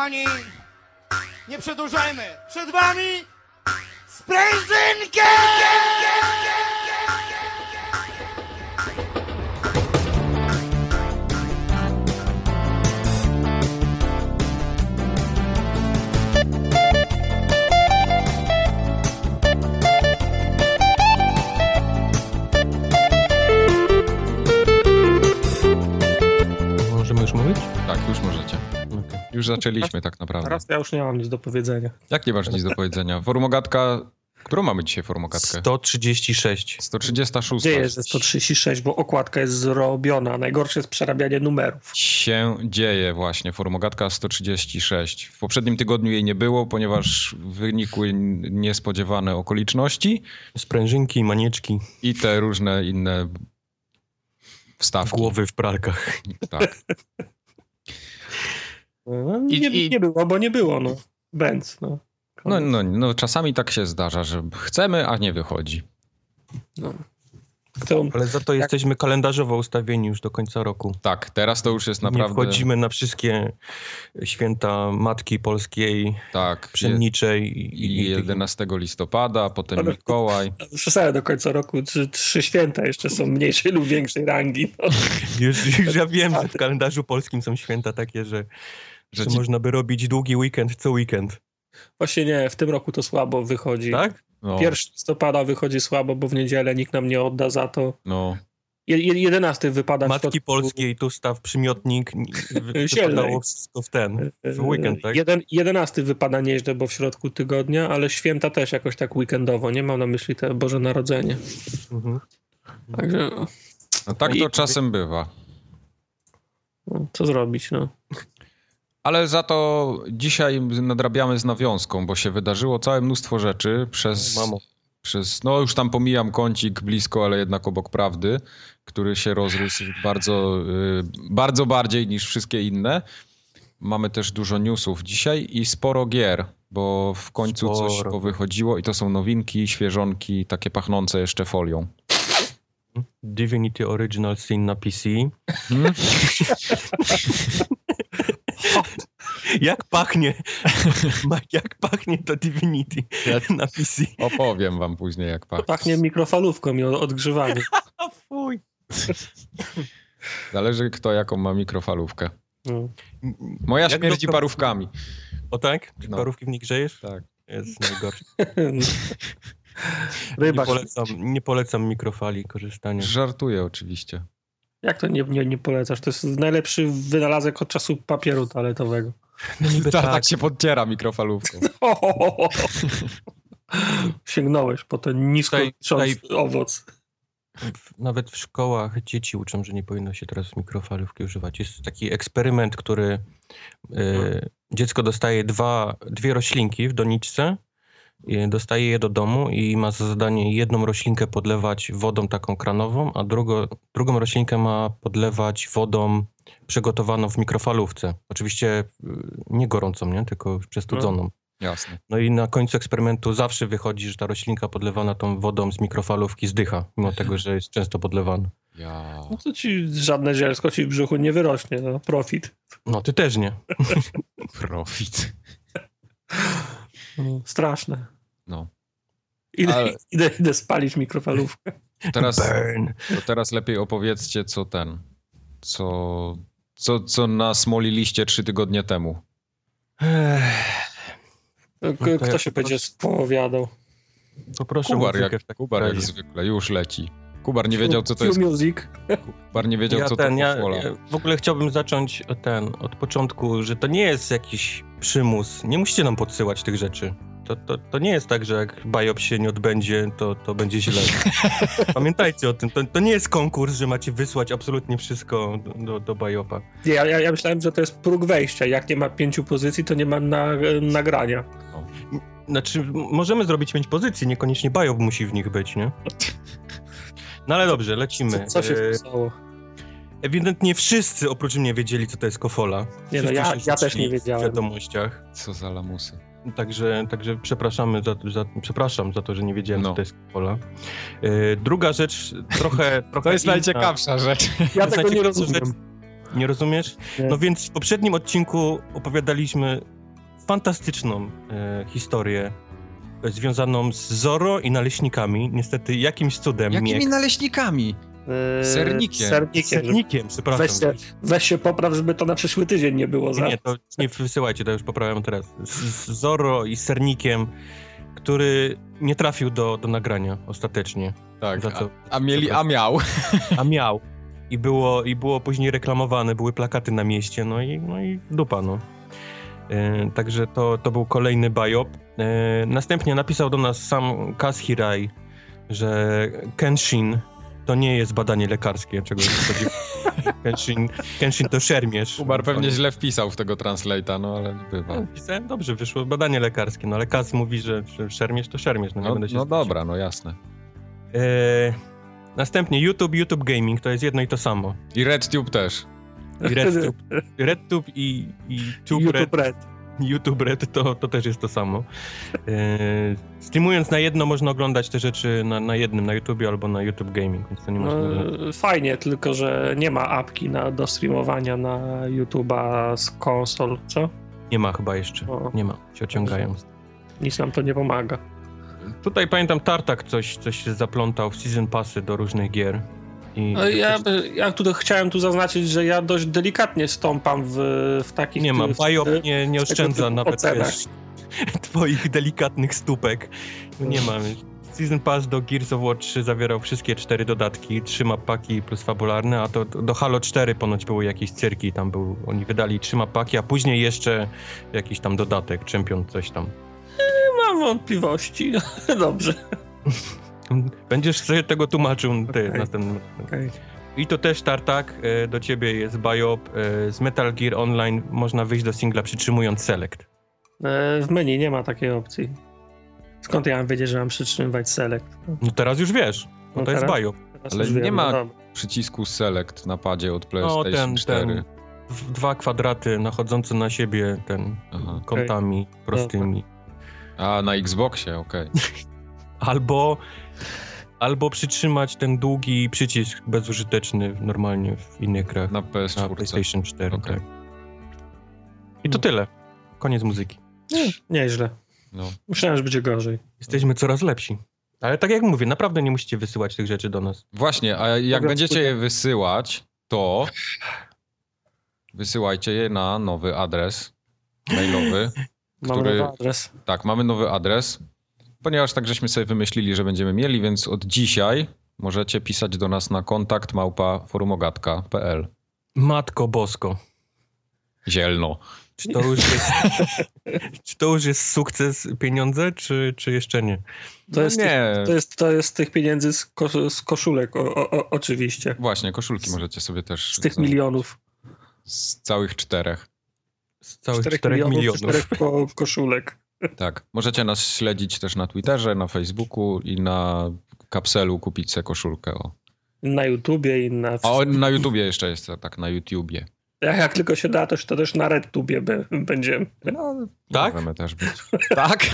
Kochani, nie przedłużajmy. Przed wami sprężynkę! Możemy już mówić? Tak, już możecie. Już zaczęliśmy tak naprawdę. Teraz ja już nie mam nic do powiedzenia. Jak nie masz nic do powiedzenia? Formogatka, którą mamy dzisiaj formogatkę? 136. 136. Dzieje, że 136, bo okładka jest zrobiona. Najgorsze jest przerabianie numerów. Się dzieje właśnie, formogatka 136. W poprzednim tygodniu jej nie było, ponieważ wynikły niespodziewane okoliczności Sprężynki, manieczki, i te różne inne wstawki. głowy w pralkach. Tak. No, I- nie, i- nie było, bo nie było, no. Benz, no. No, no, no, czasami tak się zdarza, że chcemy, a nie wychodzi. no. Kto, Ale za to jesteśmy kalendarzowo ustawieni już do końca roku. Tak, teraz to już jest Nie naprawdę... wchodzimy na wszystkie święta Matki Polskiej, Tak, Pszeniczej i, i i, 11 listopada, potem Ale- Mikołaj. Przesadzę do końca roku, trzy, trzy święta jeszcze są mniejszej lub większej rangi. No. Już, już ja wiem, że w kalendarzu polskim są święta takie, że, Że ci- można by robić długi weekend co weekend. Właśnie nie, w tym roku to słabo wychodzi. Tak? No, Pierwszy listopada wychodzi słabo, bo w niedzielę nikt nam nie odda za to. no, Je, je, 11 wypada Matki środku- Polskiej, tu staw przymiotnik, wypadało wszystko w ten, w weekend, tak? Jeden, 11 wypada nieźle, bo w środku tygodnia, ale święta też jakoś tak weekendowo. Nie mam na myśli te Boże Narodzenie. Mhm. Także no tak I- to czasem bywa. no, co zrobić, no. Ale za to dzisiaj nadrabiamy z nawiązką, bo się wydarzyło całe mnóstwo rzeczy przez, Mamo. przez no już tam pomijam kącik blisko, ale jednak obok prawdy, który się rozrósł bardzo, y, bardzo bardziej niż wszystkie inne. Mamy też dużo newsów dzisiaj i sporo gier, bo w końcu coś Sporo. powychodziło i to są nowinki, świeżonki, takie pachnące jeszcze folią. Divinity Original Sin na PC. Hmm? Jak pachnie, jak pachnie to Divinity na PC. Opowiem wam później jak pachnie. Pachnie mikrofalówką i odgrzewaniem. Fuj. Zależy kto jaką ma mikrofalówkę. No. Moja Jak śmierdzi to- parówkami. O tak? Czy No. parówki w nich grzejesz? Tak. Jest najgorsze. Nie Ryba. polecam, nie polecam mikrofali korzystania. Żartuję oczywiście. Jak to nie, nie, nie polecasz? To jest najlepszy wynalazek od czasu papieru toaletowego. No niby Tak, tak. tak się podciera mikrofalówką. Sięgnąłeś po ten nisko Tutaj- owoc. Nawet w szkołach dzieci uczą, że nie powinno się teraz mikrofalówki używać. Jest taki eksperyment, który y, dziecko dostaje dwa, dwie roślinki w doniczce, y, dostaje je do domu i ma za zadanie jedną roślinkę podlewać wodą taką kranową, a drugo, drugą roślinkę ma podlewać wodą przygotowaną w mikrofalówce. Oczywiście y, nie gorącą, nie? tylko przestudzoną. Jasne. No i na końcu eksperymentu zawsze wychodzi, że ta roślinka podlewana tą wodą z mikrofalówki zdycha, mimo tego, że jest często podlewana. Ja. No to ci żadne zielsko ci w brzuchu nie wyrośnie. No, profit. No ty też nie. Profit. No, straszne. No. Idę, Ale- idę, idę spalić mikrofalówkę. Teraz, Burn. to teraz lepiej opowiedzcie, co ten. Co, co, co nasmoliliście trzy tygodnie temu. K- No to Kto się będzie spowiadał? Poproszę Kubar jak, Kubar jak zwykle, już leci. Kubar nie wiedział, co to jest. music. Kubar nie wiedział, Ja co ten, to ja, kofola. ja w ogóle chciałbym zacząć od ten, od początku, że to nie jest jakiś przymus. Nie musicie nam podsyłać tych rzeczy. To, to, to nie jest tak, że jak Biop się nie odbędzie, to, to będzie źle. Pamiętajcie o tym. To, to nie jest konkurs, że macie wysłać absolutnie wszystko do, do, do Biopa. Nie, Ja, ja, ja myślałem, że to jest próg wejścia. Jak nie ma pięciu pozycji, to nie ma na, nagrania. Znaczy, możemy zrobić pięć pozycji, niekoniecznie Biop musi w nich być, nie? No ale dobrze, lecimy. Co, co się E, wpisało? Ewidentnie wszyscy oprócz mnie wiedzieli, co to jest kofola. Nie no, ja, ja też nie W wiedziałem. wiadomościach. Co za lamusy. Także, także przepraszamy za, za, przepraszam za to, że nie wiedziałem, No. co to jest kofola. E, druga rzecz, trochę, trochę To jest inna. najciekawsza rzecz. Ja tego nie rozumiem. Nie rozumiesz? Nie. No więc w poprzednim odcinku opowiadaliśmy fantastyczną e, historię związaną z Zoro i naleśnikami. Niestety jakimś cudem Jakimi Miek naleśnikami? Yy, Sernikiem. Sernikiem. sernikiem, przepraszam. Weź się, weź się popraw, żeby to na przyszły tydzień nie było. Za... Nie, to nie wysyłajcie, to już poprawiam teraz. Z, z Zoro i sernikiem, który nie trafił do, do nagrania ostatecznie. Tak, Za a, co- a mieli, a miał. A miał. I było, I było później reklamowane, były plakaty na mieście, no i, no i dupa, no. E, także to, to był kolejny biop. E, następnie napisał do nas sam Kaz Hirai, że Kenshin to nie jest badanie lekarskie, czego chodzi. Kenshin, Kenshin to szermierz. Ubar pewnie źle wpisał w tego translate'a, no ale bywa. No, Pisałem dobrze, wyszło badanie lekarskie, no ale Kaz mówi, że, że szermierz to szermierz, no nie No, będę się no dobra, no jasne. E, następnie YouTube, YouTube Gaming to jest jedno i to samo. I RedTube też. I RedTube, RedTube i, i Tube Red, YouTube Red. YouTube Red to, to też jest to samo. E, streamując na jedno można oglądać te rzeczy na, na jednym, na YouTubie albo na YouTube Gaming, więc to nie No, można... fajnie, tylko że nie ma apki na, do streamowania na YouTube'a z konsol, co? Nie ma chyba jeszcze, O. nie ma, się ociągają. Nic nam to nie pomaga. Tutaj pamiętam Tartak coś, coś się zaplątał w season passy do różnych gier. I No, ja, ja tu chciałem tu zaznaczyć, że ja dość delikatnie stąpam w, w takich... nie ma, Biop w- nie, nie oszczędza nawet wiesz, twoich delikatnych stópek. Nie ma. Season Pass do Gears of War 3 zawierał wszystkie cztery dodatki, trzy mapaki plus fabularne, a to do Halo 4 ponoć były jakieś cyrki, tam był, oni wydali trzy mapaki, a później jeszcze jakiś tam dodatek, Champion coś tam. Mam wątpliwości. Dobrze. Będziesz sobie tego tłumaczył ty Okej. następnym Okej. I to też Tartak, e, do ciebie jest Biop, e, z Metal Gear Online można wyjść do singla przytrzymując Select. E, W menu nie ma takiej opcji. Skąd ja mam wiedzieć, że mam przytrzymywać select? No teraz już wiesz, bo No to jest teraz- Biop. Teraz Ale nie wiem, ma- no. Przycisku Select na padzie od No PlayStation ten, 4. ten, w- dwa kwadraty nachodzące na siebie, ten, Aha. kątami prostymi. A, na Xboxie, okej. Albo, albo przytrzymać ten długi przycisk bezużyteczny normalnie w innych grach. Na Na PS4. PlayStation 4, Okej. tak. I to tyle. Koniec muzyki. Nieźle. No. Myślałem, że będzie gorzej. Jesteśmy coraz lepsi. Ale tak jak mówię, naprawdę nie musicie wysyłać tych rzeczy do nas. Właśnie, a jak będziecie je wysyłać, to wysyłajcie je na nowy adres mailowy. Mamy Który- nowy adres. Tak, mamy nowy adres, ponieważ tak żeśmy sobie wymyślili, że będziemy mieli, więc od dzisiaj możecie pisać do nas na kontakt małpa forumogatka.pl. Matko bosko. Zielno. Czy to już jest, czy to już jest sukces pieniądze, czy, czy jeszcze nie? To No jest, nie. Tych, to, jest, to jest z tych pieniędzy z, ko, z koszulek, o, o, o, oczywiście. Właśnie, koszulki możecie sobie też Z tych za- milionów. z całych czterech. Z całych Czterech 4 milionów. milionów. Czterech ko, koszulek. Tak. Możecie nas śledzić też na Twitterze, na Facebooku i na kapselu kupić sobie koszulkę. O. Na YouTubie i na... A o, na YouTubie jeszcze jest, tak, na YouTubie. Jak, jak tylko się da, to, to też na RedTubie be- będziemy. No, Tak? Możemy też być. Tak?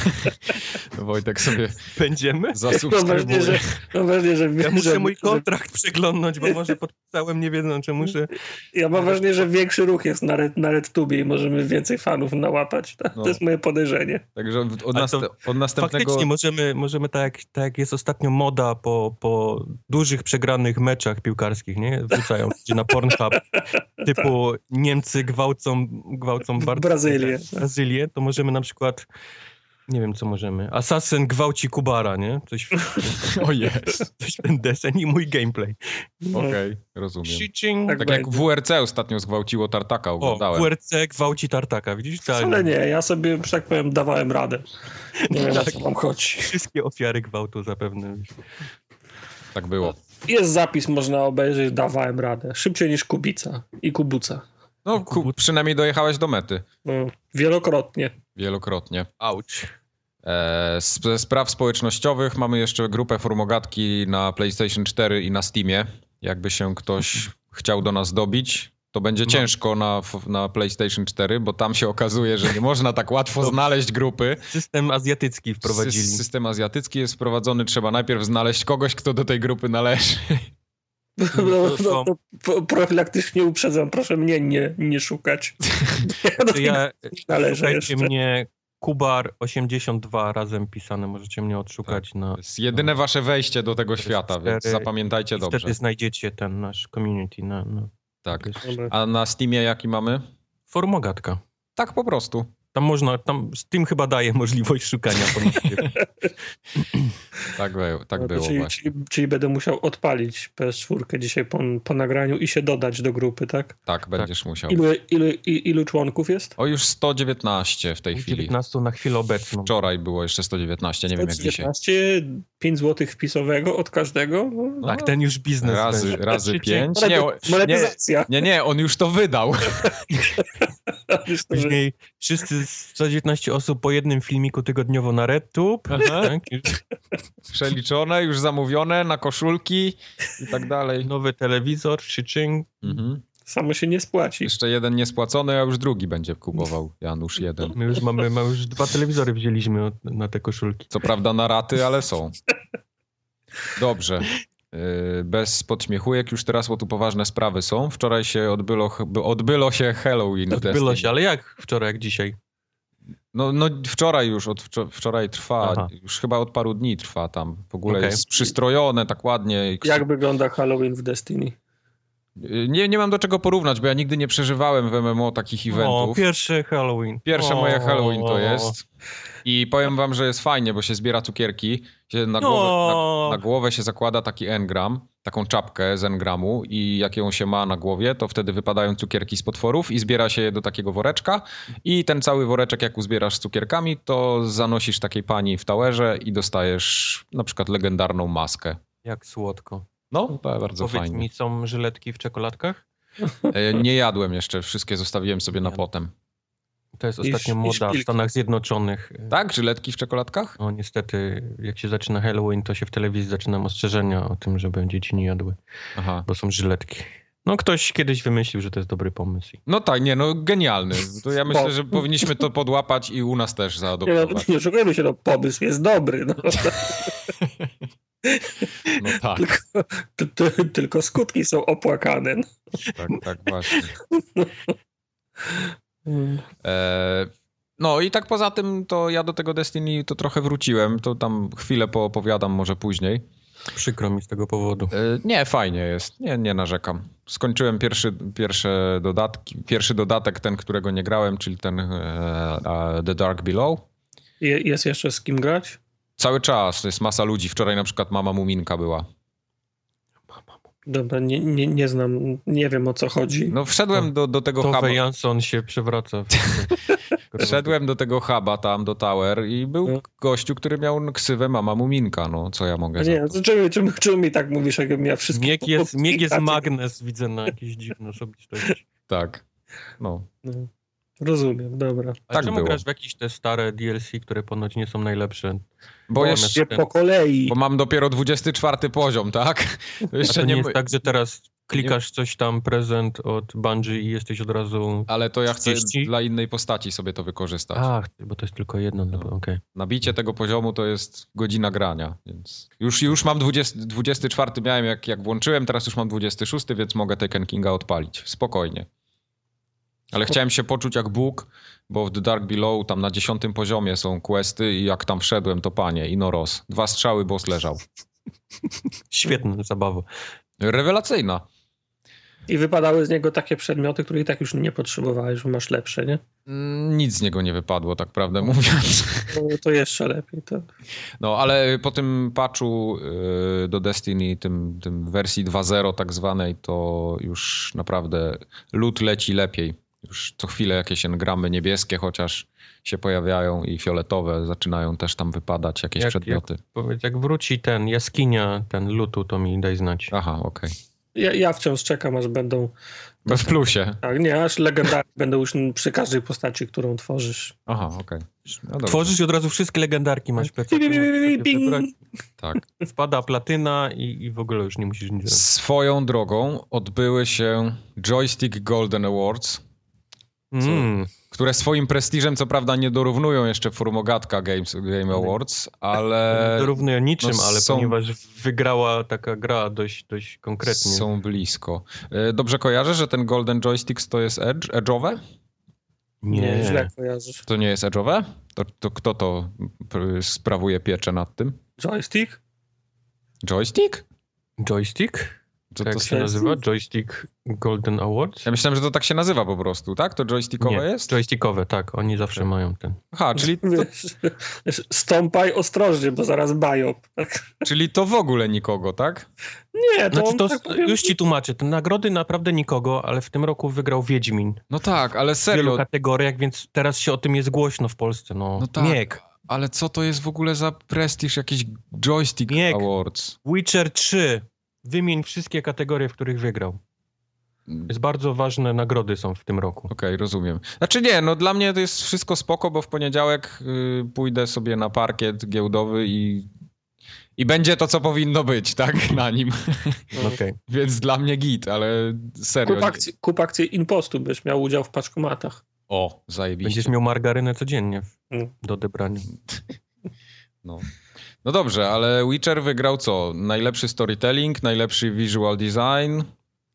Wojtek sobie Będziemy? Zasubskrybuje. wrażenie, że, wrażenie, że, Ja muszę że, mój że kontrakt przeglądnąć, bo może podpisałem, nie wiedząc, czy muszę... Ja mam wrażenie, że większy ruch jest na, red, na RedTubie i możemy więcej fanów nałapać. To, No. to jest moje podejrzenie. Także od, nas, od następnego... Faktycznie możemy, możemy tak, jak- tak jak jest ostatnio moda po, po dużych przegranych meczach piłkarskich, nie? Wrzucają gdzie na Pornhub, typu Niemcy gwałcą, gwałcą bardzo... Brazylię. Brazylię, to możemy na przykład, nie wiem co możemy, Assassin gwałci Kubara, nie? Coś, O jest. coś w ten desen i mój gameplay. Okej, rozumiem. Shitching. Tak Tak jak. WRC ostatnio zgwałciło Tartaka, O, oglądałem. WRC gwałci tartaka, widzisz? Wcale nie, ja sobie, że tak powiem, dawałem radę. Nie wiem, o Tak. co wam chodzi. Wszystkie ofiary gwałtu zapewne. Tak było. Jest zapis, można obejrzeć, dawałem radę. Szybciej niż Kubica i Kubuca. No, ku, przynajmniej dojechałeś do mety. No, wielokrotnie. Wielokrotnie. Auć. E, z, ze spraw społecznościowych mamy jeszcze grupę formogatki na PlayStation 4 i na Steamie. Jakby się ktoś chciał do nas dobić, to będzie No. ciężko na, na PlayStation 4, bo tam się okazuje, że nie można tak łatwo znaleźć grupy. System azjatycki wprowadzili. Sys- System azjatycki jest wprowadzony, trzeba najpierw znaleźć kogoś, kto do tej grupy należy. No, no, no, no, profilaktycznie uprzedzam, proszę mnie nie, nie szukać. To ja, należę szukajcie jeszcze. mnie Kubar82 razem pisane, możecie mnie odszukać na... To jest jedyne wasze wejście do tego świata, więc zapamiętajcie i dobrze. Wtedy znajdziecie ten nasz community na... na Tak. A na Steamie jaki mamy? Formogatka. Tak po prostu. Tam można, tam Steam chyba daje możliwość szukania ponownie. Tak, było, tak No było czyli, właśnie. czyli, czyli będę musiał odpalić PS4 dzisiaj po, po nagraniu i się dodać do grupy, tak? Tak, będziesz musiał. Ilu, ilu, i- ilu członków jest? O, już 119 w tej chwili. 19 na chwilę obecną. Wczoraj było jeszcze 119, nie wiem jak dzisiaj. 19, 5 zł wpisowego od każdego. No, Tak, ten już biznes. Razy, będzie. razy Patrzycie? 5. Nie, nie, nie, on już to wydał. Później wszyscy 119 osób po jednym filmiku tygodniowo na RedTube. Tak, już Przeliczone, już zamówione na koszulki i tak dalej. nowy telewizor, czyczyng. Mhm. Samo się nie spłaci. Jeszcze jeden niespłacony, a już drugi będzie kupował. Janusz jeden. My już mamy, mamy już dwa telewizory wzięliśmy od, na te koszulki. Co prawda na raty, ale są. Dobrze. Yy, Bez podśmiechujek już teraz, bo tu poważne sprawy są. Wczoraj się odbyło, odbyło się Halloween. w Odbyło Destiny. się, ale jak wczoraj, jak dzisiaj? No, no wczoraj już, od wczor- wczoraj trwa, Aha. już chyba od paru dni trwa tam. W ogóle Okej. jest przystrojone tak ładnie. i- Jak wygląda Halloween w Destiny? Nie, nie mam do czego porównać, bo ja nigdy nie przeżywałem w MMO takich O, eventów. pierwszy Halloween. Pierwsze o, moje Halloween to jest. I powiem wam, że jest fajnie, bo się zbiera cukierki. Się na, No. głowę, na, na głowę się zakłada taki engram, taką czapkę z engramu i jak ją się ma na głowie, to wtedy wypadają cukierki z potworów i zbiera się je do takiego woreczka i ten cały woreczek jak uzbierasz z cukierkami, to zanosisz takiej pani w towerze i dostajesz na przykład legendarną maskę. Jak słodko. No, to bardzo Powiedz fajnie. mi, są żyletki w czekoladkach? E, Nie jadłem jeszcze, wszystkie zostawiłem sobie na potem. To jest I ostatnio i moda w szpilki. Stanach Zjednoczonych. Tak? Żyletki w czekoladkach? No niestety, jak się zaczyna Halloween, to się w telewizji zaczynają ostrzeżenia o tym, żeby dzieci nie jadły, Aha. bo są żyletki. No ktoś kiedyś wymyślił, że to jest dobry pomysł. No tak, nie, no genialny. To ja myślę, że powinniśmy to podłapać i u nas też Nie, no, zaadoptować. nie oszukujmy się, no pomysł jest dobry. No. No tak, tylko, ty, ty, tylko skutki są opłakane. No. tak, tak właśnie. E, no i tak poza tym, to ja do tego Destiny to trochę wróciłem, to tam chwilę poopowiadam może później. Przykro mi z tego powodu. E, nie, fajnie jest, nie, nie narzekam. Skończyłem pierwszy, pierwsze dodatki, pierwszy dodatek, ten, którego nie grałem, czyli ten e, e, The Dark Below. Je, jest jeszcze z kim grać? Cały czas, to jest masa ludzi. Wczoraj na przykład mama Muminka była. Dobra, nie, nie, nie znam, nie wiem o co chodzi. No wszedłem do, do tego huba. Jansson się przewraca. Wszedłem do tego huba tam, do Tower i był No. gościu, który miał ksywę mama Muminka, no co ja mogę nie, to? to czemu, czemu, czemu mi tak mówisz, jakbym ja wszystkie... Mieg jest, mieg jest magnes, widzę na jakieś dziwne osobistości. Tak, no. No, rozumiem, dobra. A Tak czemu było. grasz w jakieś te stare DLC, które ponoć nie są najlepsze? Bo, jeszcze, po kolei. bo mam dopiero 24 poziom, tak? To A jeszcze to nie nie... jest tak, że teraz klikasz coś tam, prezent od Bungie i jesteś od razu... Ale to ja chcę 30? dla innej postaci sobie to wykorzystać. Ach, bo to jest tylko jedno, no. No. okej. Nabicie tego poziomu to jest godzina grania, więc już, już mam 20, 24 miałem jak, jak włączyłem, teraz już mam 26, więc mogę Taken Kinga odpalić. Spokojnie. Ale chciałem się poczuć jak Bóg, bo w The Dark Below tam na 10 poziomie są questy i jak tam wszedłem, to panie, Inoros. Dwa strzały, boss leżał. Świetna zabawa. Rewelacyjna. I wypadały z niego takie przedmioty, których i tak już nie potrzebowałeś, bo masz lepsze, nie? Mm, Nic z niego nie wypadło, tak prawdę mówiąc. No, to jeszcze lepiej. To... No, ale po tym patchu yy, do Destiny, tym, tym wersji 2.0 tak zwanej, to już naprawdę lód leci lepiej. Już co chwilę jakieś engramy niebieskie chociaż się pojawiają i fioletowe zaczynają też tam wypadać jakieś Jak- przedmioty. Powiedz, jak wróci ten jaskinia, ten lutu, to mi daj znać. Aha, okej. Ja, ja wciąż czekam, aż będą... We w plusie. Tak, nie, aż legendarne będą już przy każdej postaci, którą tworzysz. Aha, okej. No dobrze. Tworzysz i od razu wszystkie legendarki masz wybrać. Tak. Wpada platyna i, i w ogóle już nie musisz nic zrobić. Swoją drogą odbyły się Joystick Golden Awards, Mm, które swoim prestiżem co prawda nie dorównują jeszcze Formogatka Games, Game Awards, ale Nie dorównują niczym, no ale są- ponieważ wygrała taka gra dość, dość konkretnie. są blisko. E, Dobrze kojarzę, że ten Golden Joysticks to jest edge, edge'owe? Nie, źle kojarzysz. To nie jest edge'owe? To, to kto to sprawuje pieczę nad tym? Joystick? Joystick? Joystick? Co Tak to się nazywa? Joystick Golden Awards? Ja myślałem, że to tak się nazywa po prostu, tak? To joystickowe Nie, jest? joystickowe, tak. Oni zawsze mają ten. Aha, czyli to, stąpaj ostrożnie, bo zaraz bają. czyli to w ogóle nikogo, tak? Nie, to, Znaczy to, tak powiem, już ci tłumaczę, te nagrody naprawdę nikogo, ale w tym roku wygrał Wiedźmin. No tak, ale W wielu serio. kategoriach, więc teraz się o tym jest głośno w Polsce. No, No tak. Miek, Ale co to jest w ogóle za prestiż, jakiś joystick Bieg. awards? Witcher 3. Wymień wszystkie kategorie, w których wygrał. Jest bardzo ważne nagrody są w tym roku. Okej, rozumiem. Znaczy nie, no dla mnie to jest wszystko spoko, bo w poniedziałek y, pójdę sobie na parkiet giełdowy i, i będzie to, co powinno być, tak? Na nim. Okej. Więc dla mnie git, ale serio. kup akcji, kup akcji Impostu byś miał udział w paczkomatach. O, zajebiście. Będziesz miał margarynę codziennie w- Mm. do odebrania. No. No dobrze, ale Witcher wygrał co? Najlepszy storytelling, najlepszy visual design.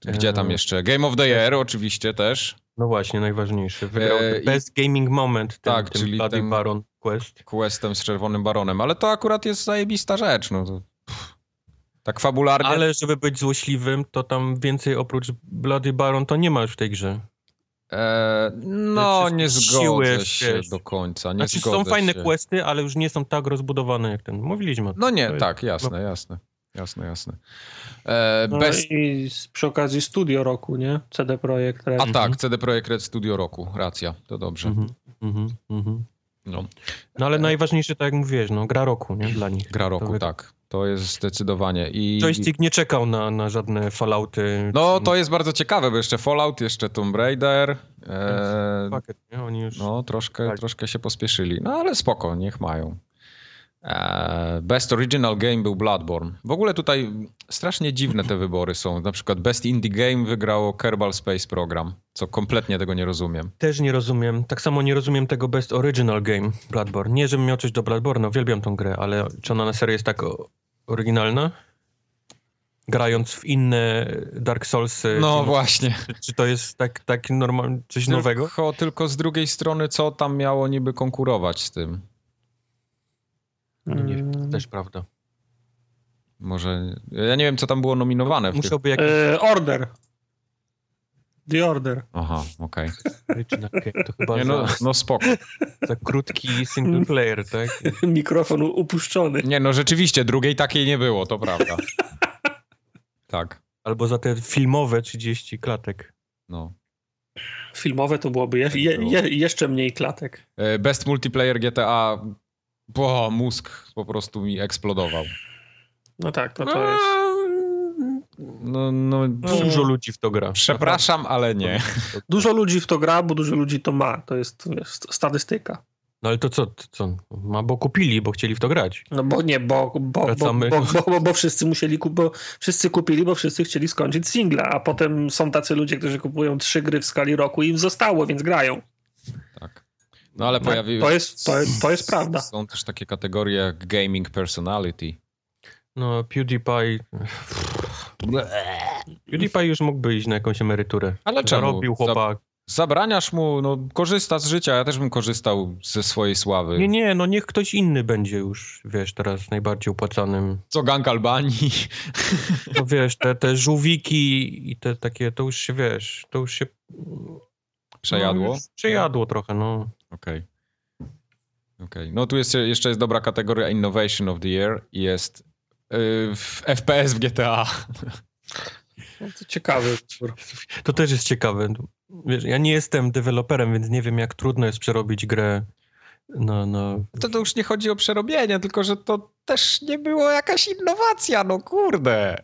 Gdzie tam Eee. jeszcze? Game of the Year oczywiście też. No właśnie, najważniejszy. Wygrał E, The i- Best Gaming Moment, ten, Tak, tym czyli Bloody ten- Baron Quest. Questem z Czerwonym Baronem, ale to akurat jest zajebista rzecz. No to, tak fabularnie. Ale żeby być złośliwym, to tam więcej oprócz Bloody Baron to nie ma już w tej grze. E, no, nie siły, zgodzę się wiesz. do końca. Nie Znaczy są fajne się. questy, ale już nie są tak rozbudowane jak ten. Mówiliśmy o tym. No To nie, jest- tak, jasne, jasne. Jasne, jasne. E, No bez... i z, przy okazji studio roku, nie? CD Projekt Red. A tak, CD Projekt Red Studio Roku, racja, to dobrze. Mhm, mhm, mhm. No, No ale najważniejsze, tak jak mówiłeś, no gra roku, nie? Dla nich. gra roku, wy- tak. To jest zdecydowanie. I... Joystick nie czekał na, na żadne Fallouty. No, to jest bardzo ciekawe, bo jeszcze Fallout, jeszcze Tomb Raider. E, Pakiet, nie? Oni już... no, troszkę, Tak. troszkę się pospieszyli. No, ale spoko, niech mają. E, Best Original Game był Bloodborne. W ogóle tutaj strasznie dziwne te wybory są. Na przykład Best Indie Game wygrało Kerbal Space Program, co kompletnie tego nie rozumiem. Też nie rozumiem. Tak samo nie rozumiem tego Best Original Game Bloodborne. Nie, żebym miał coś do Bloodborne, uwielbiam tą grę, ale czy ona na serio jest tak oryginalna? Grając w inne Dark Soulsy. No czy, właśnie. Czy, czy to jest tak, tak normalnie, coś nowego? Tylko, tylko z drugiej strony, co tam miało niby konkurować z tym? No nie wiem, to Mm. też prawda. Może. Ja nie wiem, co tam było nominowane. Musiałby jakiś E, order. The Order. Aha, okej. To chyba Nie, No, za, no spoko. za krótki single player, tak? Mikrofon upuszczony. Nie, no rzeczywiście, drugiej takiej nie było, to prawda. Tak, Albo za te filmowe 30 klatek. no. Filmowe to byłoby je, je, je, jeszcze mniej klatek. E, Best multiplayer GTA. Bo mózg po prostu mi eksplodował. No tak, to, to jest... No, no, Dużo ludzi w to gra. przepraszam, ale nie. Dużo ludzi w to gra, bo dużo ludzi to ma. To jest wiesz, statystyka. No ale to co, to co? Ma, bo kupili, bo chcieli w to grać. No bo nie, bo, bo, bo, Wracamy. bo, bo, bo, bo wszyscy musieli, kup- bo wszyscy kupili, bo wszyscy chcieli skończyć singla, a potem są tacy ludzie, którzy kupują trzy gry w skali roku i im zostało, więc grają. Tak. No ale pojawiły To jest, to jest, to jest prawda. Są też takie kategorie jak gaming personality. No, PewDiePie... PewDiePie już mógłby iść na jakąś emeryturę. Ale czemu? Zarobił Za- chłopak. Zabraniasz mu, no korzysta z życia, ja też bym korzystał ze swojej sławy. Nie, nie, no niech ktoś inny będzie już, wiesz, teraz najbardziej opłacanym. Co gang Albanii. No wiesz, te, te żółwiki i te takie, to już się, wiesz, to już się... Przejadło? No, już przejadło trochę, no. Okej. Okej. No tu jest, jeszcze jest dobra kategoria Innovation of the Year i jest w FPS w GTA. No, to ciekawy. To też jest ciekawe. Wiesz, ja nie jestem deweloperem, więc nie wiem, jak trudno jest przerobić grę na... na... To, to już nie chodzi o przerobienie, tylko że to też nie było jakaś innowacja, no kurde.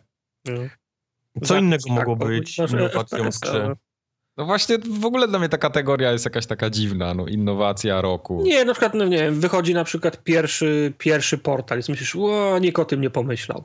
Co innego tak, mogło być innowacją w grze? No właśnie w ogóle dla mnie ta kategoria jest jakaś taka dziwna, no innowacja roku. Nie, na przykład, no nie wiem, wychodzi na przykład pierwszy, pierwszy portal i myślisz, o, nikt o tym nie pomyślał.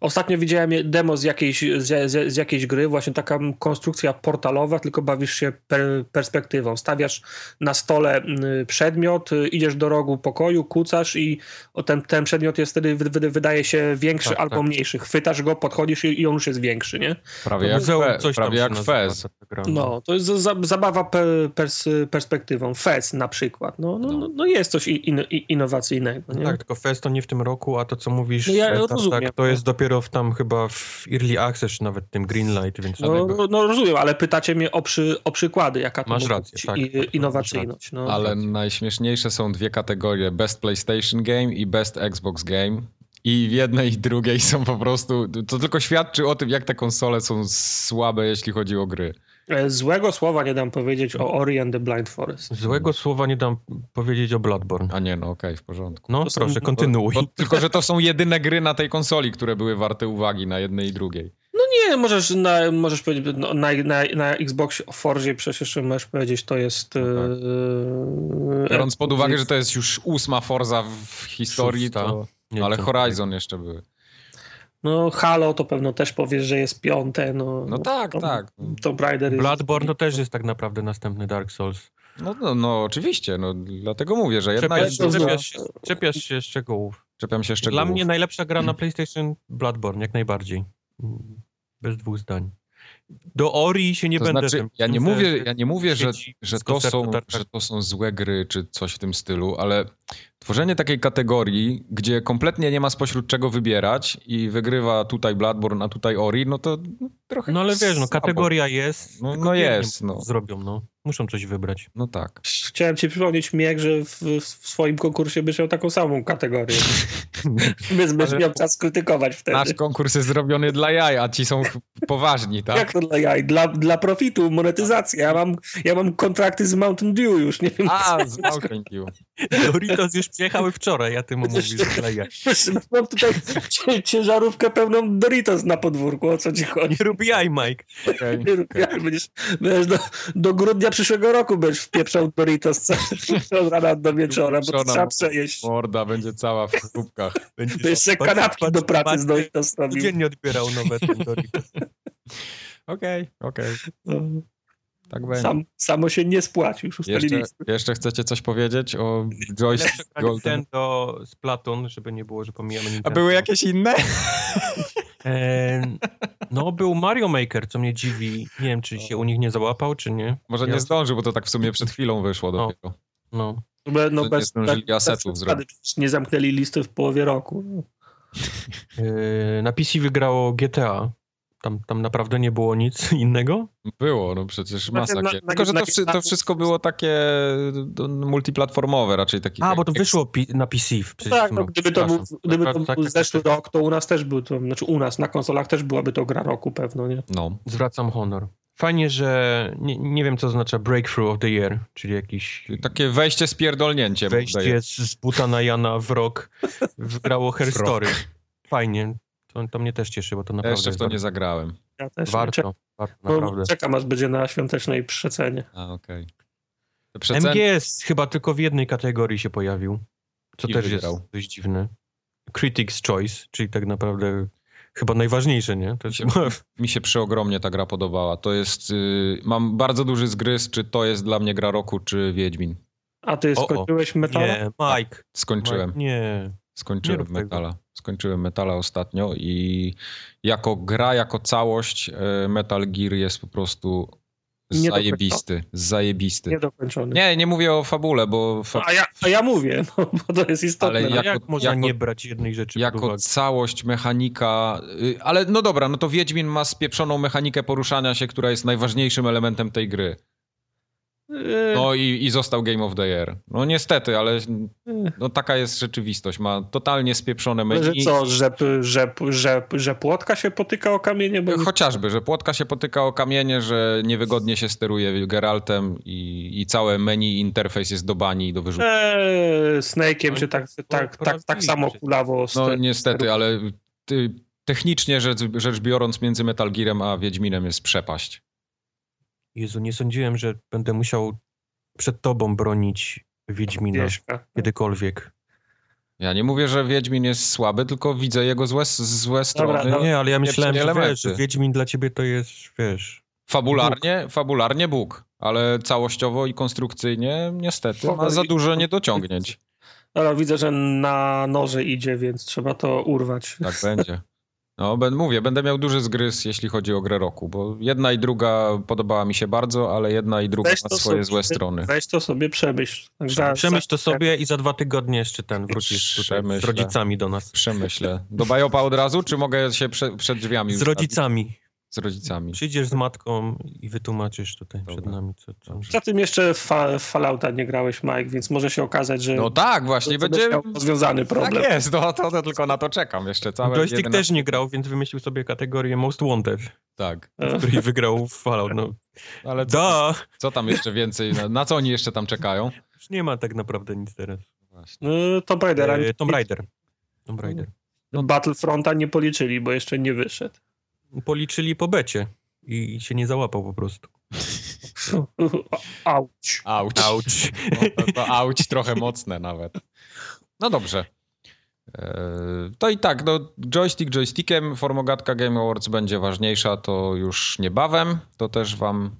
Ostatnio widziałem demo z jakiejś, z, z, z jakiejś gry, właśnie taka konstrukcja portalowa, tylko bawisz się per, perspektywą. Stawiasz na stole y, przedmiot, y, idziesz do rogu pokoju, kucasz i o ten, ten przedmiot jest wtedy, wy, wy, wydaje się większy Tak, albo tak. mniejszy. Chwytasz go, podchodzisz i, i on już jest większy, nie? Prawie To jak, fe, coś prawie jak Fez. gra. No, to jest za, zabawa per, pers, perspektywą. Fez na przykład. No, no, no, no jest coś in, in, innowacyjnego, nie? Tak, tylko Fest to nie w tym roku, a to co mówisz, No ja tak, to no. jest dopiero w tam chyba w Early Access, czy nawet tym Greenlight, więc No, żadnego- no rozumiem, ale pytacie mnie o, przy, o przykłady, jaka to Masz rację, tak, i, innowacyjność. No. Ale najśmieszniejsze są dwie kategorie: Best PlayStation Game i Best Xbox Game. I w jednej i drugiej są po prostu. To tylko świadczy o tym, jak te konsole są słabe, jeśli chodzi o gry. E, Złego słowa nie dam powiedzieć o Ori and the Blind Forest. Złego słowa nie dam powiedzieć o Bloodborne. A nie, no okej, w porządku. No to są- proszę, kontynuuj. Bo, tylko, że to są jedyne gry na tej konsoli, które były warte uwagi na jednej i drugiej. No nie, możesz, na, możesz powiedzieć, no, na, na, na Xbox o Forzie przecież jeszcze możesz powiedzieć, to jest... No tak. e, Biorąc pod uwagę, że to jest już ósma Forza w historii, Szósta. to... Nie Ale. Horizon jeszcze były. No Halo to pewno też powiesz, że jest piąte. No, No tak, to, tak. Tomb Raider jest... Bloodborne to też jest tak naprawdę następny Dark Souls. No, no, no oczywiście, no dlatego mówię, że jedna Czepiasz, zna- czepiasz, się, czepiasz się szczegółów. Czepiam się Dla szczegółów. mnie najlepsza gra na PlayStation Bloodborne, jak najbardziej. Bez dwóch zdań. Do Ori się nie to będę znaczy, ja nie mówię, ja nie mówię że, że, to są, że to są złe gry, czy coś w tym stylu, ale tworzenie takiej kategorii, gdzie kompletnie nie ma spośród czego wybierać i wygrywa tutaj Bloodborne, a tutaj Ori, no to trochę No ale wiesz, no kategoria jest. No- no jest, no. Zrobią, no. Muszą coś wybrać. No tak. Chciałem ci przypomnieć, Miek, że w, w swoim konkursie byś miał taką samą kategorię. Więc byś miał czas krytykować wtedy. Nasz konkurs jest zrobiony dla jaj, a ci są poważni, tak? Jak to dla jaj? Dla, dla profitu, monetyzacji. Ja mam, ja mam kontrakty z Mountain Dew już, nie wiem. A, z Mountain Dew. Doritos już przyjechały wczoraj, a ty mu mówisz, że leje. Mam tutaj ciężarówkę pełną Doritos na podwórku, o co ci chodzi? Nie rób jaj, Mike. Okej. Nie rób jaj, Będziesz, będziesz do, do grudnia przyszłego roku będziesz wpieprzał Doritos od rana do wieczora, bo trzeba przejeść. Morda będzie cała w chrupkach. Będziesz To jeszcze patrz- kanapki patrz- do pracy patrz- z Doritos robił. Codziennie odbierał nowe ten Doritos. Okej, okej. No, Tak będzie. Sam, samo się nie spłaci, już Jeszcze, ustaliliśmy. jeszcze chcecie coś powiedzieć o granie Golden? Nintendo z Platon, żeby nie było, że pomijamy Nintendo. A były jakieś inne? E, no, był Mario Maker, co mnie dziwi. Nie wiem, czy się u nich nie załapał, czy nie. Może Ja- nie zdążył, bo to tak w sumie przed chwilą wyszło No. dopiero. No. Be- No nie bez, zdążyli bez, asetów zrobić. nie zamknęli listy w połowie roku. No. E, na PC wygrało GTA. Tam, tam naprawdę nie było nic innego. Było, no przecież masa Znaczy, na- gier. na- Tylko, że na- to, wszy- to wszystko było takie multiplatformowe raczej. Takie A, bo to jak- wyszło pi- na PC. w- przecież Tak, no, gdyby to był, gdyby to Tak, tak, był tak, zeszły tak. rok, to u nas też był, to, znaczy u nas na konsolach też byłaby to gra roku pewno, nie? No. Zwracam honor. Fajnie, że nie, nie wiem, co oznacza Breakthrough of the Year, czyli jakieś Takie wejście z pierdolnięciem. wejście z, z buta na Jana w rok. Wygrało Her W rok. Story. Fajnie. To, to mnie też cieszy, bo to Ja naprawdę jeszcze w to nie zagrałem. Ja też warto. czekam, warto, naprawdę. czekam aż będzie na świątecznej przecenie. A, okej. Te przecen... MGS chyba tylko w jednej kategorii się pojawił, co I też wygrał. jest dość dziwne. Critics' Choice, czyli tak naprawdę chyba najważniejsze, nie? To Mi się, mi się przeogromnie ta gra podobała. To jest... Y... Mam bardzo duży zgryz, czy to jest dla mnie gra roku, czy Wiedźmin. A ty O, o. skończyłeś metala? nie, Mike. Skończyłem. Mike nie. Skończyłem tego. Metala. Skończyłem Metala ostatnio i jako gra, jako całość e, Metal Gear jest po prostu zajebisty. Zajebisty. Niedokończony. Nie, nie mówię o fabule, bo fa A, ja, a ja mówię, no, bo to jest istotne. Ale no. Jak, jako- jak można jako- nie brać jednej rzeczy jako całość, mechanika. y, Ale no dobra, no to Wiedźmin ma spieprzoną mechanikę poruszania się, która jest najważniejszym elementem tej gry. Yy, No i, i został Game of the Year. No niestety, ale yy. no taka jest rzeczywistość. Ma totalnie spieprzone Ale że menu. co, że, że, że, że płotka się potyka o kamienie? Bo Chociażby, że płotka się potyka o kamienie, że niewygodnie się steruje Geraltem i, i całe menu interfejs jest do bani i do wyrzutu. Eee, Snake'iem No się tak, tak, tak, tak porazili samo kulawo. No niestety, ale ty, technicznie rzecz, rzecz biorąc między Metal Gearem a Wiedźminem jest przepaść. Jezu, nie sądziłem, że będę musiał przed tobą bronić Wiedźmina Wieśka. kiedykolwiek. Ja nie mówię, że Wiedźmin jest słaby, tylko widzę jego złe, złe strony. Dobra, dobra. Nie, ale ja myślałem, że wiesz, że Wiedźmin dla ciebie to jest, wiesz... Fabularnie, fabularnie Bóg, ale całościowo i konstrukcyjnie niestety ma za dużo niedociągnięć. Ale widzę, że na noże idzie, więc trzeba to urwać. Tak będzie. No, ben, mówię, będę miał duży zgryz, jeśli chodzi o grę roku, bo jedna i druga podobała mi się bardzo, ale jedna i druga Weź ma swoje sobie- złe strony. Weź to sobie przemyśl. Za- Przemyśl to sobie i za dwa tygodnie jeszcze ten wrócisz tutaj z rodzicami do nas. Przemyślę. Do Bajopa od razu, czy mogę się prze, przed drzwiami Z ustawić? rodzicami. Z rodzicami. Przyjdziesz z matką i wytłumaczysz tutaj Dobra. przed nami, co, co. Poza tym jeszcze w fa- Fallouta nie grałeś, Mike, więc może się okazać, że No tak, właśnie, to będzie... rozwiązany problem. Tak jest, no, to, to tylko na to czekam jeszcze całe Joystick 11 też nie grał, więc wymyślił sobie kategorię Most Wanted, Tak, w której wygrał w Fallout. No, ale co, da! co tam jeszcze więcej, na, na co oni jeszcze tam czekają? Już nie ma tak naprawdę nic teraz. Właśnie. no, Tomb Raidera. E, Tomb Raider. Tomb Raider. Battlefronta nie policzyli, bo jeszcze nie wyszedł. Policzyli po becie i, się nie załapał po prostu. Auć. Auć. Auć. No, to, to auć trochę mocne nawet. No dobrze. E, To i tak, no, joystick joystickiem, formogatka Game Awards będzie ważniejsza, to już niebawem. To też wam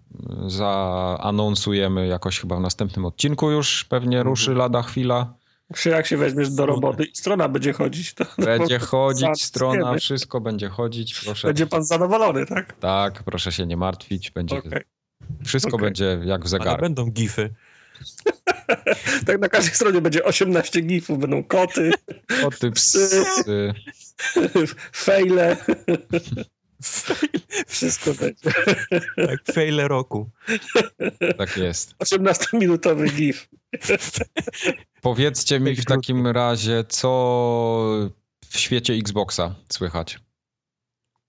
y, zaanonsujemy jakoś chyba w następnym odcinku już, pewnie ruszy lada chwila. Czy jak się weźmiesz do roboty i strona będzie chodzić, to Będzie chodzić, strona, wiemy. wszystko będzie chodzić, proszę. będzie pan zadowolony, tak? Tak, proszę się nie martwić, będzie, Okej. wszystko okej. będzie jak w Ale zegarku. będą gify. Tak na każdej stronie będzie 18 gifów, będą koty, Koty, psy. fejle. Wszystko będzie. Tak, faile roku. Tak jest. 18-minutowy gif. Powiedzcie mi w takim razie, co w świecie Xboxa słychać?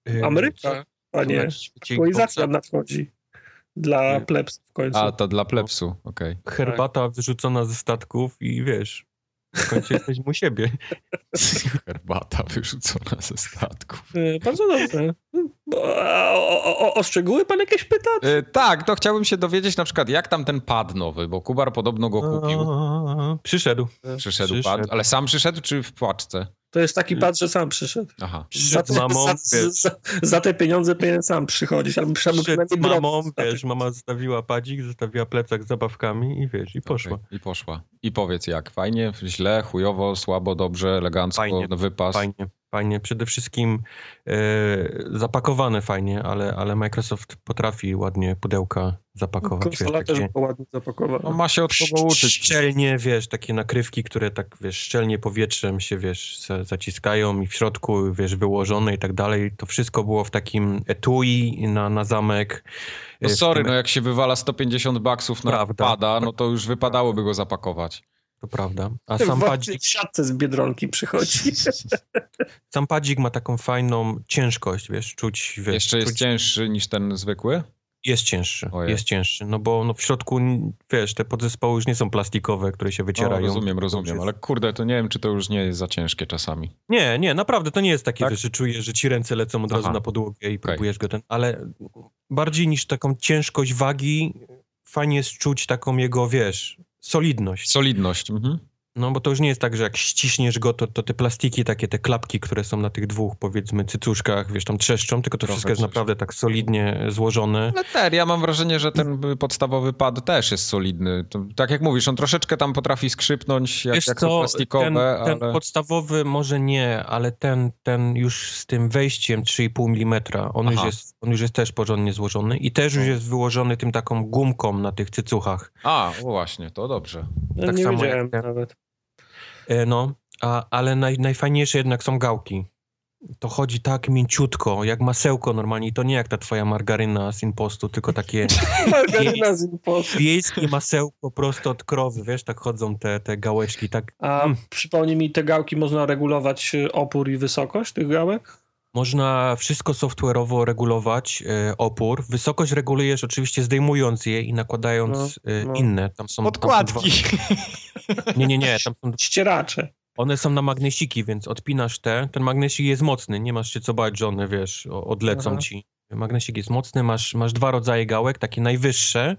E, Ameryka, a nie. na świecie Aktualizacja nadchodzi dla Nie. plebs w końcu. A, to dla plebsu, okej. Herbata wyrzucona ze statków i wiesz, w końcu jesteśmy u siebie. Herbata wyrzucona ze statków. E, Bardzo dobrze. O, o, o, o szczegóły pan jakieś pyta? E, tak, to chciałbym się dowiedzieć na przykład, jak tam ten pad nowy, bo Kubar podobno go kupił. A, Przyszedł. Przyszedł przyszedł. pad, ale sam przyszedł czy w płaczce? To jest taki pad, że sam przyszedł. Aha. Przyszedł z mamą, za, wiesz. za, za te pieniądze powinien sam przychodzić, albo Przyszedł z mamą, wiesz, mama zostawiła padzik, zostawiła plecak z zabawkami i wiesz, i poszła. Okej, I poszła. I powiedz jak, fajnie, źle, chujowo, słabo, dobrze, elegancko, Fajnie, wypas. Fajnie, fajnie. Przede wszystkim e, zapakowane fajnie, ale, ale Microsoft potrafi ładnie pudełka zapakować. Konsola wiesz, też takie była ładnie zapakowana. No, ma się od kogo uczyć. Szczelnie, wiesz, takie nakrywki, które tak, wiesz, szczelnie powietrzem się, wiesz, za- zaciskają i w środku, wiesz, wyłożone i tak dalej. To wszystko było w takim etui na, na zamek. No E, sorry, tym- no jak się wywala 150 baksów na Prawda. pada, no to już wypadałoby go zapakować. To prawda. A W sam w padzik, siatce z Biedronki przychodzi. sam padzik ma taką fajną ciężkość, wiesz, czuć, wiesz, Jeszcze jest czuć, cięższy niż ten zwykły? Jest cięższy, Ojej. jest cięższy, no bo no w środku, wiesz, te podzespoły już nie są plastikowe, które się No, wycierają. rozumiem, To rozumiem, już ale kurde, to nie wiem, czy to już nie jest za ciężkie czasami. Nie, nie, naprawdę, to nie jest takie, Tak? że się czujesz, że ci ręce lecą od razu Aha. na podłogę i próbujesz go ten, ale bardziej niż taką ciężkość wagi, fajnie jest czuć taką jego, wiesz, solidność. Solidność. Mhm. No bo to już nie jest tak, że jak ściśniesz go, to, to te plastiki, takie te klapki, które są na tych dwóch, powiedzmy, cycuszkach, wiesz, tam trzeszczą, tylko to Trochę wszystko jest naprawdę tak solidnie złożone. Ale ter, ja mam wrażenie, że ten y, podstawowy pad też jest solidny. To, tak jak mówisz, on troszeczkę tam potrafi skrzypnąć, jak, Wiesz jak są co, plastikowe, ten, ten ale... podstawowy może nie, ale ten, ten już z tym wejściem 3,5 mm, on już, jest, on już jest też porządnie złożony i też już No. jest wyłożony tym taką gumką na tych cycuchach. A, właśnie, to dobrze. No, Tak nie samo jak ten. nawet. E, No, a, ale naj, najfajniejsze jednak są gałki. To chodzi tak mięciutko, jak masełko normalnie. I to nie jak ta twoja margaryna z impostu, tylko takie Margaryna z impostu. wiejskie masełko prosto od krowy, wiesz, tak chodzą te, te gałeczki, tak A Mm. przypomnij mi, te gałki można regulować y, opór i wysokość tych gałek? Można wszystko software'owo regulować, e, opór. Wysokość regulujesz oczywiście zdejmując je i nakładając e, no. inne. Tam są, Podkładki. Tam są dwa, nie, nie, nie. Tam są, Ścieracze. one są na magnesiki, więc odpinasz te. Ten magnesik jest mocny. Nie masz się co bać, że one, wiesz, odlecą Aha. ci. Magnesik jest mocny. Masz, masz dwa rodzaje gałek, takie najwyższe.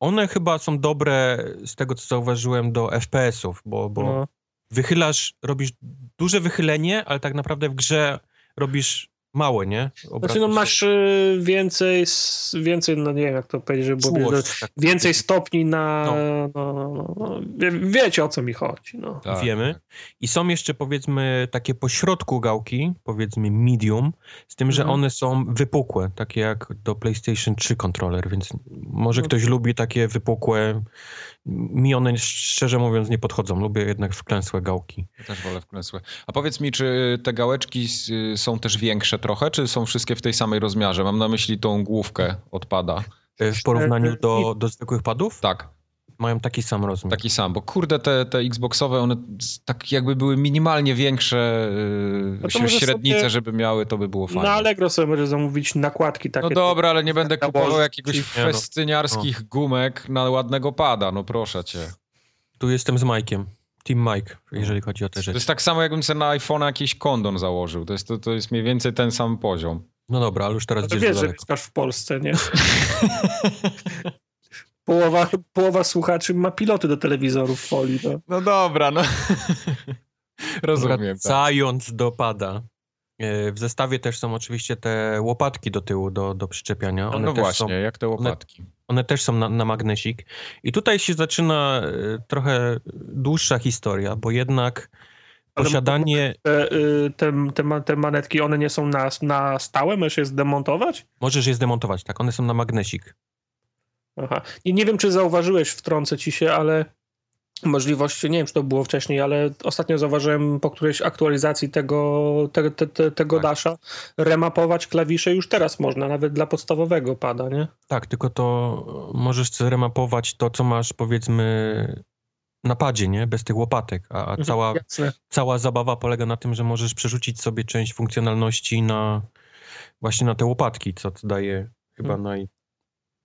One chyba są dobre, z tego co zauważyłem, do FPS-ów, bo, bo No. wychylasz, robisz duże wychylenie, ale tak naprawdę w grze robisz mało, nie? Znaczy, no masz y, więcej, s- więcej, no nie wiem jak to powiedzieć, żeby było czułość, tak więcej stopni na. No. No. No, no, no. Wie, wiecie o co mi chodzi. No. Tak, wiemy. tak. I są jeszcze powiedzmy takie pośrodku gałki, powiedzmy medium, z tym, że Mhm. one są wypukłe, takie jak do PlayStation 3 kontroler, więc może No. ktoś lubi takie wypukłe. Mi one szczerze mówiąc nie podchodzą. Lubię jednak wklęsłe gałki. Ja też wolę wklęsłe. A powiedz mi, czy te gałeczki s- są też większe trochę, czy są wszystkie w tej samej rozmiarze? Mam na myśli tą główkę odpada. E, W porównaniu do, do zwykłych padów Tak, mają taki sam rozmiar. taki sam, bo kurde, te, te Xboxowe, one tak jakby były minimalnie większe, No to może średnice, sobie- żeby miały, to by było fajne. Na Allegro sobie możesz zamówić nakładki takie. No dobra, ale nie będę kupował jakiegoś no. festyniarskich gumek na ładnego pada, no proszę cię. Tu jestem z Mike'iem. Team Mike, jeżeli chodzi o te To rzeczy. jest tak samo, jakbym sobie na iPhone'a jakiś kondon założył. To jest, to, to jest mniej więcej ten sam poziom. No dobra, ale już teraz No to gdzieś wiesz, że daleko. mieszkasz w Polsce, nie? połowa, połowa słuchaczy ma piloty do telewizorów w folii. No. No dobra, no. Rozumiem. Tak. Wracając do pada. e, W zestawie też są oczywiście te łopatki do tyłu, do, do przyczepiania. No, One no też właśnie, Są, jak te łopatki. one też są na, na magnesik. I tutaj się zaczyna e, trochę dłuższa historia, bo jednak posiadanie... Te, y, te, te, ma- te manetki, one nie są na, na stałe, możesz je zdemontować? Możesz je zdemontować, tak? One są na magnesik. Aha. I nie wiem, czy zauważyłeś, wtrącę ci się, ale możliwość, nie wiem, czy to było wcześniej, ale ostatnio zauważyłem po którejś aktualizacji tego, te, te, te, tego Tak. dasha, remapować klawisze już teraz można, nawet dla podstawowego pada, nie? Tak, tylko to możesz zremapować to, co masz powiedzmy na padzie, nie? Bez tych łopatek. A, a cała, Jasne. cała zabawa polega na tym, że możesz przerzucić sobie część funkcjonalności na właśnie na te łopatki, co daje chyba Hmm. naj,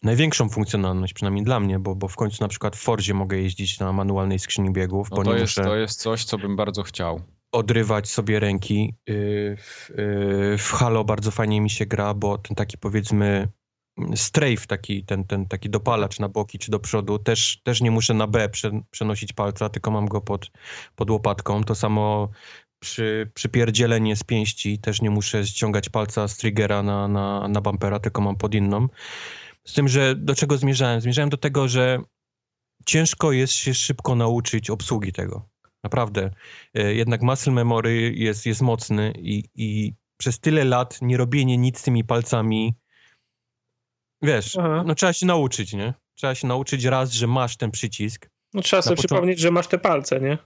największą funkcjonalność, przynajmniej dla mnie, bo, bo w końcu na przykład w Fordzie mogę jeździć na manualnej skrzyni biegów, No bo to nie jest, muszę to jest coś, co bym bardzo chciał. odrywać sobie ręki. Yy, W, yy, w Halo bardzo fajnie mi się gra, bo ten taki powiedzmy strafe, taki, ten, ten taki dopalacz na boki czy do przodu, też, też nie muszę na B prze, przenosić palca, tylko mam go pod, pod łopatką. To samo przy, przypierdzielenie z pięści, też nie muszę ściągać palca z triggera na, na, na bumpera, tylko mam pod inną. Z tym, że do czego zmierzałem? Zmierzałem do tego, że ciężko jest się szybko nauczyć obsługi tego. Naprawdę. E, Jednak muscle memory jest, jest mocny i, i przez tyle lat nie robienie nic z tymi palcami, wiesz, Aha. no trzeba się nauczyć, nie? Trzeba się nauczyć raz, że masz ten przycisk, No trzeba sobie przypomnieć, że masz te palce, nie?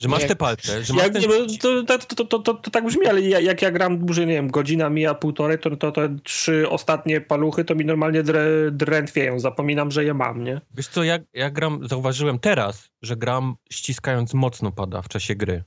Że masz Jak- te palce, że masz Jak, ten nie, to, to, to, to, tak brzmi, ale ja, jak ja gram dłużej, nie wiem, godzina mija, półtorej, to, to te trzy ostatnie paluchy to mi normalnie drę, drętwieją. Zapominam, że je mam, nie? Wiesz co, ja, ja gram, zauważyłem teraz, że gram ściskając mocno pada w czasie gry.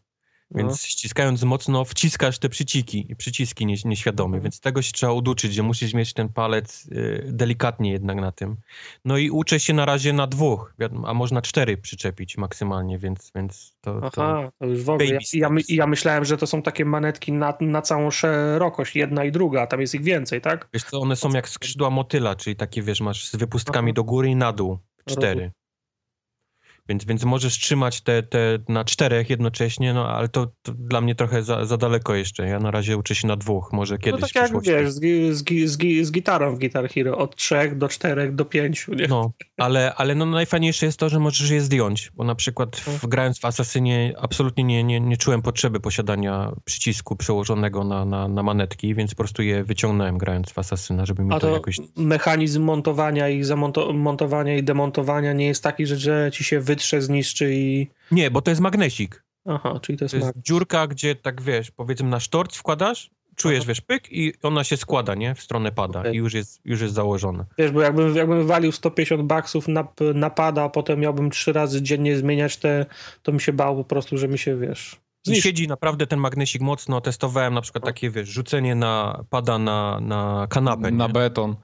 No. Więc ściskając mocno wciskasz te przyciki, przyciski nie, nieświadome, Mhm. więc tego się trzeba uduczyć, że musisz mieć ten palec y, delikatnie jednak na tym. No i uczę się na razie na dwóch, a można cztery przyczepić maksymalnie, więc, więc to, Aha, to już w ogóle. Ja, ja, my- ja myślałem, że to są takie manetki na, na całą szerokość, jedna i druga, a tam jest ich więcej, tak? wiesz co, one są jak skrzydła motyla, czyli takie wiesz, masz z wypustkami Aha. do góry i na dół, cztery. Więc, więc możesz trzymać te, te na czterech jednocześnie, no ale to, to dla mnie trochę za, za daleko jeszcze. Ja na razie uczę się na dwóch, może No kiedyś tak w jak wiesz, z, z, z, z gitarą w Guitar Hero, od trzech do czterech do pięciu, nie? No, ale, ale no najfajniejsze jest to, że możesz je zdjąć, bo na przykład w, Mhm. grając w Asasynie absolutnie nie, nie, nie czułem potrzeby posiadania przycisku przełożonego na, na, na manetki, więc po prostu je wyciągnąłem grając w Asasyna, żeby mi A to, to jakoś... mechanizm montowania i zamontowania i demontowania nie jest taki, że, że ci się wytrze, zniszczy i... Nie, bo to jest magnesik. Aha, czyli to jest, To jest dziurka, gdzie tak wiesz, powiedzmy na sztorc wkładasz, czujesz, Aha. wiesz, pyk i ona się składa, nie? W stronę pada Okej. i już jest, już jest założona. Wiesz, bo jakbym, jakbym walił 150 baksów na, na pada, a potem miałbym trzy razy dziennie zmieniać te, to mi się bał po prostu, że mi się, wiesz... I Zniszczy. siedzi naprawdę ten magnesik mocno. Testowałem na przykład takie, wiesz, rzucenie na, pada na, na kanapę. Na nie? beton.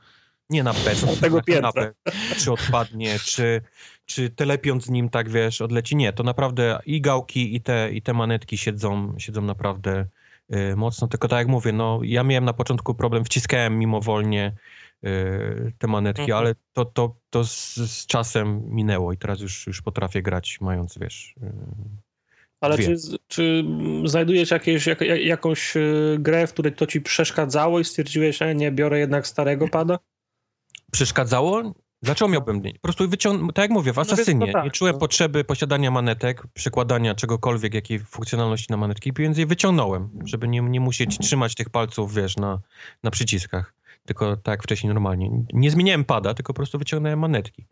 Nie na beton, tego na piętra. kanapę. Czy odpadnie, czy, czy telepiąc z nim tak, wiesz, odleci. Nie, to naprawdę i gałki, i te, i te manetki siedzą, siedzą naprawdę y, mocno. Tylko tak jak mówię, no ja miałem na początku problem, wciskałem mimowolnie y, te manetki, Mhm. ale to, to, to z, z czasem minęło i teraz już, już potrafię grać mając, wiesz... Y, Ale czy, czy znajdujesz jakieś, jak, jak- jakąś y, grę, w której to ci przeszkadzało i stwierdziłeś, że nie, biorę jednak starego pada? Przeszkadzało? Dlaczego miałbym nie? Po prostu wyciągnąć, tak jak mówię, w więc Asasynie to tak, nie czułem no. potrzeby posiadania manetek, przekładania czegokolwiek, jakiej funkcjonalności na manetki, więc je wyciągnąłem, żeby nie, nie musieć trzymać tych palców, wiesz, na, na przyciskach. Tylko tak jak wcześniej normalnie. Nie zmieniałem pada, tylko po prostu wyciągnąłem manetki.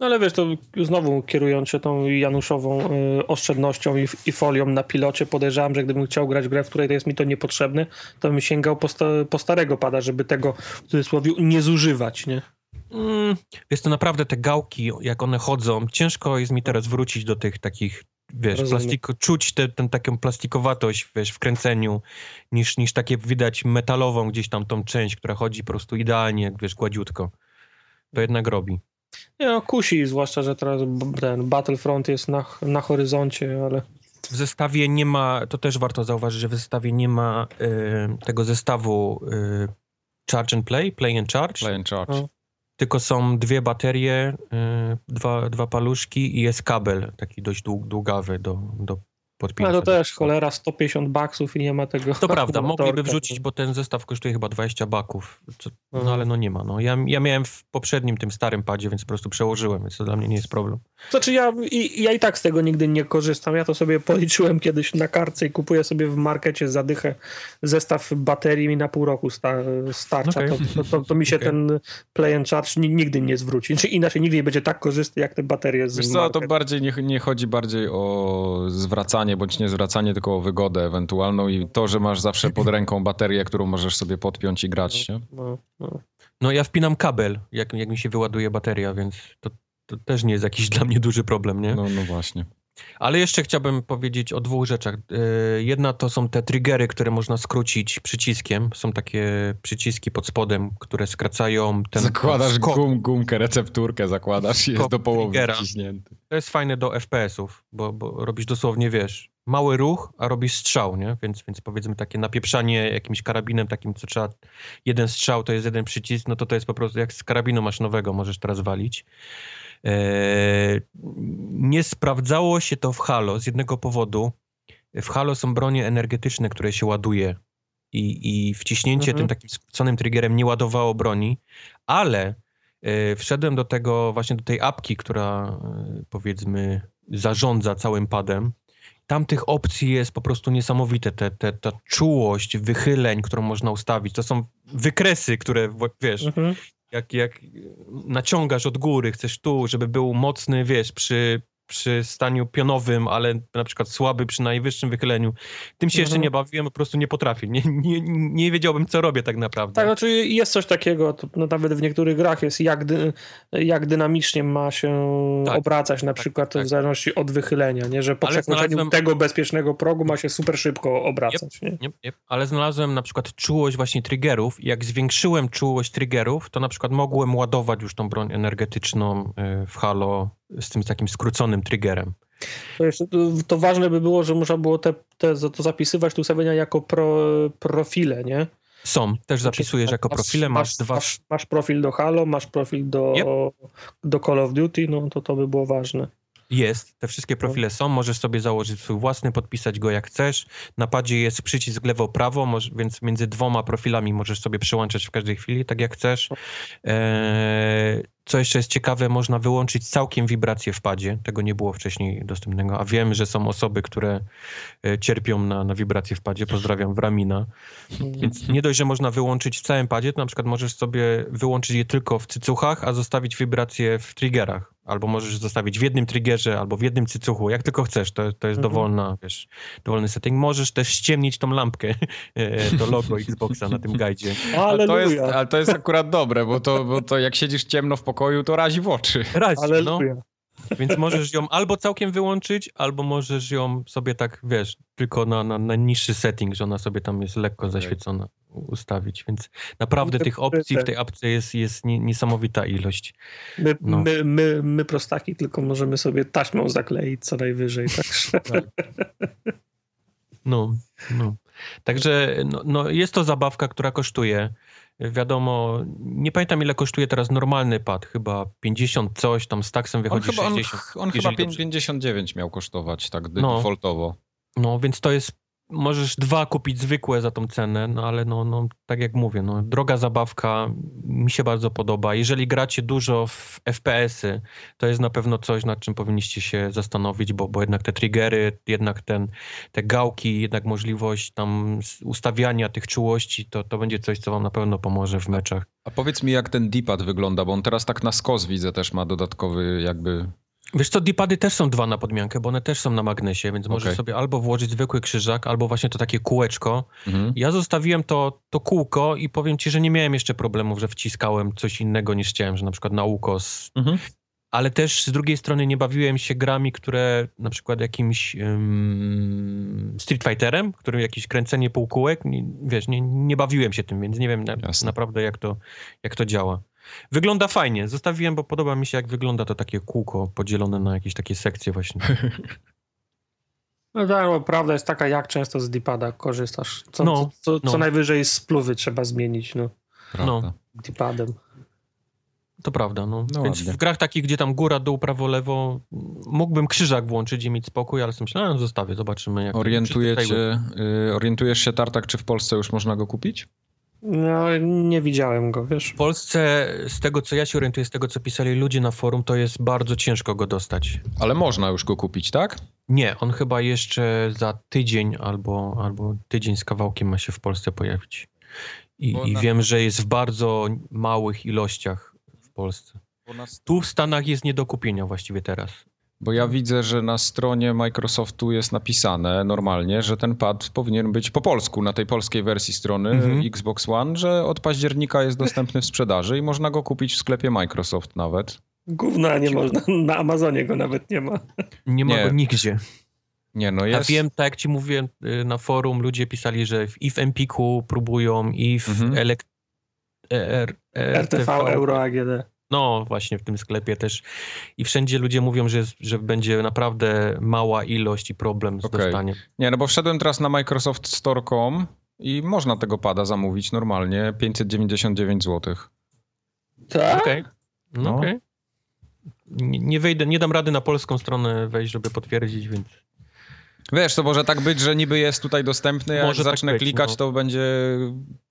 No ale wiesz, to znowu kierując się tą Januszową y, oszczędnością i, i folią na pilocie, podejrzewam, że gdybym chciał grać w grę, w której to jest mi to niepotrzebne, to bym sięgał po, sta, po starego pada, żeby tego w cudzysłowie nie zużywać, nie? Mm, jest to naprawdę te gałki, jak one chodzą, ciężko jest mi teraz wrócić do tych takich, wiesz, Rozumiem. plastiku, czuć tę taką plastikowatość, wiesz, w kręceniu, niż, niż takie widać metalową gdzieś tam tą część, która chodzi po prostu idealnie, wiesz, gładziutko. To jednak robi. Nie no, kusi, zwłaszcza, że teraz ten Battlefront jest na, na horyzoncie, ale W zestawie nie ma, to też warto zauważyć, że w zestawie nie ma y, tego zestawu y, Charge and Play, Play and Charge, Play and charge. No. Tylko są dwie baterie, y, dwa, dwa paluszki i jest kabel taki dość dług, długawy do, do podpięcia. ale to też cholera 150 baksów i nie ma tego To prawda, mogliby wrzucić, bo ten zestaw kosztuje chyba 20 baków. Co, no Mhm. ale no nie ma. No. Ja, ja miałem w poprzednim, tym starym padzie, więc po prostu przełożyłem, więc to dla mnie nie jest problem. Znaczy ja i, ja i tak z tego nigdy nie korzystam. Ja to sobie policzyłem kiedyś na kartce i kupuję sobie w markecie zadychę zestaw baterii mi na pół roku sta, starcza. Okej. To, to, to, to mi się Okej. ten play and charge ni- nigdy nie zwróci. Czy inaczej nigdy nie będzie tak korzystny jak te baterie z Wiesz co, to bardziej nie, nie chodzi bardziej o zwracanie bądź nie zwracanie, tylko o wygodę ewentualną i to, że masz zawsze pod ręką baterię, którą możesz sobie podpiąć i grać, nie? No, no. No ja wpinam kabel, jak, jak mi się wyładuje bateria, więc to, to też nie jest jakiś dla mnie duży problem, nie? No, no właśnie. Ale jeszcze chciałbym powiedzieć o dwóch rzeczach. Yy, Jedna to są te triggery, które można skrócić przyciskiem. Są takie przyciski pod spodem, które skracają ten zakładasz gum, gumkę, recepturkę zakładasz i jest do połowy triggera. wciśnięty. To jest fajne do FPS-ów, bo, bo robisz dosłownie, wiesz, mały ruch, a robisz strzał, nie? Więc, więc powiedzmy takie napieprzanie jakimś karabinem takim, co trzeba... Jeden strzał to jest jeden przycisk, no to to jest po prostu jak z karabinu maszynowego możesz teraz walić. Eee, nie sprawdzało się to w Halo z jednego powodu. W Halo są bronie energetyczne, które się ładuje i, i wciśnięcie Mhm. tym takim skróconym triggerem nie ładowało broni, ale e, wszedłem do tego, właśnie do tej apki, która e, powiedzmy zarządza całym padem. Tam tych opcji jest po prostu niesamowite. Te, te, ta czułość wychyleń, którą można ustawić. To są wykresy, które wiesz, Mhm. Jak, jak naciągasz od góry, chcesz tu, żeby był mocny, wiesz, przy, przy staniu pionowym, ale na przykład słaby przy najwyższym wychyleniu. Tym się jeszcze Mhm. nie bawiłem, po prostu nie potrafię. Nie, nie, nie wiedziałbym, co robię tak naprawdę. Tak, znaczy jest coś takiego, to, no, nawet w niektórych grach jest, jak, dy, jak dynamicznie ma się Tak. obracać, na przykład tak. w zależności od wychylenia, nie? że po Ale przekroczeniu znalazłem- tego bezpiecznego progu ma się super szybko obracać. Nie? Nie, nie. Ale znalazłem na przykład czułość właśnie triggerów i jak zwiększyłem czułość triggerów, to na przykład mogłem ładować już tą broń energetyczną y, w Halo z tym takim skróconym triggerem. To, jeszcze, to, ważne by było, że można było te, te, to zapisywać tu ustawienia jako pro, profile, nie? Są, też zapisujesz jako profile, masz dwa... Masz, masz profil do Halo, masz profil do, Yep. do Call of Duty, no to to by było ważne. Jest, te wszystkie profile są, możesz sobie założyć swój własny, podpisać go jak chcesz. Na padzie jest przycisk lewo-prawo, więc między dwoma profilami możesz sobie przełączać w każdej chwili, tak jak chcesz. Eee, co jeszcze jest ciekawe, można wyłączyć całkiem wibrację w padzie. Tego nie było wcześniej dostępnego, a wiem, że są osoby, które e, cierpią na, na wibrację w padzie. Pozdrawiam Wramina. Więc nie dość, że można wyłączyć w całym padzie, to na przykład możesz sobie wyłączyć je tylko w cycuchach, a zostawić wibrację w triggerach. Albo możesz zostawić w jednym triggerze, albo w jednym cycuchu, jak tylko chcesz. To, to jest Mhm. dowolna, wiesz, dowolny setting. Możesz też ściemnić tą lampkę, e, to logo Xboxa na tym gajdzie. Ale to, jest, ale to jest akurat dobre, bo to, bo to jak siedzisz ciemno w pokoju, to razi w oczy. Raz, no, aleluja. więc możesz ją albo całkiem wyłączyć, albo możesz ją sobie tak, wiesz, tylko na, na, na niższy setting, że ona sobie tam jest lekko Okej. zaświecona, ustawić. Więc naprawdę tych opcji w te- tej apce jest, jest nie- niesamowita ilość. My, No. my, my, my prostaki tylko możemy sobie taśmą zakleić co najwyżej. Także. No, no. Także no, no, jest to zabawka, która kosztuje. Wiadomo, nie pamiętam ile kosztuje teraz normalny pad, chyba 50 coś, tam z taksem On wychodzi chyba, on, 60. on chyba pięć- dobrze- 59 miał kosztować, tak No. defaultowo. No, więc to jest możesz dwa kupić zwykłe za tą cenę, no ale no, no tak jak mówię, no, droga zabawka mi się bardzo podoba. Jeżeli gracie dużo w FPS-y, to jest na pewno coś, nad czym powinniście się zastanowić, bo, bo jednak te triggery, jednak ten, te gałki, jednak możliwość tam ustawiania tych czułości, to, to będzie coś, co wam na pewno pomoże w meczach. A powiedz mi, jak ten D-pad wygląda, bo on teraz tak na skos widzę też ma dodatkowy jakby Wiesz co, dipady też są dwa na podmiankę, bo one też są na magnesie, więc możesz Okej. sobie albo włożyć zwykły krzyżak, albo właśnie to takie kółeczko. Mhm. Ja zostawiłem to, to kółko i powiem ci, że nie miałem jeszcze problemów, że wciskałem coś innego niż chciałem, że na przykład na ukos. Mhm. Ale też z drugiej strony nie bawiłem się grami, które na przykład jakimś ym, Street Fighterem, którym jakieś kręcenie półkółek, nie, wiesz, nie, nie bawiłem się tym, więc nie wiem na, naprawdę jak to, jak to działa. Wygląda fajnie. Zostawiłem, bo podoba mi się, jak wygląda to takie kółko podzielone na jakieś takie sekcje właśnie. No tak, bo prawda jest taka, jak często z D-pada korzystasz. Co, No, co, co, no. co najwyżej spluwy trzeba zmienić, no, Prawda. D-padem. To prawda, no. No Więc ładnie. w grach takich, gdzie tam góra, dół, prawo, lewo, mógłbym krzyżak włączyć i mieć spokój, ale sobie myślałem, no, zostawię, zobaczymy. Jak Orientuje przyzwyczaiłem. cię, y, orientujesz się, Tartak, czy w Polsce już można go kupić? No, nie widziałem go, wiesz. W Polsce, z tego co ja się orientuję, z tego co pisali ludzie na forum, to jest bardzo ciężko go dostać. Ale można już go kupić, tak? Nie, on chyba jeszcze za tydzień albo, albo tydzień z kawałkiem ma się w Polsce pojawić. I, i na- wiem, że jest w bardzo małych ilościach w Polsce. Tu w Stanach jest nie do kupienia właściwie teraz. Bo ja widzę, że na stronie Microsoftu jest napisane normalnie, że ten pad powinien być po polsku, na tej polskiej wersji strony Mhm. Xbox One, że od października jest dostępny w sprzedaży i można go kupić w sklepie Microsoft nawet. Gówna nie można, na Amazonie go nawet nie ma. Nie ma Nie. go nigdzie. Nie, no Ja jest. wiem, tak jak ci mówiłem y, na forum, ludzie pisali, że w- i w Empiku próbują, i w Mhm. elek... ER, RTV, Euro, AGD. No, właśnie w tym sklepie też. I wszędzie ludzie mówią, że, że będzie naprawdę mała ilość i problem z Okej. dostaniem. Nie, no bo wszedłem teraz na microsoftstore.com i można tego pada zamówić normalnie 599 zł. Tak? Okej. No, No. okej. Nie, nie wejdę, nie dam rady na polską stronę wejść, żeby potwierdzić, więc Wiesz, to może tak być, że niby jest tutaj dostępny, jak Może tak zacznę być, klikać, no. to będzie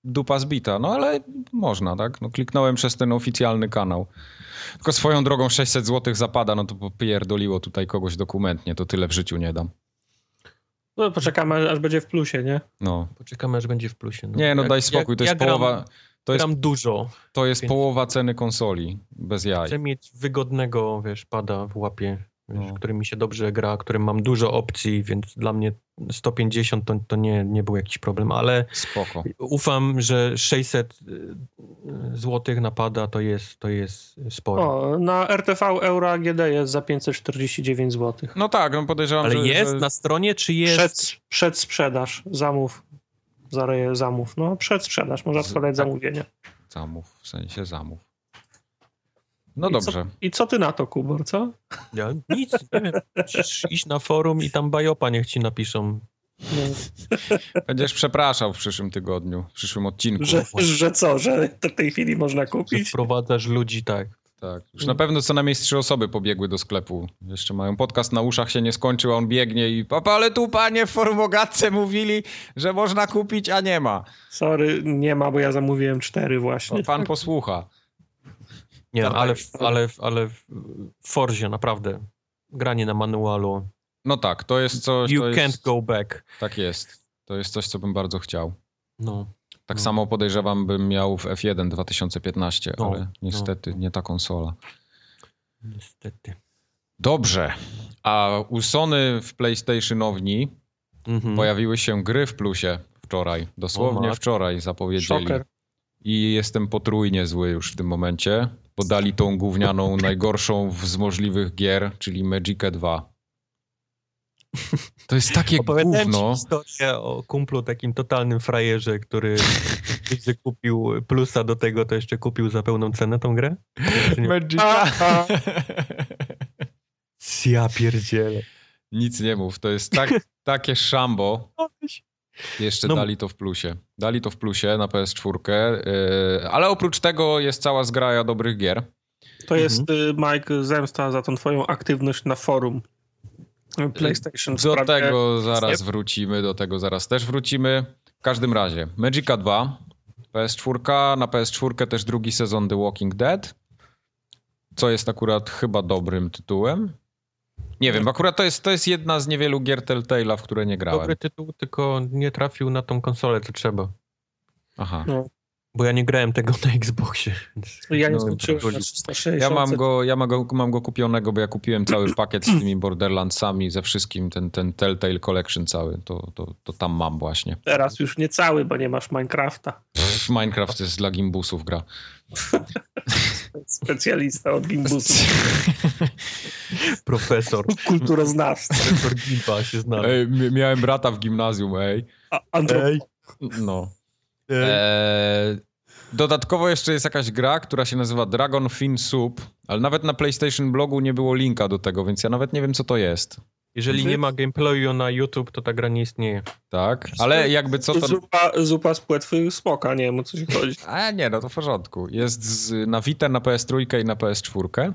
dupa zbita. No ale można, tak? No kliknąłem przez ten oficjalny kanał. Tylko swoją drogą 600 zł zapada, no to popierdoliło tutaj kogoś dokumentnie, to tyle w życiu nie dam. No, poczekamy, aż będzie w plusie, nie? No. poczekamy, aż będzie w plusie. Nie, no Jak- daj spokój, to jak- jest ja gram- połowa... To jest, Gram dużo. to jest więc- połowa ceny konsoli, bez jaj. Chcę mieć wygodnego, wiesz, pada w łapie, No. którym mi się dobrze gra, którym mam dużo opcji, więc dla mnie 150 to, to nie, nie był jakiś problem, ale Spoko. ufam, że 600 zł napada to jest, to jest sporo. O, na RTV Euro AGD jest za 549 zł. No tak, no podejrzewam, ale że... jest że... na stronie, czy jest... Przed, przed sprzedaż, zamów, zareje zamów. No, przed sprzedaż, można Z- odkładać tak. zamówienie. Zamów, w sensie zamów. No I dobrze. I co ty na to, Kubor, co? Ja, nic, nie wiem. Musisz iść na forum i tam bajopa niech ci napiszą. No, Będziesz przepraszał w przyszłym tygodniu, w przyszłym odcinku. że, że co, że to w tej chwili można Że kupić? wprowadzasz ludzi, tak. Tak. Już na pewno co najmniej trzy osoby pobiegły do sklepu. Jeszcze mają podcast na uszach, się nie skończył, a on biegnie i papa, ale tu panie w formogatce mówili, że można kupić, a nie ma. Sorry, nie ma, bo ja zamówiłem cztery właśnie. No, pan posłucha. Nie, Tak, ale, w, ale, w- ale w Forzie naprawdę granie na manualu. No tak, to jest coś, You can't jest, go back. tak jest. To jest coś, co bym bardzo chciał. No. Tak No. samo podejrzewam bym miał w F1 2015, No, ale niestety nie ta konsola. Niestety. Dobrze. A u Sony w PlayStationowni Mhm. pojawiły się gry w plusie wczoraj. Dosłownie wczoraj zapowiedzieli. Szoker. I jestem potrójnie zły już w tym momencie, bo dali tą gównianą, najgorszą z możliwych gier, czyli Magica 2. To jest takie Opowiadałem gówno. historię o kumplu takim totalnym frajerze, który kupił plusa do tego, to jeszcze kupił za pełną cenę tą grę? Magica. Ja pierdzielę. Nic nie mów, to jest tak, takie szambo. Jeszcze No. dali to w plusie. Dali to w plusie na PS4, yy, ale oprócz tego jest cała zgraja dobrych gier. To jest, y, Mike, zemsta za tą twoją aktywność na forum. PlayStation Do sprawia- tego zaraz Nie? wrócimy, do tego zaraz też wrócimy. W każdym razie, Magica 2, PS4, na PS4 też drugi sezon The Walking Dead, co jest akurat chyba dobrym tytułem. Nie wiem, akurat to jest, to jest jedna z niewielu gier Telltale'a, w które nie grałem. Dobry tytuł, tylko nie trafił na tą konsolę, co trzeba. Aha. Bo ja nie grałem tego na Xboxie. Więc Ja nie No, skończyłem na 360. Ja mam go, ja mam go, mam go kupionego, bo ja kupiłem cały pakiet z tymi Borderlandsami, ze wszystkim, ten, ten Telltale Collection cały, to, to, to tam mam właśnie. Teraz już nie cały, bo nie masz Minecrafta. Pff, Minecraft jest dla gimbusów gra. Specjalista od Gimbusu. Profesor. Kulturoznawca. Profesor Gimpa się znalazł. Ej, mi- miałem brata w gimnazjum, ej. A- Andro... No. Ej. Eee, dodatkowo jeszcze jest jakaś gra, która się nazywa Dragon Fin Soup, ale nawet na PlayStation blogu nie było linka do tego, więc ja nawet nie wiem, co to jest. Jeżeli nie ma gameplayu na YouTube, to ta gra nie istnieje. Tak? Ale jakby co to... Zupa, zupa z płetwy smoka, nie wiem o co ci chodzi. A nie, no to w porządku. Jest z, na Vita, na PS3 i na PS4.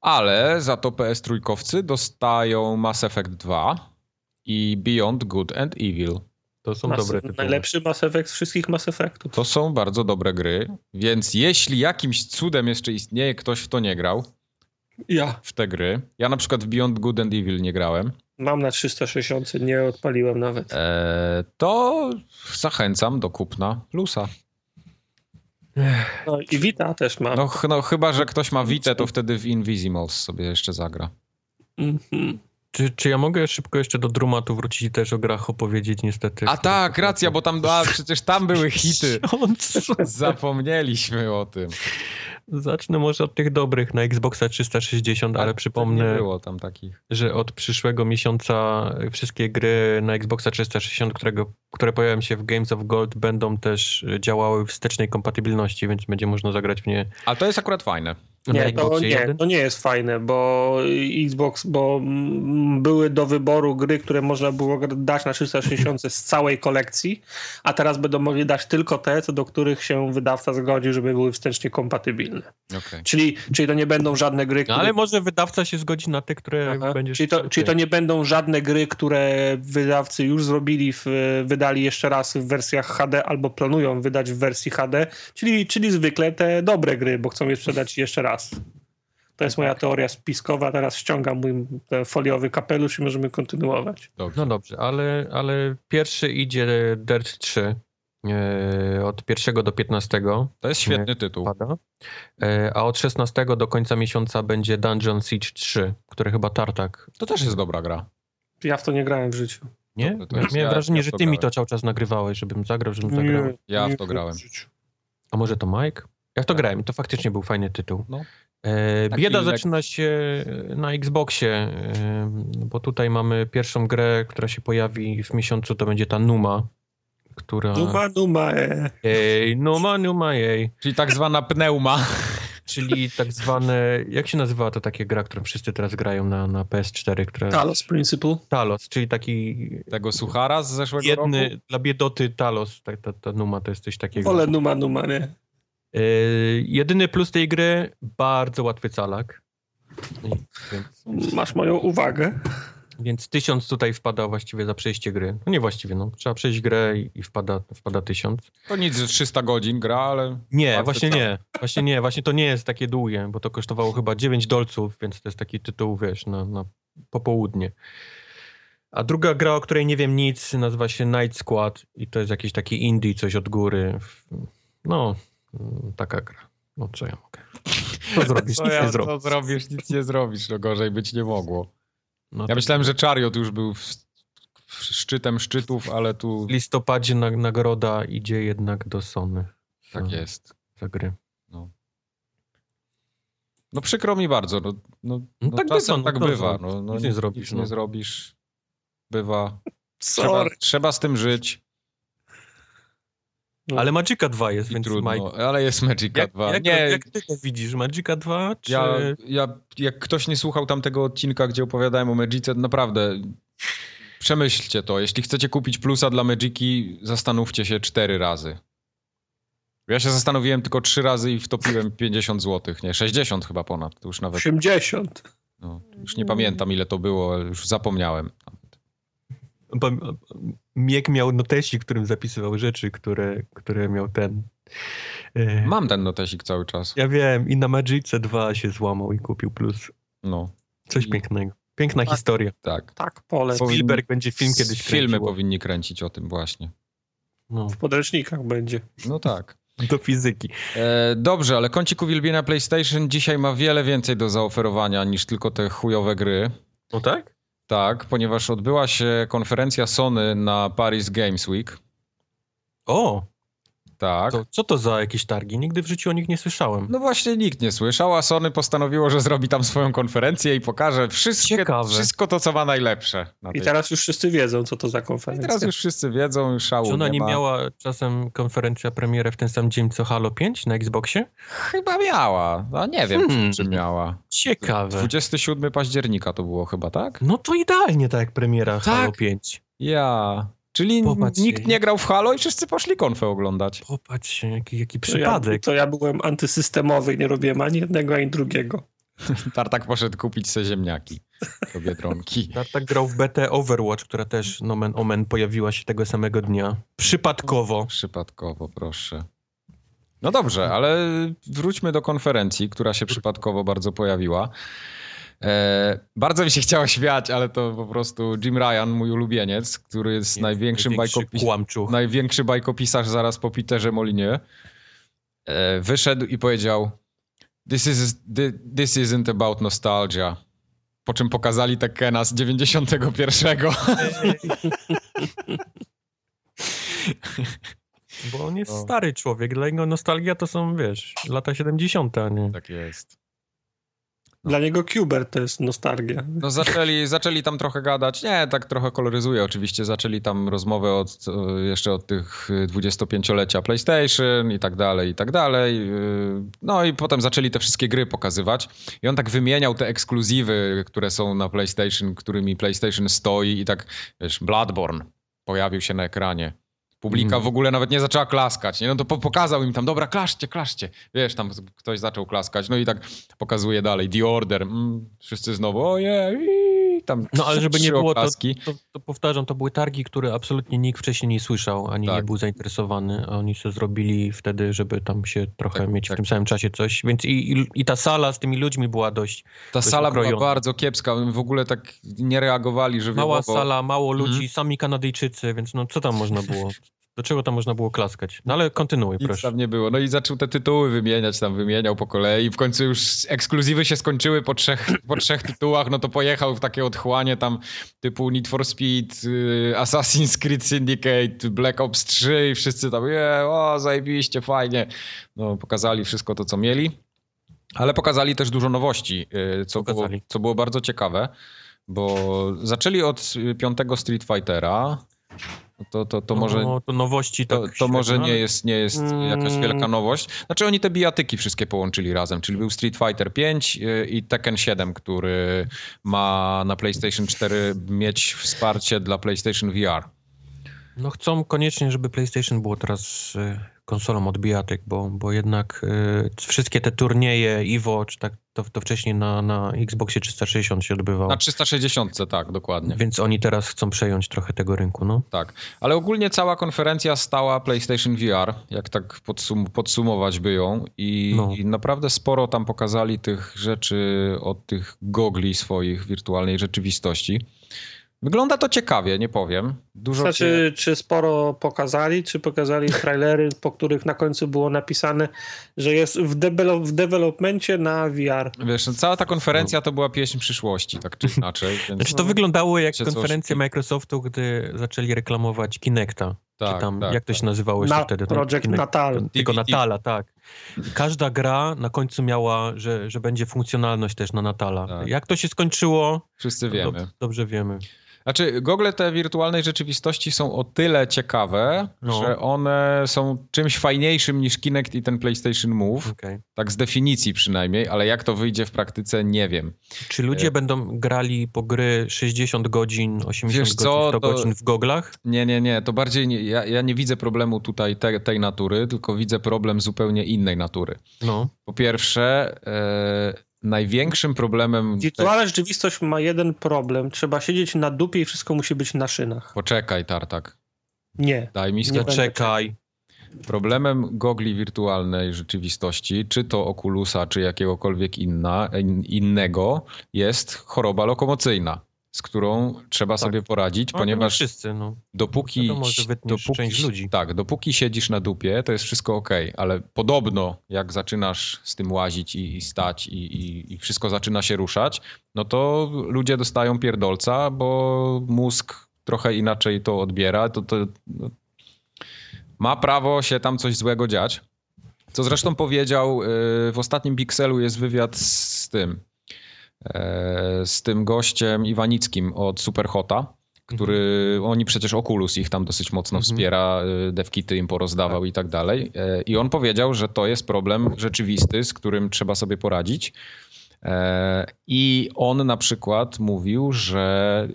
Ale za to PS3-kowcy dostają Mass Effect 2 i Beyond Good and Evil. To są Mass- dobre tytuły. Najlepszy Mass Effect z wszystkich Mass Effectów. To są bardzo dobre gry, więc jeśli jakimś cudem jeszcze istnieje ktoś, w to nie grał, Ja w te gry. Ja na przykład w Beyond Good and Evil nie grałem. mam na 360, nie odpaliłem nawet. Eee, to zachęcam do kupna plusa. No i Vita też mam. No, ch- no chyba, że ktoś ma Vita, to wtedy w Invisimals sobie jeszcze zagra. Mhm. Czy, czy ja mogę szybko jeszcze do Drumatu wrócić i też o grach opowiedzieć niestety? A tak, racja, bo tam, a, przecież tam były hity. Zapomnieliśmy o tym. Zacznę może od tych dobrych na Xboxa 360, ale Nie przypomnę, było tam takich. że od przyszłego miesiąca wszystkie gry na Xboxa 360, którego, które pojawią się w Games of Gold, będą też działały w wstecznej kompatybilności, więc będzie można zagrać w nie Ale to jest akurat fajne. Nie, to nie, 1. to nie jest fajne, bo Xbox, bo były do wyboru gry, które można było dać na 360 z całej kolekcji, a teraz będą mogli dać tylko te, co do których się wydawca zgodził, żeby były wstecznie kompatybilne. Okay. Czyli, czyli to nie będą żadne gry, No, które... ale może wydawca się zgodzi na te, które Aha. będziesz... Czyli, to, czyli to nie będą żadne gry, które wydawcy już zrobili, w, wydali jeszcze raz w wersjach HD albo planują wydać w wersji HD, czyli, czyli zwykle te dobre gry, bo chcą je sprzedać jeszcze raz. To jest moja teoria spiskowa. Teraz ściągam mój ten foliowy kapelusz i możemy kontynuować. Dobrze. No dobrze, ale, ale pierwszy idzie Dirt 3 e, od 1 do 15 To jest świetny tytuł. pada, e, a od 16 do końca miesiąca będzie Dungeon Siege 3, które chyba Tartak, To też jest dobra gra. Ja w to nie grałem w życiu. nie? To Miałem ja- wrażenie, ja że ty mi to cały czas nagrywałeś, żebym zagrał, żebym zagrał. Ja w to nie grałem. w życiu. A może to Mike? Ja w to Tak. grałem, to faktycznie był fajny tytuł. No. E, bieda lek- zaczyna się na Xboxie, e, bo tutaj mamy pierwszą grę, która się pojawi w miesiącu, to będzie ta Numa, która... Numa, numa, e. Ej, Numa, Numa, jej. Czyli tak zwana pneuma. Czyli tak zwane, jak się nazywała to takie gra, którą wszyscy teraz grają na, na PS4, która... Talos Principle. Talos, czyli taki Tego suchara z zeszłego jedny, roku. dla biedoty Talos, ta, ta, ta Numa to jest coś takiego. Wolę numa, numa, nie? E, jedyny plus tej gry, bardzo łatwy calak. Więc, Masz moją uwagę. Więc tysiąc tutaj wpada właściwie za przejście gry. No nie właściwie, no. Trzeba przejść grę i, i wpada, wpada tysiąc. To nic, że 300 godzin gra, ale Nie, właśnie nie. Właśnie nie, właśnie to nie jest takie długie, bo to kosztowało chyba 9 dolców, więc to jest taki tytuł, wiesz, na, na popołudnie. A druga gra, o której nie wiem nic, nazywa się Night Squad i to jest jakiś taki indie, coś od góry. No, taka gra. No co ja mogę? Co zrobisz? co Nic ja nie co zrobisz. zrobisz, nic nie zrobisz, no gorzej być nie mogło. No Ja myślałem, że Chariot już był w, w szczytem szczytów, ale tu w listopadzie na, nagroda idzie jednak do Sony. tak za- jest. Za gry. No przykro mi bardzo. No, no, No no tak czasem bywa, no tak bywa. No, no, Nic nie zrobisz, Nic no. nie zrobisz. Bywa. Trzeba, trzeba z tym żyć. No. Ale Magica 2 jest, I więc trudno. Mike, Ale jest Magica jak, 2. jak, nie, jak ty to widzisz? Magica 2 czy... ja, ja, jak ktoś nie słuchał tamtego odcinka, gdzie opowiadałem o Magice, naprawdę przemyślcie to. Jeśli chcecie kupić plusa dla Magiki, zastanówcie się cztery razy. Ja się zastanowiłem tylko trzy razy i wtopiłem 50 zł. Nie, 60 chyba ponad. To już nawet 80. No, już nie pamiętam ile to było, już zapomniałem. Miek miał notesik, którym zapisywał rzeczy, które, które miał ten. e, Mam ten notesik cały czas. Ja wiem, i na Magice 2 się złamał i kupił plus. No, Coś I- pięknego. Piękna Tak. historia. tak. Tak, pole. Spielberg będzie film kiedyś Filmy kręcił. powinni kręcić o tym właśnie. No, W podręcznikach będzie. No tak. do fizyki. E, dobrze, ale kącik uwielbienia PlayStation dzisiaj ma wiele więcej do zaoferowania niż tylko te chujowe gry. No tak? Tak, ponieważ odbyła się konferencja Sony na Paris Games Week. O, Tak. to, co to za jakieś targi? Nigdy w życiu o nich nie słyszałem. No właśnie nikt nie słyszał, a Sony postanowiło, że zrobi tam swoją konferencję i pokaże wszystkie, wszystko to, co ma najlepsze. Na I teraz już wszyscy wiedzą, co to za I konferencja. teraz już wszyscy wiedzą, już szału Czy ona nie ma. miała czasem konferencja premierę w ten sam dzień co Halo 5 na Xboxie? Chyba miała, a nie wiem, Hmm. czy, czy miała. Ciekawe. 27 października to było chyba, tak? No to idealnie tak jak premiera Tak. Halo 5. Ja. Czyli Popatrzcie, nikt nie grał w Halo i wszyscy poszli konfę oglądać. Popatrz się, jaki, jaki To ja, przypadek. to ja byłem antysystemowy nie robiłem ani jednego, ani drugiego. Tartak poszedł kupić se ziemniaki do Biedronki. Tartak grał w BT Overwatch, która też nomen omen pojawiła się tego samego dnia. Przypadkowo. Przypadkowo, proszę. No dobrze, ale wróćmy do konferencji, która się przypadkowo bardzo pojawiła. E, bardzo mi się chciało śmiać, ale to po prostu Jim Ryan, mój ulubieniec, który jest największym, Największy bajkopis kłamczuch. największy bajkopisarz zaraz po Peterze Molinie, e, wyszedł i powiedział this, is, thi- this isn't about nostalgia. Po czym pokazali Tekena z 91. Bo on jest No. stary człowiek. Dla niego nostalgia to są, wiesz, lata 70., a nie. tak jest. Dla niego Kubert to jest nostalgia. No zaczęli, zaczęli tam trochę gadać, nie, tak trochę koloryzuję oczywiście, zaczęli tam rozmowę od, e, jeszcze od tych e, 25-lecia PlayStation i tak dalej, i tak dalej. e, No i potem zaczęli te wszystkie gry pokazywać i on tak wymieniał te ekskluzywy, które są na PlayStation, którymi PlayStation stoi i tak, wiesz, Bloodborne pojawił się na ekranie. Publika Mhm. w ogóle nawet nie zaczęła klaskać, nie? No to po pokazał im tam, dobra, klaszcie, klaszcie. Wiesz, tam ktoś zaczął klaskać, no i tak pokazuje dalej, The Order, mm, wszyscy znowu, ojej, tam No ale żeby nie było, to, to, to powtarzam, to były targi, które absolutnie nikt wcześniej nie słyszał, ani Tak. nie był zainteresowany, a oni się zrobili wtedy, żeby tam się trochę Tak, mieć tak. w tym samym czasie coś, więc i, i, i ta sala z tymi ludźmi była dość Ta dość sala była ukrojona. bardzo kiepska, w ogóle tak nie reagowali żywiołowo. mała sala, mało ludzi, Mhm. sami Kanadyjczycy, więc no co tam można było, do czego tam można było klaskać? No ale kontynuuj, Nic proszę. tam nie było. No i zaczął te tytuły wymieniać, tam wymieniał po kolei. W końcu już ekskluzywy się skończyły po trzech, po trzech tytułach, no to pojechał w takie otchłanie tam typu Need for Speed, y, Assassin's Creed Syndicate, Black Ops 3 i wszyscy tam, je, o zajebiście, fajnie. No pokazali wszystko to, co mieli. Ale pokazali też dużo nowości, y, co, było, co było bardzo ciekawe, bo zaczęli od y, piątego Street Fightera. To, to, to może No, to nowości to, tak to może średnio, nie ale- jest, nie jest jakaś Mm. wielka nowość. Znaczy oni te bijatyki wszystkie połączyli razem, czyli był Street Fighter 5 y, i Tekken 7, który ma na PlayStation 4 mieć wsparcie dla PlayStation VR. No chcą koniecznie, żeby PlayStation było teraz konsolą od bijatyk, bo, bo jednak y, wszystkie te turnieje Evo, czy tak, to, to wcześniej na, na Xboxie 360 się odbywało. Na 360, tak, dokładnie. Więc oni teraz chcą przejąć trochę tego rynku, no. Tak, ale ogólnie cała konferencja stała PlayStation VR, jak tak podsum podsumować by ją I, No. i naprawdę sporo tam pokazali tych rzeczy od tych gogli swoich wirtualnej rzeczywistości. Wygląda to ciekawie, nie powiem. Dużo się- Znaczy, czy sporo pokazali, czy pokazali trailery, po których na końcu było napisane, że jest w, debelo- w developmencie na VR. Wiesz, no, cała ta konferencja to była pieśń przyszłości, tak czy inaczej. Więc, Znaczy to wyglądało jak Się coś- konferencja Microsoftu, gdy zaczęli reklamować Kinecta. tak, czy tam, tak, jak to tak. się nazywało jeszcze Na wtedy? Project Kinect- Natal. ten- Tylko. Natala, tak. Każda gra na końcu miała, że, że będzie funkcjonalność też na Natala. Tak. Jak to się skończyło, Wszyscy to wiemy. dob- dobrze wiemy. Znaczy, gogle te wirtualnej rzeczywistości są o tyle ciekawe, No. że one są czymś fajniejszym niż Kinect i ten PlayStation Move. Okej. Tak z definicji przynajmniej, ale jak to wyjdzie w praktyce, nie wiem. Czy ludzie E. będą grali po gry 60 godzin, 80 Wiesz godzin, co, 100 to- godzin w goglach? Nie, nie, nie, to bardziej nie, ja, ja nie widzę problemu tutaj te, tej natury, tylko widzę problem zupełnie innej natury. No. Po pierwsze, e, największym problemem... Wirtualna rzeczywistość ma jeden problem. Trzeba siedzieć na dupie i wszystko musi być na szynach. Poczekaj, Tartak. Nie. Daj mi Nie skończyć. będę Czekaj. Problemem gogli wirtualnej rzeczywistości, czy to Oculusa, czy jakiegokolwiek inna, in, innego, jest choroba lokomocyjna, z którą trzeba sobie poradzić, No, ponieważ wszyscy, no. dopóki, Wiadomo, dopóki, część ludzi. Tak, dopóki siedzisz na dupie, to jest wszystko ok, ale podobno jak zaczynasz z tym łazić i, i stać i, i, i wszystko zaczyna się ruszać, no to ludzie dostają pierdolca, bo mózg trochę inaczej to odbiera, to, to no, ma prawo się tam coś złego dziać. Co zresztą powiedział, y, w ostatnim Pixelu jest wywiad z tym, z tym gościem Iwanickim od Superhota, który, oni przecież Oculus ich tam dosyć mocno Mhm. wspiera, y, devkity im porozdawał i tak dalej. E, I on powiedział, że to jest problem rzeczywisty, z którym trzeba sobie poradzić. E, I on na przykład mówił, że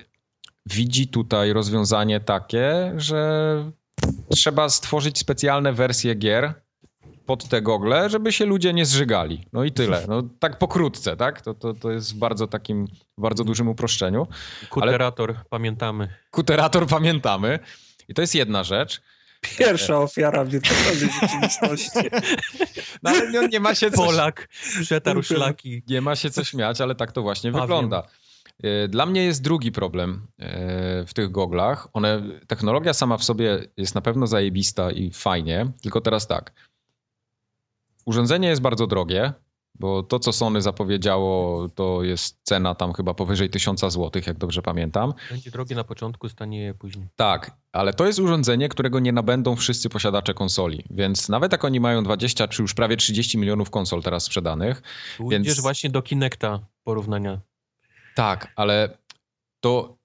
widzi tutaj rozwiązanie takie, że trzeba stworzyć specjalne wersje gier pod te gogle, żeby się ludzie nie zżygali. No i tyle. No, tak pokrótce, tak? To, to, to jest w bardzo takim, bardzo dużym uproszczeniu. Kuterator, pamiętamy. Kuterator pamiętamy. I to jest jedna rzecz. Pierwsza ofiara wirtualnej rzeczywistości. No ale nie, nie ma się co, Polak przetarł szlaki. nie ma się co śmiać, ale tak to właśnie A, wygląda. Y, Dla mnie jest drugi problem y, w tych goglach. One, technologia sama w sobie jest na pewno zajebista i fajnie, tylko teraz tak. Urządzenie jest bardzo drogie, bo to, co Sony zapowiedziało, to jest cena tam chyba powyżej 1000 zł, jak dobrze pamiętam. Będzie drogie na początku, stanieje później. Tak, ale to jest urządzenie, którego nie nabędą wszyscy posiadacze konsoli. Więc nawet jak oni mają 20 czy już prawie 30 milionów konsol teraz sprzedanych, Tu Więc- Idziesz właśnie do Kinecta porównania. tak, ale to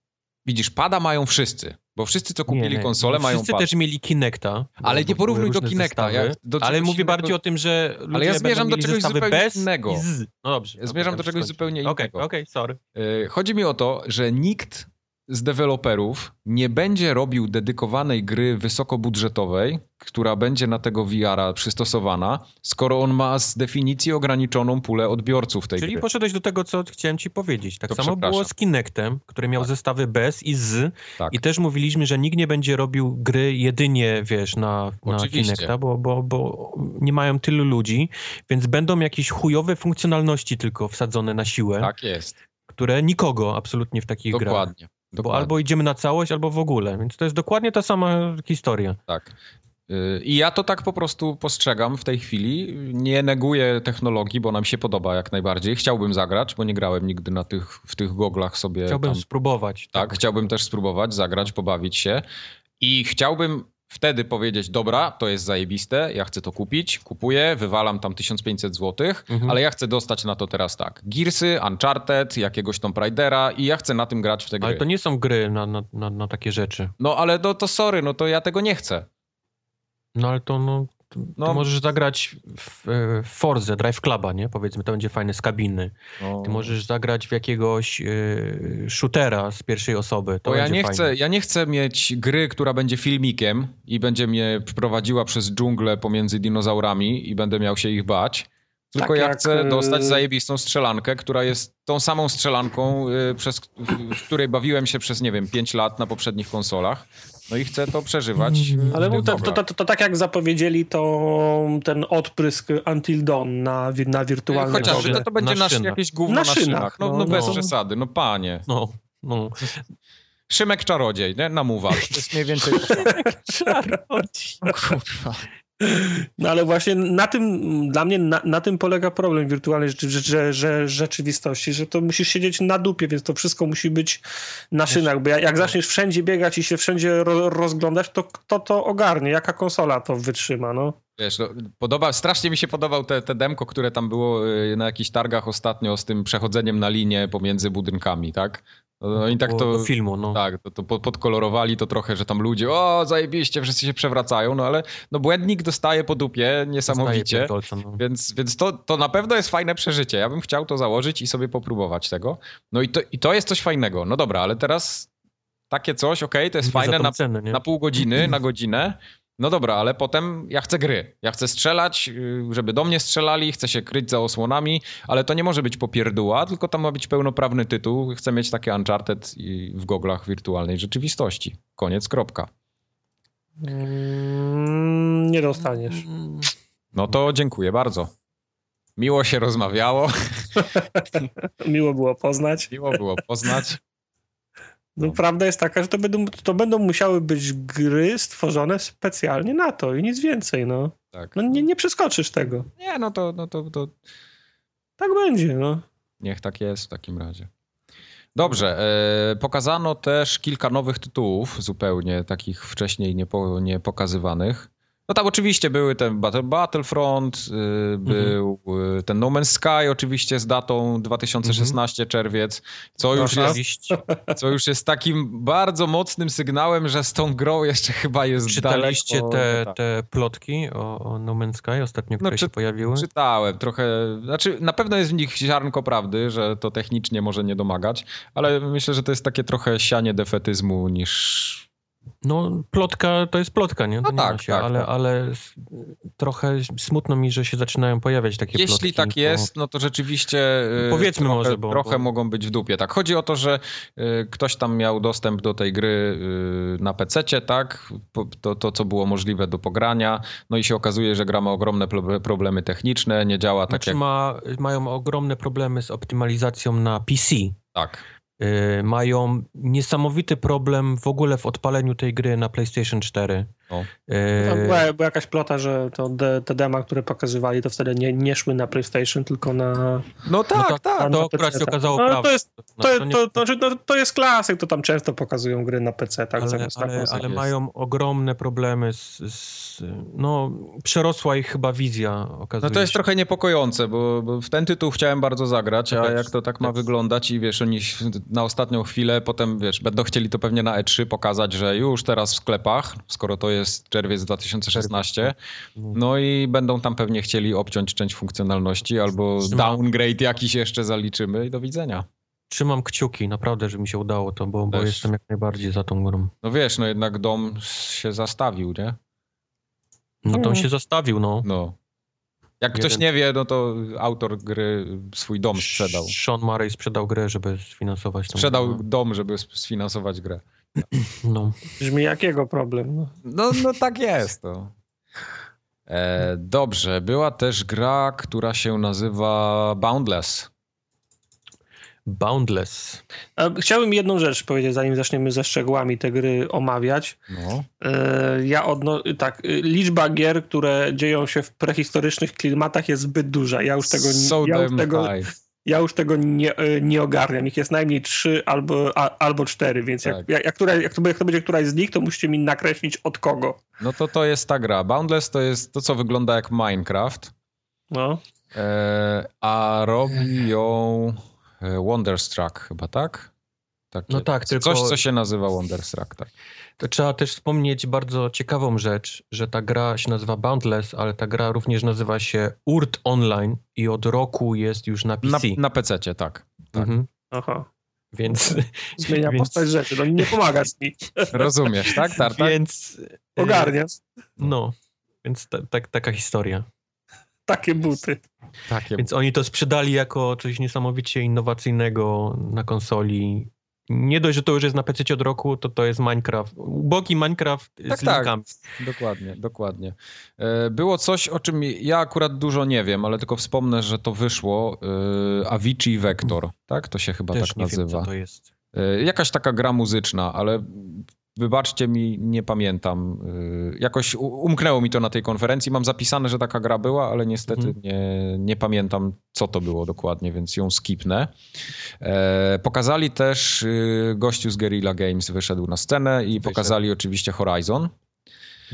widzisz, pada mają wszyscy, bo wszyscy, co kupili Nie, nie. konsole, No, mają Wszyscy pad. też mieli Kinecta. bo- Ale nie bo porównuj do Kinecta, ja do ale mówię innego- bardziej o tym, że ludzie ja będą zmierzam do czegoś zupełnie bez innego. No dobrze. Ja zmierzam do czegoś skończ. zupełnie Okej, innego. okej, sorry. Yy, Chodzi mi o to, że nikt z deweloperów nie będzie robił dedykowanej gry wysokobudżetowej, która będzie na tego VR-a przystosowana, skoro on ma z definicji ograniczoną pulę odbiorców tej Czyli gry. poszedłeś do tego, co chciałem ci powiedzieć. Tak To samo było z Kinectem, który miał Tak. zestawy bez i z. Tak. I też mówiliśmy, że nikt nie będzie robił gry jedynie, wiesz, na, na Oczywiście. Kinecta, bo, bo, bo nie mają tylu ludzi, więc będą jakieś chujowe funkcjonalności tylko wsadzone na siłę, Tak jest. które nikogo absolutnie w takich grach. Dokładnie. Bo albo idziemy na całość, albo w ogóle. Więc to jest dokładnie ta sama historia. Tak. Y, I ja to tak po prostu postrzegam w tej chwili. Nie neguję technologii, bo nam się podoba jak najbardziej. Chciałbym zagrać, bo nie grałem nigdy na tych, w tych goglach sobie. Chciałbym tam. spróbować. Tak, chciałbym też spróbować, zagrać, pobawić się. I chciałbym wtedy powiedzieć, dobra, to jest zajebiste, ja chcę to kupić, kupuję, wywalam tam 1500 zł, Mhm. ale ja chcę dostać na to teraz tak. Gearsy, Uncharted, jakiegoś Tomb Raidera i ja chcę na tym grać w te gry. Ale to nie są gry na, na, na, na takie rzeczy. No ale no, to sorry, no to ja tego nie chcę. No ale to no... To, No. Ty możesz zagrać w, e, w Forze, Drive Cluba, nie? Powiedzmy, to będzie fajne z kabiny. No. Ty możesz zagrać w jakiegoś e, shootera z pierwszej osoby. To Bo ja nie, fajne. chcę, ja nie chcę mieć gry, która będzie filmikiem i będzie mnie prowadziła przez dżunglę pomiędzy dinozaurami i będę miał się ich bać. Tylko Tak ja jak, chcę y- dostać zajebistą strzelankę, która jest tą samą strzelanką, y, przez, w- w której bawiłem się przez, nie wiem, 5 lat na poprzednich konsolach. No i chcę to przeżywać. Ale to, to, to, to, to tak jak zapowiedzieli, to ten odprysk Until Dawn na, na wirtualne Chociaż to, to będzie Na nasz, szynach. jakieś gówno Na na, szynach. No, no, no, bez no. przesady, no panie. No, no. Szymek Czarodziej, nie? Namuwa. To jest mniej więcej Kurwa. No ale właśnie na tym, dla mnie na, na tym polega problem wirtualnej rzeczy, że, że, rzeczywistości, że to musisz siedzieć na dupie, więc to wszystko musi być na szynach, bo jak, jak zaczniesz wszędzie biegać i się wszędzie ro, rozglądać, to kto to ogarnie? Jaka konsola to wytrzyma, no? Wiesz, no, podoba, strasznie mi się podobał te, te demko, które tam było y, na jakichś targach ostatnio z tym przechodzeniem na linię pomiędzy budynkami, tak? No, no i tak to, do filmu, no. tak, to, to po- podkolorowali to trochę, że tam ludzie, o zajebiście, wszyscy się przewracają, no ale no błędnik dostaje po dupie niesamowicie, pierdolca, no. więc, więc to, to na pewno jest fajne przeżycie. Ja bym chciał to założyć i sobie popróbować tego. No i to, i to jest coś fajnego. No dobra, ale teraz takie coś, okej, to jest Nie fajne na, cenę, na pół godziny, na godzinę, No dobra, ale potem ja chcę gry. Ja chcę strzelać, y, żeby do mnie strzelali, chcę się kryć za osłonami, ale to nie może być popierdóła, tylko tam ma być pełnoprawny tytuł. Chcę mieć takie Uncharted w goglach wirtualnej rzeczywistości. Koniec, kropka. Mm, nie dostaniesz. No to dziękuję bardzo. Miło się rozmawiało, Miło było poznać. miło było poznać. No, prawda jest taka, że to będą, to będą musiały być gry stworzone specjalnie na to i nic więcej, no. Tak. No nie, nie przeskoczysz tego. Nie, no to, no to, to Tak będzie, no. niech tak jest w takim razie. Dobrze, e, pokazano też kilka nowych tytułów, zupełnie takich wcześniej niepo, niepokazywanych. No tam oczywiście były ten Battle, Battlefront, y, był y, ten No Man's Sky oczywiście z datą 2016 czerwiec, co już, jest, co już jest takim bardzo mocnym sygnałem, że z tą grą jeszcze chyba jest Czytaliście daleko. te, Tak. te plotki o, o No Man's Sky ostatnio, które czy- się pojawiły? Czytałem trochę, znaczy na pewno jest w nich ziarnko prawdy, że to technicznie może nie domagać, ale myślę, że to jest takie trochę sianie defetyzmu niż... No, plotka to jest plotka, nie? To No nie tak, się, tak, ale, tak. ale trochę smutno mi, że się zaczynają pojawiać takie Jeśli plotki. tak bo- jest, no to rzeczywiście y, Powiedzmy trochę, może, bo- trochę bo- mogą być w dupie. Tak, chodzi o to, że y, ktoś tam miał dostęp do tej gry y, na PC-cie, tak? To, to, co było możliwe do pogrania, no i się okazuje, że gra ma ogromne pro- problemy techniczne, nie działa tak Znaczy jak... ma, mają ogromne problemy z optymalizacją na PC. Tak. Yy, mają niesamowity problem w ogóle w odpaleniu tej gry na PlayStation 4. O. Yy, Tam była, była jakaś plota, że to de, te dema, które pokazywali, to wtedy nie, nie szły na PlayStation, tylko na... No no tak, to, tak. to na akurat się okazało No, to prawdą. jest- Na To, stronie- to, to, znaczy, no, to jest klasyk, to tam często pokazują gry na PC, tak? ale, zamiast ale, na ale jest. mają ogromne problemy z, z... No, przerosła ich chyba wizja, okazuje No to jest się. trochę niepokojące, bo, bo w ten tytuł chciałem bardzo zagrać, a jak to tak ma wyglądać i wiesz, oni na ostatnią chwilę potem, wiesz, będą chcieli to pewnie na E3 pokazać, że już teraz w sklepach, skoro to jest czerwiec 2016, no i będą tam pewnie chcieli obciąć część funkcjonalności albo downgrade jakiś jeszcze zaliczymy i do widzenia. Trzymam kciuki, naprawdę, że mi się udało to, bo, bo jestem jak najbardziej za tą grą. No wiesz, no jednak dom się zastawił, nie? No to on Mm. się zastawił, no. No. Jak ktoś Jeden- nie wie, no to autor gry swój dom sprzedał. Sean Murray sprzedał grę, żeby sfinansować tą Sprzedał grę. dom, żeby sfinansować grę. No. Brzmi jak jego problem. No. No, no tak jest. To. E, dobrze, była też gra, która się nazywa Boundless. Boundless. Chciałbym jedną rzecz powiedzieć, zanim zaczniemy ze szczegółami te gry omawiać. No. E, Ja odno... tak, e, liczba gier, które dzieją się w prehistorycznych klimatach jest zbyt duża. Ja już tego, so ja już tego, high. Ja już tego nie, e, nie ogarniam. Ich jest najmniej trzy albo, a, albo cztery, więc Tak. jak, jak, jak, która, jak, to, będzie- jak to będzie któraś z nich, to musicie mi nakreślić od kogo. No to to jest ta gra. Boundless to jest to, co wygląda jak Minecraft, No. e, a robi ją e, Wonderstruck chyba, tak? Takie, No tak, tylko- Coś, co się nazywa Wonderstruck, tak. To trzeba też wspomnieć bardzo ciekawą rzecz, że ta gra się nazywa Boundless, ale ta gra również nazywa się Urt Online i od roku jest już na Na, PC. na PC-cie, tak. tak. Mhm. Aha. Więc, Zmienia więc, postać rzeczy. No nie pomagasz mi. Rozumiesz, tak, Tartak? więc e, Ogarniasz. No, więc ta, ta, taka historia. Takie buty. Takie. Więc oni to sprzedali jako coś niesamowicie innowacyjnego na konsoli. Nie dość, że to już jest na PC od roku, to to jest Minecraft. Ubogi Minecraft Tak, z tak. linkami. Dokładnie, dokładnie. E, Było coś, o czym ja akurat dużo nie wiem, ale tylko wspomnę, że to wyszło. e, Avicii Vector, tak? To się chyba Też tak nie wiem, nazywa. co to jest. E, Jakaś taka gra muzyczna, ale wybaczcie mi, nie pamiętam. E, Jakoś umknęło mi to na tej konferencji. Mam zapisane, że taka gra była, ale niestety Mhm. nie, nie pamiętam, co to było dokładnie, więc ją skipnę. E, Pokazali też, y, gościu z Guerrilla Games wyszedł na scenę i Wyszedł. pokazali oczywiście Horizon.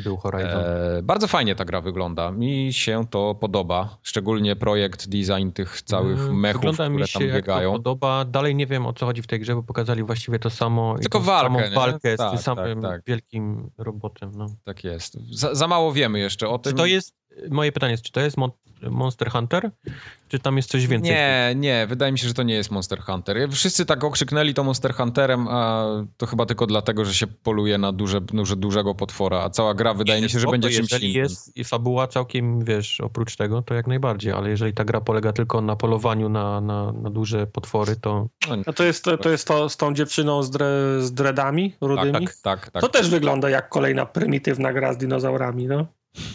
Był Horizon. E, bardzo fajnie ta gra wygląda. Mi się to podoba. Szczególnie projekt, design tych całych Mm, mechów, Wygląda które mi się, tam jak biegają. To podoba. Dalej nie wiem o co chodzi w tej grze, bo pokazali właściwie to samo. i Tylko walkę, walkę z Tak, tym samym tak, tak. wielkim robotem. No. Tak jest. Za, za mało wiemy jeszcze o Czy tym. to jest moje pytanie jest, czy to jest Mon Monster Hunter, czy tam jest coś więcej? Nie, nie, wydaje mi się, że to nie jest Monster Hunter. Wszyscy tak okrzyknęli to Monster Hunterem, a to chyba tylko dlatego, że się poluje na duże, duże, dużego potwora, a cała gra wydaje mi się, że spoko, będzie czymś Jeżeli innym. jest i fabuła całkiem, wiesz, oprócz tego, to jak najbardziej, ale jeżeli ta gra polega tylko na polowaniu na, na, na duże potwory, to No, A to jest to, to, jest to z tą dziewczyną z, dre, z dreadami tak, rudymi? tak, tak, tak. To też wygląda jak kolejna prymitywna gra z dinozaurami, no.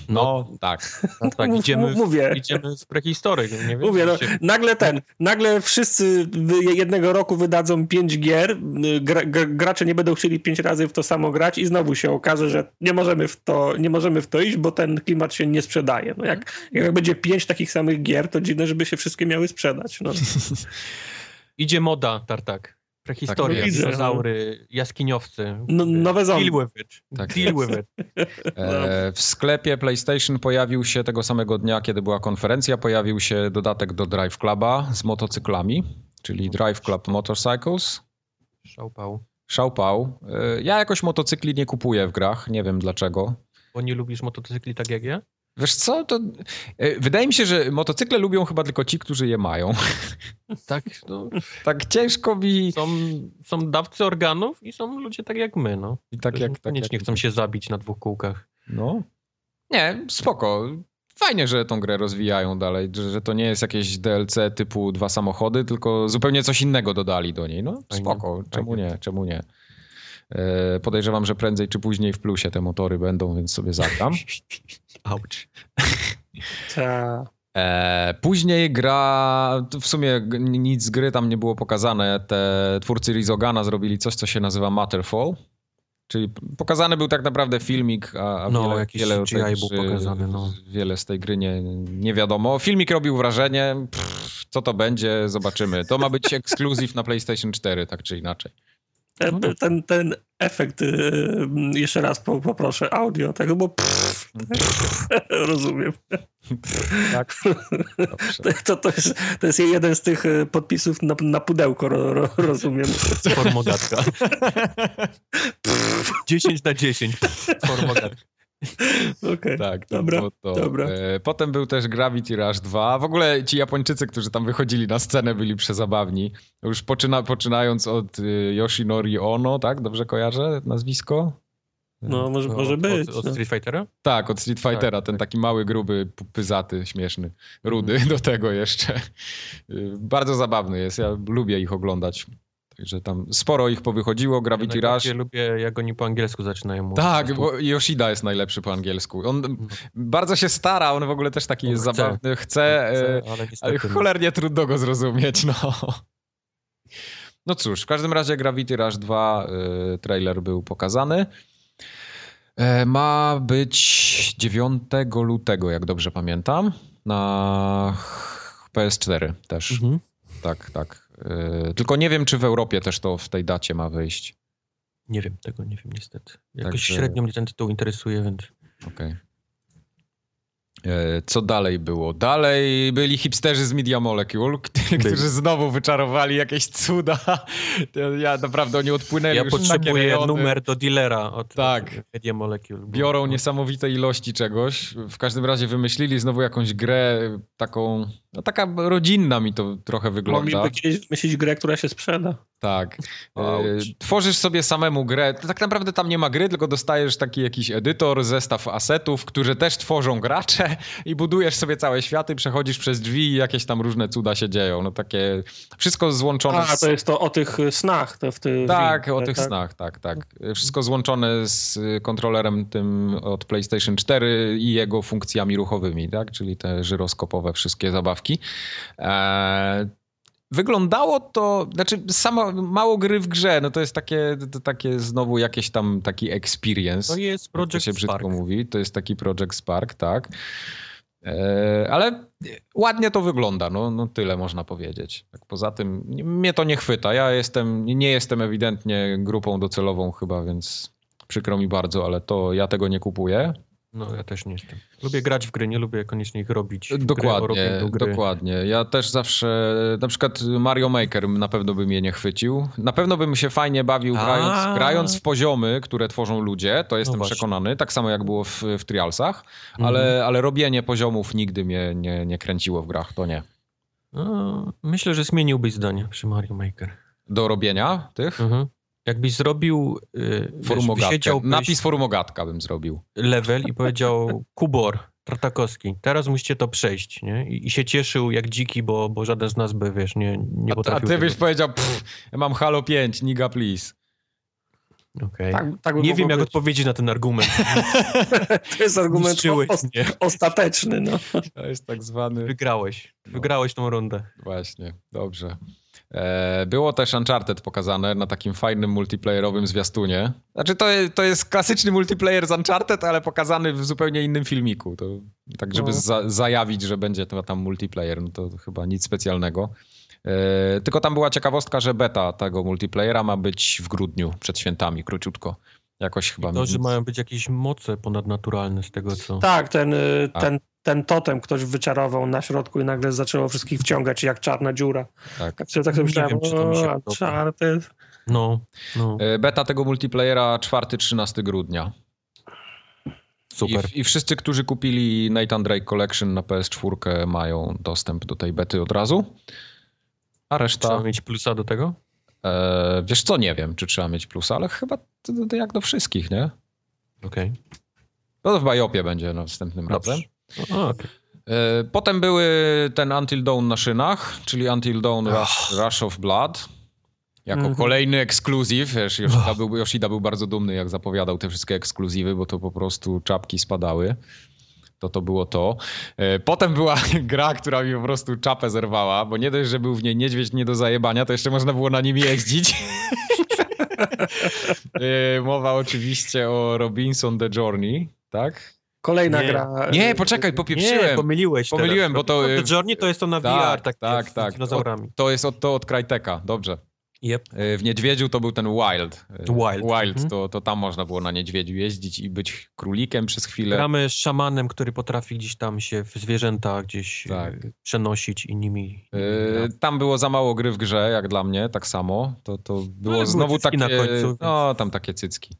No, tak. tak, tak Mów- idziemy, w, mówię. idziemy z prehistoryk, nie wiem. Mówię, no, się- nagle ten, nagle wszyscy jednego roku wydadzą pięć gier, y, gra, gra, gracze nie będą chcieli pięć razy w to samo grać i znowu się okaże, że nie możemy w to, nie możemy w to iść, bo ten klimat się nie sprzedaje. No jak, jak będzie pięć takich samych gier, to dziwne, żeby się wszystkie miały sprzedać. No. Idzie moda, tartak. Prehistoria, Tak, no. dinozaury, jaskiniowcy. No, nowe zombie. Deal with it. Tak Deal with it. E, w sklepie PlayStation pojawił się tego samego dnia, kiedy była konferencja, pojawił się dodatek do Drive Cluba z motocyklami, czyli Drive Club Motorcycles. Szałpał. Szałpał. E, Ja jakoś motocykli nie kupuję w grach, nie wiem dlaczego. Bo nie lubisz motocykli tak jak ja? Wiesz co, to e, wydaje mi się, że motocykle lubią chyba tylko ci, którzy je mają. Tak, no, Tak ciężko mi... są, są dawcy organów i są ludzie tak jak my, no. I tak jak... Tak jak chcą się zabić na dwóch kółkach. No. Nie, spoko. Fajnie, że tą grę rozwijają dalej, że, to nie jest jakieś DLC typu dwa samochody, tylko zupełnie coś innego dodali do niej. No spoko, czemu nie, czemu nie. E, podejrzewam, że prędzej czy później w plusie te motory będą, więc sobie zagram. Auć. Ta, E, później gra, w sumie nic z gry tam nie było pokazane. Te twórcy Rizogana zrobili coś, co się nazywa Matterfall. Czyli pokazany był tak naprawdę filmik, a, No, wiele, jakiś wiele, tej był pokazany, no. wiele z tej gry nie, nie wiadomo. Filmik robił wrażenie, Pff, co to będzie, zobaczymy. To ma być ekskluzyw na PlayStation 4, tak czy inaczej. Ten, ten, ten efekt, y, jeszcze raz po, poproszę, audio tego, bo pff, rozumiem. Tak? Dobrze. To, to, jest, to jest jeden z tych y, podpisów na, na pudełko, ro, ro, rozumiem. Formogatka. 10 na 10. Formogatka. Okej. Tak, to Dobra, było to. dobra. E, Potem był też Gravity Rush 2. W ogóle ci Japończycy, którzy tam wychodzili na scenę, byli przezabawni. Już poczyna, poczynając od y, Yoshinori Ono, tak? Dobrze kojarzę nazwisko? No, może, może Od, być. od, od no. Street Fightera? Tak, od Street Fightera, Tak, ten tak. taki mały, gruby, pyzaty, śmieszny, rudy do tego jeszcze. Y, Bardzo zabawny jest, ja lubię ich oglądać. Także tam sporo ich powychodziło, Gravity Rush. Najbardziej lubię, jak oni po angielsku zaczynają mówić. Tak, bo. Yoshida jest najlepszy po angielsku. On bardzo się stara, on w ogóle też taki On jest chce. zabawny, chce, Chcę, e, ale ale cholernie trudno go zrozumieć, no. No cóż, w każdym razie Gravity Rush 2 y, trailer był pokazany. E, ma być 9 lutego, jak dobrze pamiętam, na PS4 też. Mhm. Tak, tak. E, tylko nie wiem, czy w Europie też to w tej dacie ma wyjść. Nie wiem, tego nie wiem niestety. Jakoś Także- średnio mnie ten tytuł interesuje, więc... Okej. E, Co dalej było? Dalej byli hipsterzy z Media Molecule, którzy Byli. znowu wyczarowali jakieś cuda. Ja naprawdę, oni odpłynęli Ja już takie potrzebuję rejony. numer do dealera od Tak. Media Molecule. Biorą niesamowite ilości czegoś. W każdym razie wymyślili znowu jakąś grę taką, no taka rodzinna mi to trochę wygląda. Mogliby kiedyś wymyślić grę, która się sprzeda. Tak. Auć. Tworzysz sobie samemu grę. Tak naprawdę tam nie ma gry, tylko dostajesz taki jakiś edytor, zestaw asetów, które też tworzą gracze i budujesz sobie całe światy, przechodzisz przez drzwi i jakieś tam różne cuda się dzieją. No takie wszystko złączone A, z... to jest to o tych y, snach. To w ty, Tak, o tych tak? snach, tak, tak. Wszystko złączone z y, kontrolerem tym od PlayStation 4 i jego funkcjami ruchowymi, tak? Czyli te żyroskopowe wszystkie zabawki. Eee, Wyglądało to, znaczy samo, mało gry w grze, no to jest takie, to takie znowu jakieś tam taki experience. To jest jak to Project się brzydko Spark. mówi, to jest taki Project Spark, tak. Eee, ale ładnie to wygląda, no, no tyle można powiedzieć. Tak poza tym nie- mnie to nie chwyta. Ja jestem, nie jestem ewidentnie grupą docelową chyba, więc przykro mi bardzo, ale to ja tego nie kupuję. No ja też nie jestem. Lubię grać w gry, nie lubię koniecznie ich robić. Dokładnie, gry. dokładnie. Ja też zawsze, na przykład Mario Maker na pewno by mnie nie chwycił. Na pewno bym się fajnie bawił grając, grając w poziomy, które tworzą ludzie, to jestem właśnie. przekonany, tak samo jak było w, w Trialsach, Mhm. ale, ale robienie poziomów nigdy mnie nie, nie kręciło w grach, to nie. No, myślę, że zmieniłbyś zdanie przy Mario Maker. Do robienia tych? Mhm. Jakbyś zrobił wiesz, Forumogatka. wysiedziałbyś Napis forumogatka bym zrobił. level i powiedział Kubor Tartakowski, teraz musicie to przejść, nie? I, I się cieszył jak dziki, bo, bo żaden z nas by, wiesz, nie, nie A, a potrafił ty tego. byś powiedział, pff, ja mam Halo 5, niga please. Okej. Tak, tak Nie wiem, jak być. odpowiedzieć na ten argument. To jest argument mnie. ostateczny. No. To jest tak zwany... Wygrałeś. Wygrałeś tą rundę. Właśnie, dobrze. E, Było też Uncharted pokazane na takim fajnym multiplayerowym zwiastunie. Znaczy to, to jest klasyczny multiplayer z Uncharted, ale pokazany w zupełnie innym filmiku. To, tak, żeby No. za, zajawić, że będzie to tam multiplayer, no to chyba nic specjalnego. E, Tylko tam była ciekawostka, że beta tego multiplayera ma być w grudniu, przed świętami, króciutko. Jakoś chyba... To, że mają być jakieś moce ponadnaturalne z tego, co... Tak, ten, y, A. ten, ten totem ktoś wyczarował na środku i nagle zaczęło wszystkich wciągać jak czarna dziura. Tak. Tak sobie, tak sobie myślałem, wiem, czy to mi się o. Uncharted. No, no, E, Beta tego multiplayera 4-13 grudnia. super. I, I wszyscy, którzy kupili Nathan Drake Collection na PS4 mają dostęp do tej bety od razu. A reszta, Trzeba mieć plusa do tego? E, wiesz co, nie wiem, czy trzeba mieć plusa, ale chyba to, to jak do wszystkich, nie? Okej. No to w Bajopie będzie następnym razem. Dobrze. O, okej. E, potem były ten Until Dawn na szynach, czyli Until Dawn Rush, Rush of Blood. Jako Mhm. kolejny ekskluzyw. Wiesz, Yoshida, był, Yoshida był bardzo dumny, jak zapowiadał te wszystkie ekskluzywy, bo to po prostu czapki spadały. To to było to. E, Potem była gra, która mi po prostu czapę zerwała, bo nie dość, że był w niej niedźwiedź nie do zajebania, to jeszcze można było na nim jeździć. E, Mowa oczywiście o Robinson The Journey, tak? Kolejna Nie. gra. Nie, poczekaj, Nie, popieprzyłem. pomyliłeś Pomyliłem, teraz. bo to, The Journey to jest to na tak, VR, tak, tak, z tak. dinozaurami. To jest od, to od Cryteka, dobrze. Yep. Y, W Niedźwiedziu to był ten Wild. Y, Wild. Wild, Mhm. to, to tam można było na Niedźwiedziu jeździć i być królikiem przez chwilę. Gramy z szamanem, który potrafi gdzieś tam się w zwierzęta gdzieś Tak. tak. przenosić i nimi... Y, Tam było za mało gry w grze, jak dla mnie, tak samo. To, to było były znowu takie... na końcu, więc- No, tam takie cycki.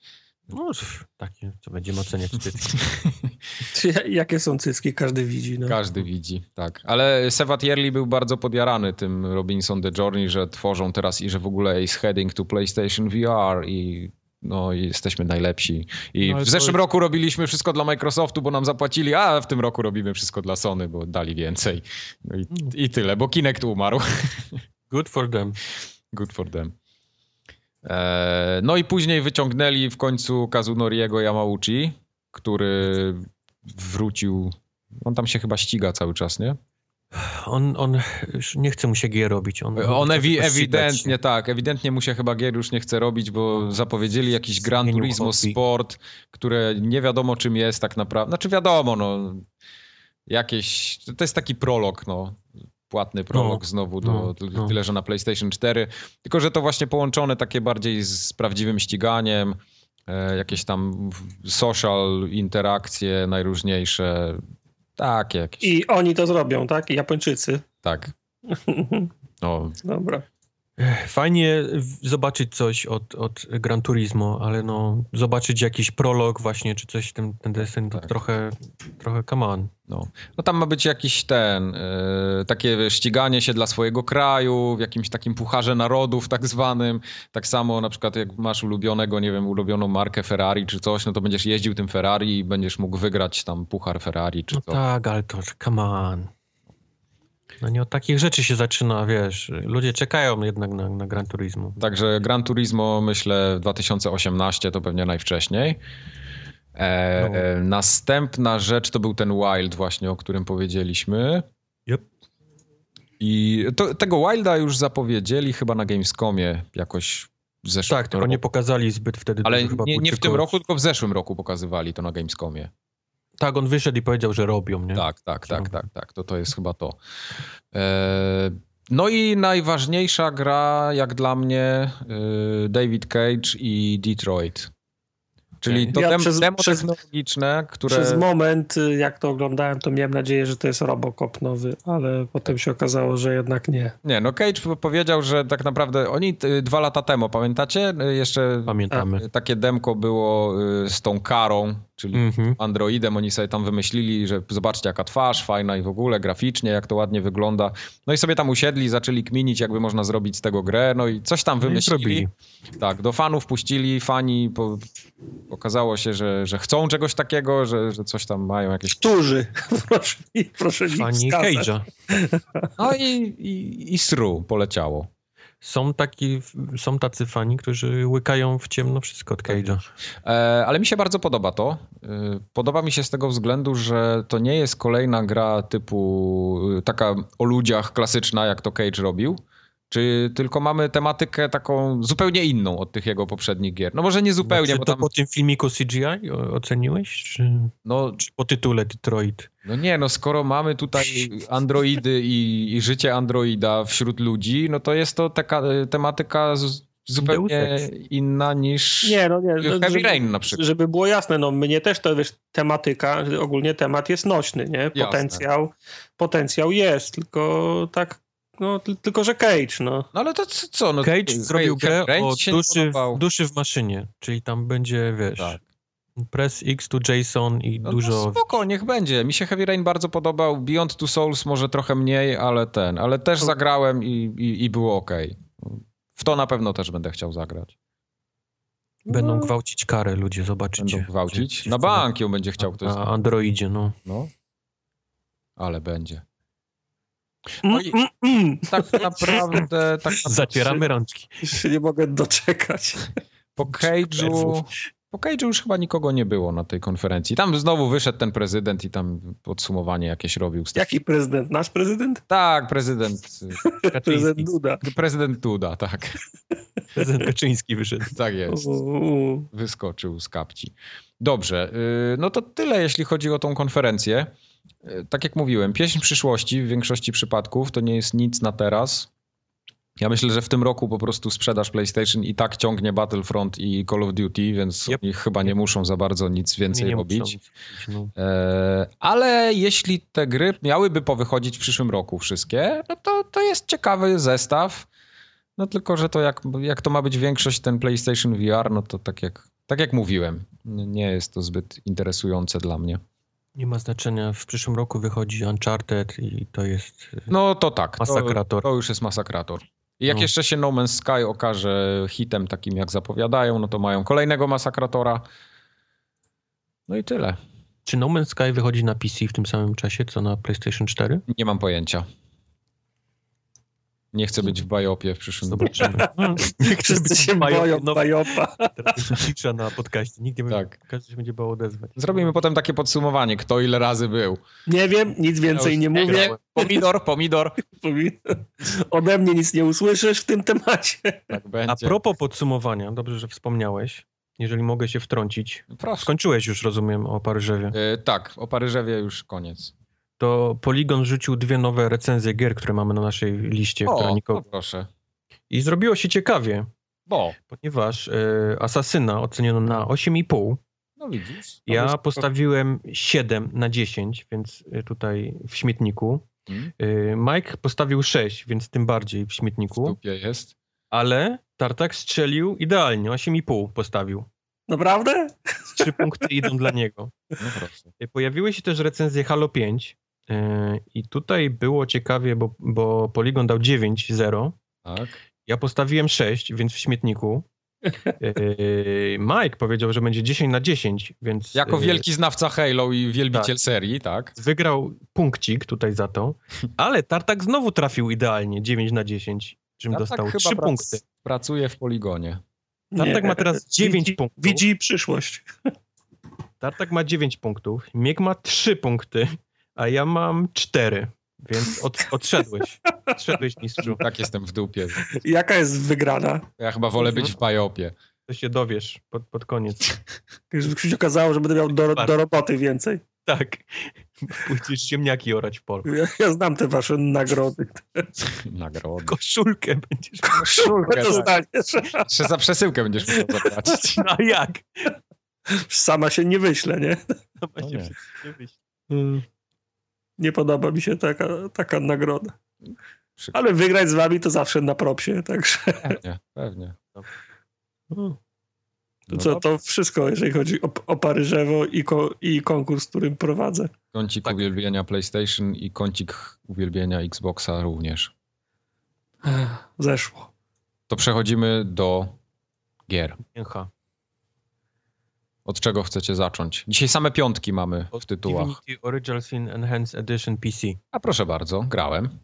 No, pff, takie, co będziemy oceniać cycki. Jakie są cycki, każdy widzi. No. Każdy widzi, tak. Ale Sevat Yerli był bardzo podjarany tym Robinson The Journey, że tworzą teraz i że w ogóle jest heading to PlayStation VR i no jesteśmy najlepsi. I No, w zeszłym jest- roku robiliśmy wszystko dla Microsoftu, bo nam zapłacili, a w tym roku robimy wszystko dla Sony, bo dali więcej. No i, i tyle, bo Kinect umarł. Good for them. Good for them. Eee, no i później wyciągnęli w końcu Kazunoriego Yamauchi, który wrócił. On tam się chyba ściga cały czas, nie? On, on już nie chce mu się gier robić. On, On ewi- ścigać ewidentnie tak, ewidentnie mu się chyba gier już nie chce robić, bo zapowiedzieli jakiś Gran Turismo hobby. Sport, które nie wiadomo czym jest tak naprawdę. Znaczy wiadomo, no jakieś, to jest taki prolog, no. Płatny prolog No, znowu, do, no, no. tyle że na PlayStation 4. Tylko, że to właśnie połączone takie bardziej z prawdziwym ściganiem, e, jakieś tam social interakcje najróżniejsze. Takie jakieś. I oni to zrobią, tak? Japończycy. Tak. No, Dobra. Fajnie zobaczyć coś od, od Gran Turismo, ale no zobaczyć jakiś prolog właśnie, czy coś w tym ten desen, to Tak. trochę, trochę come on. No. no tam ma być jakiś ten, e, takie ściganie się dla swojego kraju, w jakimś takim pucharze narodów tak zwanym. Tak samo na przykład jak masz ulubionego, nie wiem, ulubioną markę Ferrari czy coś, no to będziesz jeździł tym Ferrari i będziesz mógł wygrać tam puchar Ferrari czy No co. tak, ale to come on. No nie od takich rzeczy się zaczyna, wiesz. Ludzie czekają jednak na, na Gran Turismo. Także Gran Turismo myślę 2018 to pewnie najwcześniej. E, No. e, następna rzecz to był ten Wild właśnie, o którym powiedzieliśmy. Yep. I to, tego Wilda już zapowiedzieli chyba na Gamescomie jakoś w zeszłym Tak, tylko roku. nie pokazali zbyt wtedy. Ale nie, nie w tym roku, tylko w zeszłym roku pokazywali to na Gamescomie. Tak, on wyszedł i powiedział, że robią, nie? Tak, tak, tak, No. tak, tak. To, to jest chyba to. E, no i najważniejsza gra, jak dla mnie, e, David Cage i Detroit. Czyli to Ja dem, przez- demo przez- technologiczne, które... Przez moment, y, jak to oglądałem, to miałem nadzieję, że to jest Robocop nowy, ale potem się okazało, że jednak nie. Nie, no Cage po- powiedział, że tak naprawdę oni y, dwa lata temu, pamiętacie? Y, Jeszcze Pamiętamy. takie demko było z tą karą, czyli Mhm. Androidem. Oni sobie tam wymyślili, że zobaczcie jaka twarz fajna i w ogóle graficznie, jak to ładnie wygląda. No i sobie tam usiedli, zaczęli kminić, jakby można zrobić z tego grę, no i coś tam No wymyślili. tak, do fanów puścili, fani po, okazało się, że, że chcą czegoś takiego, że, że coś tam mają jakieś... Którzy? proszę, mi- proszę Fani. Cage'a. No i, i, i sru poleciało. Są, taki, są tacy fani, którzy łykają w ciemno wszystko od Cage'a. E, ale mi się bardzo podoba to. E, Podoba mi się z tego względu, że to nie jest kolejna gra typu e, taka o ludziach klasyczna, jak to Cage robił. Czy tylko mamy tematykę taką zupełnie inną od tych jego poprzednich gier. No może nie zupełnie, Czy bo to tam... po tym filmiku CGI oceniłeś? Czy, No, czy po tytule Detroit? no nie, no skoro mamy tutaj androidy i, i życie androida wśród ludzi, no to jest to taka e, tematyka z, zupełnie inna niż Nie, no nie. Heavy żeby- Rain na przykład. Żeby było jasne, no mnie też to wiesz, tematyka, ogólnie temat jest nośny, nie? Jasne. Potencjał, potencjał jest, tylko tak, no ty- tylko że Cage, no. No ale to co? No, Cage zrobił grę o duszy duszy w maszynie, czyli tam będzie, wiesz, Tak. press X to JSON i No, dużo... No spoko, niech będzie. Mi się Heavy Rain bardzo podobał. Beyond Two Souls może trochę mniej, ale ten. Ale też zagrałem i, i, i było ok. W to na pewno też będę chciał zagrać. Będą No. gwałcić karę ludzie, zobaczycie. Będą gwałcić. Na bank ją będzie chciał ktoś. Na Androidzie, no. No. Ale będzie. Mm, No i- mm, mm. Tak naprawdę, tak Zacieramy rączki. Się nie mogę doczekać. po Cage'u... Po Cage'u już chyba nikogo nie było na tej konferencji. Tam znowu wyszedł ten prezydent i tam podsumowanie jakieś robił. Jaki prezydent? Nasz prezydent? Tak, prezydent. Prezydent Kaczyński. Duda. Prezydent Duda, tak. Prezydent Kaczyński wyszedł. Tak jest. Wyskoczył z kapci. Dobrze, yy, no to tyle jeśli chodzi o tą konferencję. Yy, Tak jak mówiłem, pieśń przyszłości w większości przypadków to nie jest nic na teraz. Ja myślę, że w tym roku po prostu sprzedaż PlayStation i tak ciągnie Battlefront i Call of Duty, więc Yep. oni chyba nie muszą za bardzo nic więcej nie nic robić, no. E, ale jeśli te gry miałyby powychodzić w przyszłym roku wszystkie, no to, to jest ciekawy zestaw. No tylko, że to jak, jak to ma być większość ten PlayStation VR, no to tak jak, tak jak mówiłem, nie nie jest to zbyt interesujące dla mnie. Nie ma znaczenia. W przyszłym roku wychodzi Uncharted i to jest... No to tak, to, Masakrator. to już jest masakrator. I jak No. jeszcze się No Man's Sky okaże hitem takim jak zapowiadają, no to mają kolejnego masakratora. No i tyle. Czy No Man's Sky wychodzi na PC w tym samym czasie, co na PlayStation 4? Nie mam pojęcia. Nie chcę być w bajopie w przyszłym roku. Zobaczymy. Nie chcę Wszyscy być się bajo- boją no, Bajopa. Teraz cisza na podcaście. Nikt nie Tak. tak. każdy się będzie bał odezwać. Zrobimy potem takie podsumowanie, kto ile razy był. Nie wiem, nic więcej nie mówię. grałem. Pomidor, pomidor. Ode mnie nic nie usłyszysz w tym temacie. Tak będzie. A propos podsumowania, dobrze, że wspomniałeś. Jeżeli mogę się wtrącić. Proszę. Skończyłeś już, rozumiem, o Paryżewie. E, tak, o Paryżewie już koniec. To Polygon rzucił dwie nowe recenzje gier, które mamy na naszej liście. która O, nikogo... no proszę. I zrobiło się ciekawie, Bo, ponieważ y, Asasyna oceniono na 8,5. no widzisz. Ja Albo- postawiłem 7 na 10, więc y, tutaj w śmietniku. Hmm? Y, Mike postawił 6, więc tym bardziej w W śmietniku. dupie jest. Ale Tartak strzelił idealnie, 8,5 postawił. Naprawdę? Trzy punkty idą dla niego. No proszę. Pojawiły się też recenzje Halo 5 y, i tutaj było ciekawie, bo, bo Polygon dał 9,0. Tak. Ja postawiłem 6, więc w śmietniku. Y, Mike powiedział, że będzie 10 na 10, więc... Jako y, wielki znawca Halo i wielbiciel tak. serii, tak? Wygrał punkcik tutaj za to, ale Tartak znowu trafił idealnie 9 na 10, czym Ja dostał tak chyba 3 prac- punkty. Pracuje w poligonie. Tartak ma teraz 9 widzi, punktów. Widzi przyszłość. Tartak ma 9 punktów, Miek ma 3 punkty, a ja mam 4, więc od, odszedłeś. Odszedłeś mistrzu. Tak jestem w dupie. Jaka jest wygrana? Ja chyba wolę być w bajopie. To się dowiesz pod, pod koniec. Już się okazało, że będę miał do, do roboty więcej. Tak. Pójdziesz ziemniaki orać w polu. Ja, ja znam te wasze nagrody. Nagrody. Koszulkę będziesz Koszulkę tak. dostaniesz. Jeszcze za przesyłkę będziesz musiał zapłacić. No a jak? Sama się nie wyślę, nie? Sama No się nie. wszystkie wyśle. Mm. Nie podoba mi się taka, taka nagroda. Przykro. Ale wygrać z wami to zawsze na propsie, także Pewnie, pewnie. no. to, No co, dobrze. to wszystko, jeżeli chodzi o, o Paryżewo i, ko, i konkurs, którym prowadzę. Kącik Tak. uwielbienia PlayStation i kącik uwielbienia Xboxa również. Zeszło. To przechodzimy do gier. Mięcha. Od czego chcecie zacząć? Dzisiaj same piątki mamy w tytułach. Divinity Original Sin Enhanced Edition PC. A proszę bardzo, grałem.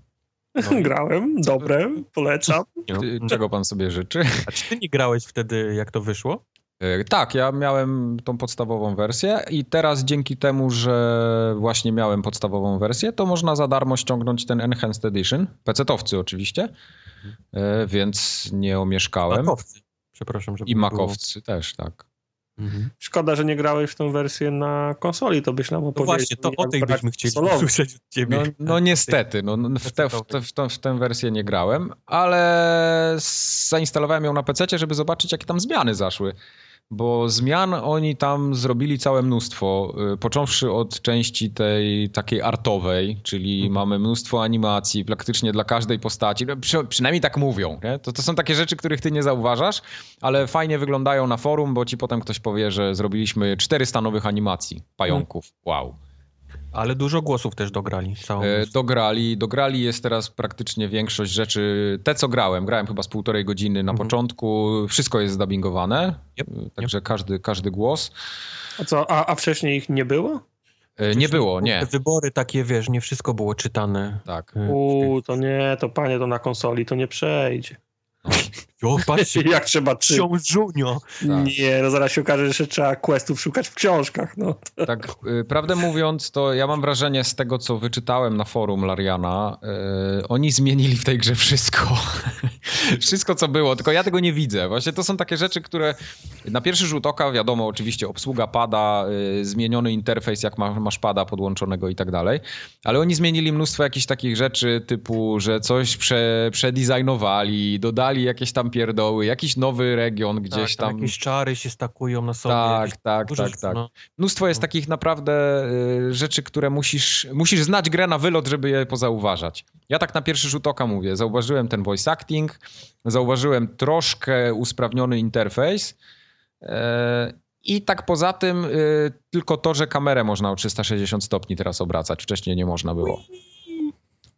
No Grałem, dobre, polecam. Ty, czego pan sobie życzy? A czy ty nie grałeś wtedy, jak to wyszło? E, Tak, ja miałem tą podstawową wersję i teraz dzięki temu, że właśnie miałem podstawową wersję, to można za darmo ściągnąć ten Enhanced Edition. PC-towcy oczywiście, e, więc nie omieszkałem. Makowcy. Przepraszam, żeby I makowcy też, tak. Mhm. Szkoda, że nie grałeś w tą wersję na konsoli, to byś nam No opowiedział. właśnie, to o tej byśmy chcieli usłyszeć od ciebie. No, no niestety, no, no, w, te, w, te, w, tę- w tę wersję nie grałem, ale zainstalowałem ją na PC, żeby zobaczyć, jakie tam zmiany zaszły. Bo zmian oni tam zrobili całe mnóstwo, y, począwszy od części tej takiej artowej, czyli Mhm. mamy mnóstwo animacji praktycznie dla każdej postaci. No, Przy, przynajmniej tak mówią. Nie? To, to są takie rzeczy, których ty nie zauważasz, ale fajnie wyglądają na forum, bo ci potem ktoś powie, że zrobiliśmy 400 nowych animacji pająków. Wow. Ale dużo głosów też dograli. Całą E, Dograli, dograli jest teraz praktycznie większość rzeczy. Te, co grałem, grałem chyba z półtorej godziny na Mhm. początku. Wszystko jest zdubbingowane, Yep, e, także każdy, każdy głos. A co, a, a wcześniej ich nie było? E, Nie było, nie. Wybory takie, wiesz, nie wszystko było czytane. Tak. Uuu, to nie, to panie, to na konsoli to nie przejdzie. O, patrzcie, Jak trzeba trzy. książunio. Tak. Nie, no zaraz się okaże, że jeszcze trzeba questów szukać w książkach. No. Tak, y, prawdę mówiąc, to ja mam wrażenie z tego, co wyczytałem na forum Lariana, y, oni zmienili w tej grze wszystko. wszystko, co było, tylko ja tego nie widzę. Właśnie to są takie rzeczy, które na pierwszy rzut oka, wiadomo, oczywiście obsługa pada, y, zmieniony interfejs, jak ma, masz pada podłączonego i tak dalej, ale oni zmienili mnóstwo jakichś takich rzeczy, typu, że coś prze, przedesignowali, dodali jakieś tam pierdoły, jakiś nowy region gdzieś tak, tam. Jakieś czary się stakują na sobie. Tak, tak, tak, rzeczy, tak. No. Mnóstwo jest takich naprawdę y, rzeczy, które musisz, musisz znać grę na wylot, żeby je pozauważać. Ja tak na pierwszy rzut oka mówię. Zauważyłem ten voice acting, zauważyłem troszkę usprawniony interfejs e, i tak poza tym y, tylko to, że kamerę można o 360 stopni teraz obracać. Wcześniej nie można było.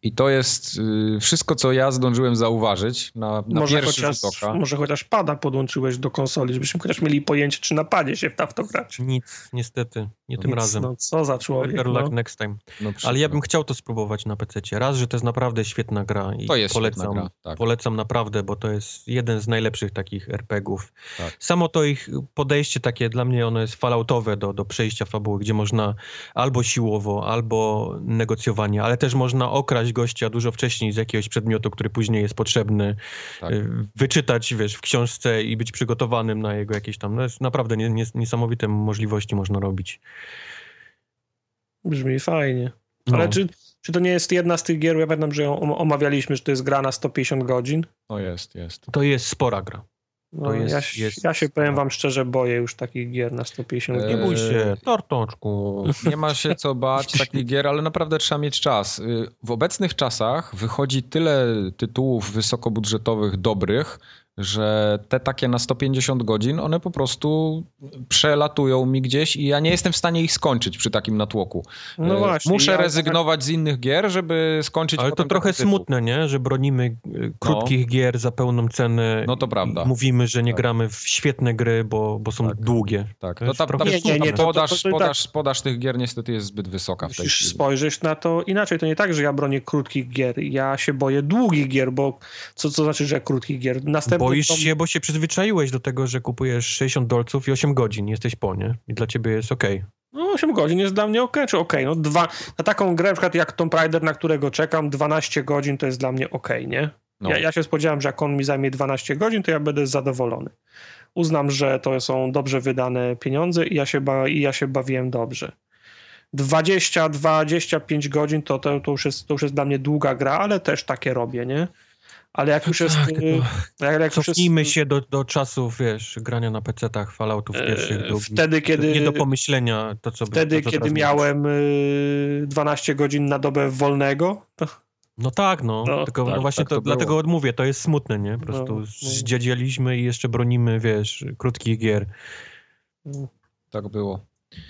I to jest y, wszystko, co ja zdążyłem zauważyć na, na może, pierwszy chociaż, rzut oka. może chociaż pada podłączyłeś do konsoli, żebyśmy chociaż mieli pojęcie, czy na padzie się w to grać. Nic, niestety, nie tym Nic, razem. No co za człowiek. Better No. next time. No, Ale ja bym chciał to spróbować na PC. Raz, że to jest naprawdę świetna gra i To jest polecam, świetna gra, tak. polecam naprawdę, bo to jest jeden z najlepszych takich RPGów. Tak. Samo to ich podejście takie dla mnie ono jest falloutowe do, do przejścia fabuły, gdzie można albo siłowo, albo negocjowanie, ale też można okraść gościa dużo wcześniej z jakiegoś przedmiotu, który później jest potrzebny, Tak. y, wyczytać, wiesz, w książce i być przygotowanym na jego jakieś tam, no jest naprawdę nie, nie, niesamowite możliwości można robić. Brzmi fajnie. No. Ale czy, czy to nie jest jedna z tych gier, ja pamiętam, że ją om- omawialiśmy, że to jest gra na 150 godzin? No jest, jest. To jest spora gra. No, To jest- ja, się- jest- ja się powiem wam szczerze, boję już takich gier na 150 E, Nie godzin. bój się, tortoczku. Nie ma się co bać takich gier, ale naprawdę trzeba mieć czas. Y, W obecnych czasach wychodzi tyle tytułów wysokobudżetowych, dobrych, że te takie na 150 godzin, one po prostu przelatują mi gdzieś i ja nie jestem w stanie ich skończyć przy takim natłoku. No Y, właśnie. Muszę ja- rezygnować z innych gier, żeby skończyć Ale to trochę smutne, nie? Że bronimy y, krótkich gier za pełną cenę. No to prawda. I mówimy, że nie Tak. gramy w świetne gry, bo, bo są Tak. długie. Tak, To no ta, ta, Nie, nie, nie, to- to- podaż, to- to- podaż, podaż tych gier niestety jest zbyt wysoka w tej Musisz chwili. spojrzeć na to inaczej. To nie tak, że ja bronię krótkich gier. Ja się boję długich gier, bo co, co znaczy, że krótkich gier? Następny Boisz się, bo się przyzwyczaiłeś do tego, że kupujesz 60 dolców i 8 godzin. Jesteś po, nie? I dla ciebie jest okej. No 8 godzin jest dla mnie ok, czy ok. No dwa, na taką grę, na przykład jak Tomb Raider, na którego czekam, 12 godzin to jest dla mnie ok, nie? No. Ja, ja się spodziewałem, że jak on mi zajmie 12 godzin, to ja będę zadowolony. Uznam, że to są dobrze wydane pieniądze i ja się, ba, i ja się bawiłem dobrze. 20-25 godzin to, to, to, już jest, to już jest dla mnie długa gra, ale też takie robię, nie? Ale jak już jest... Tak, y, tylko jak, już Cofnijmy jest, się do, do czasów, wiesz, grania na PC-tach, Falloutów e, pierwszych, drugich. Wtedy, kiedy... Nie do pomyślenia to, co Wtedy, to, co kiedy miałem y, 12 godzin na dobę wolnego, to No tak, no. No, tylko tak, no właśnie tak to, to dlatego odmówię, to jest smutne, nie? Po prostu no. zdziedzieliśmy i jeszcze bronimy, wiesz, krótkich gier. Tak było.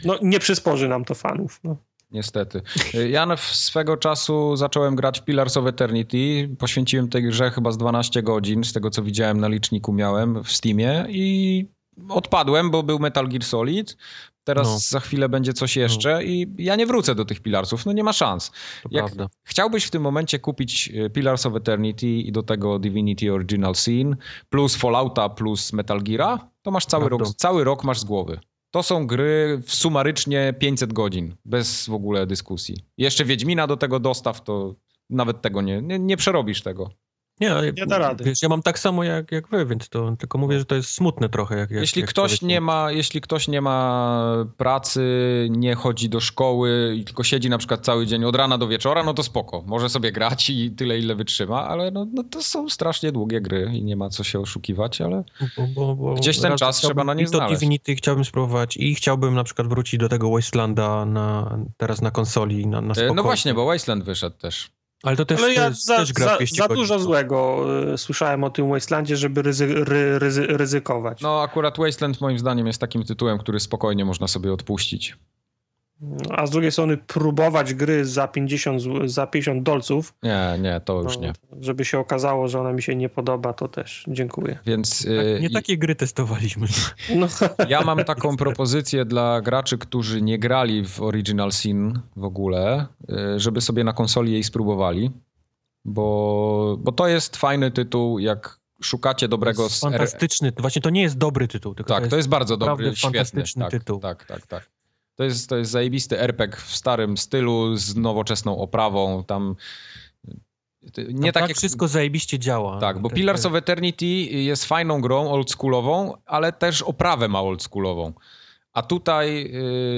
no, nie przysporzy nam to fanów. No. Niestety. Ja w swego czasu zacząłem grać w Pillars of Eternity. Poświęciłem tej grze chyba z 12 godzin, z tego co widziałem na liczniku miałem w Steamie i odpadłem, bo był Metal Gear Solid. Teraz No. za chwilę będzie coś jeszcze i ja nie wrócę do tych Pillarsów, no nie ma szans. To Jak prawda. chciałbyś w tym momencie kupić e, Pillars of Eternity i do tego Divinity Original Sin plus Fallouta plus Metal Geara, to masz cały Prawda. rok, cały rok masz z głowy. To są gry w sumarycznie 500 godzin, bez w ogóle dyskusji. Jeszcze Wiedźmina do tego dostaw, to nawet tego nie, nie, nie przerobisz tego. Nie, Nie da rady. Wiesz, ja mam tak samo jak, jak wy, więc to tylko mówię, że to jest smutne trochę. Jak, jak, Jeśli jak ktoś nie ma, jeśli ktoś nie ma pracy, nie chodzi do szkoły i tylko siedzi na przykład cały dzień od rana do wieczora, no to spoko. Może sobie grać i tyle, ile wytrzyma, ale no, no to są strasznie długie gry i nie ma co się oszukiwać, ale Bo, bo, bo Gdzieś ten czas trzeba na nie i to znaleźć. Divinity chciałbym spróbować i chciałbym na przykład wrócić do tego Wastelanda na, teraz na konsoli, na, na E, spokojnie. No właśnie, bo Wasteland wyszedł też. Ale to też, Ale to ja za, też gra za, 200 za dużo złego y, słyszałem o tym Wastelandzie, żeby ryzy, ry, ryzy, ryzykować. No akurat Wasteland moim zdaniem jest takim tytułem, który spokojnie można sobie odpuścić. A z drugiej strony próbować gry za 50, zł- za 50 dolców, Nie, nie, to już no, nie. żeby się okazało, że ona mi się nie podoba, to też dziękuję. Więc Tak, y, nie i- takie gry testowaliśmy. No, ja mam taką propozycję dla graczy, którzy nie grali w Original Sin w ogóle, y, żeby sobie na konsoli jej spróbowali, bo, bo to jest fajny tytuł, jak szukacie dobrego... jest fantastyczny. Właśnie to nie jest dobry tytuł, tylko Tak, to jest bardzo dobry, świetny. fantastyczny tak, tytuł. Tak, tak, tak. To jest, to jest zajebisty RPG w starym stylu, z nowoczesną oprawą, tam... Nie tak tak jak wszystko zajebiście działa. Tak, bo Pillars of Eternity jest fajną grą oldschoolową, ale też oprawę ma oldschoolową. A tutaj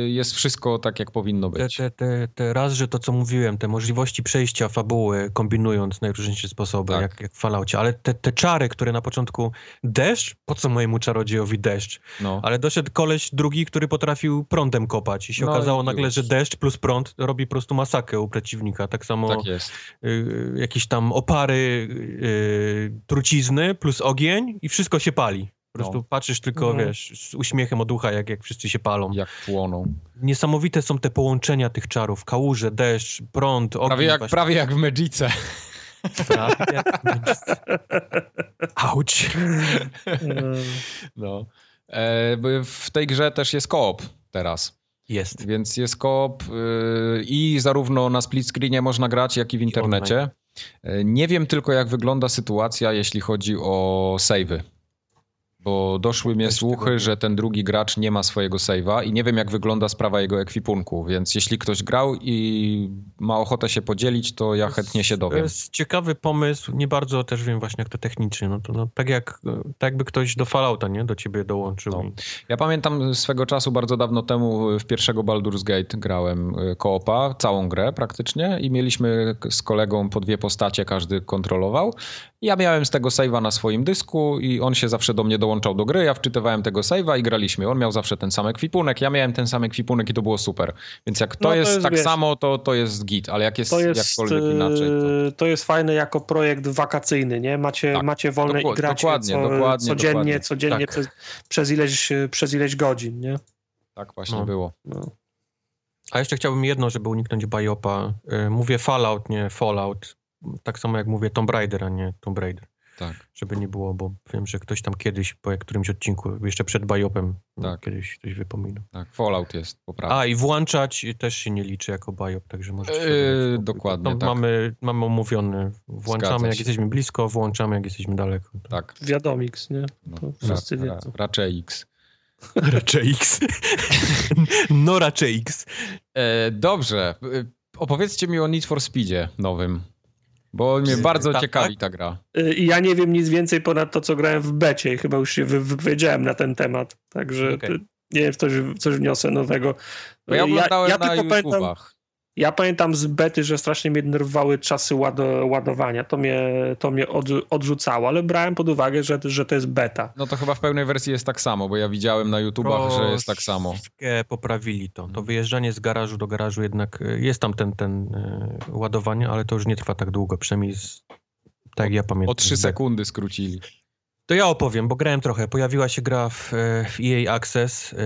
y, jest wszystko tak, jak powinno być. te, te, te raz, że to co mówiłem, te możliwości przejścia fabuły, kombinując najróżniejsze sposoby, Tak. jak, jak w Falloutie, ale te, te czary, które na początku deszcz, po co mojemu czarodziejowi deszcz? No. Ale doszedł koleś drugi, który potrafił prądem kopać i się No okazało i nagle, że deszcz plus prąd robi po prostu masakę u przeciwnika. Tak samo Tak jest. y, jakieś tam opary y, trucizny plus ogień i wszystko się pali. Po prostu No. patrzysz tylko, Mhm. wiesz, z uśmiechem od ucha, jak, jak wszyscy się palą. Jak płoną. Niesamowite są te połączenia tych czarów. Kałuże, deszcz, prąd, ogień. Prawie jak, właśnie. prawie jak w Magice. Prawie jak... Auć. No. E, bo w tej grze też jest koop teraz. Jest. Więc jest koop y, i zarówno na split screenie można grać, jak i w internecie. E, Nie wiem tylko, jak wygląda sytuacja, jeśli chodzi o savey. Bo doszły mnie słuchy, że ten drugi gracz nie ma swojego save'a i nie wiem, jak wygląda sprawa jego ekwipunku. Więc jeśli ktoś grał i ma ochotę się podzielić, to ja chętnie się To dowiem. jest ciekawy pomysł. Nie bardzo też wiem właśnie, jak to technicznie. No to no, tak, jak, tak jakby ktoś do Fallouta, nie? Do ciebie dołączył. No. Ja pamiętam swego czasu, bardzo dawno temu, w pierwszego Baldur's Gate grałem y, koopa, całą grę praktycznie i mieliśmy z kolegą po dwie postacie, każdy kontrolował. Ja miałem z tego save'a na swoim dysku i on się zawsze do mnie dołączał do gry, ja wczytywałem tego save'a i graliśmy. On miał zawsze ten sam ekwipunek, ja miałem ten sam ekwipunek i to było super. Więc jak to, No to jest, jest, tak wiesz, samo, to, to jest git, ale jak jest, to jest, jakkolwiek inaczej, to... y, to jest fajne jako projekt wakacyjny, nie? Macie, Tak. macie wolne Doku- i gracie dokładnie, co, dokładnie, codziennie, dokładnie. codziennie Tak. przez, przez, ileś, przez ileś godzin, nie? Tak właśnie No. było. No. A jeszcze chciałbym jedno, żeby uniknąć Biopa. Y, Mówię Fallout, nie Fallout. Tak samo jak mówię Tomb Raider, a nie Tomb Raider. Tak. Żeby nie było, bo wiem, że ktoś tam kiedyś po którymś odcinku, jeszcze przed Biopem, Tak. kiedyś ktoś wypominał. Tak, Fallout jest, poprawnie. A i włączać też się nie liczy jako Biop, także sobie Yy, dokładnie, to tak. mamy, mamy omówione. Włączamy jak jesteśmy blisko, włączamy jak jesteśmy daleko. Tak. Wiadomix, nie? No, wszyscy ra, ra, wiedzą. raczej X. Raczej X. no raczej X. E, dobrze. E, Opowiedzcie mi o Need for Speedzie nowym. Bo mnie bardzo tak, ciekawi ta gra. Y, I ja nie wiem nic więcej ponad to, co grałem w becie i chyba już się wy- wypowiedziałem na ten temat, także Okej. ty- nie wiem, coś, coś wniosę nowego. Bo ja Y, ja na tylko pamiętam. Ja pamiętam z bety, że strasznie mnie denerwowały czasy ład ładowania. To mnie, to mnie od odrzucało, ale brałem pod uwagę, że, że to jest beta. No to chyba w pełnej wersji jest tak samo, bo ja widziałem na YouTubach, że jest tak samo. Poprawili to. To wyjeżdżanie z garażu do garażu jednak y, jest tam ten, ten y, ładowanie, ale to już nie trwa tak długo, przynajmniej z, tak jak ja pamiętam. O 3 sekundy skrócili. To ja opowiem, bo grałem trochę. Pojawiła się gra w, e, w EA Access, yy,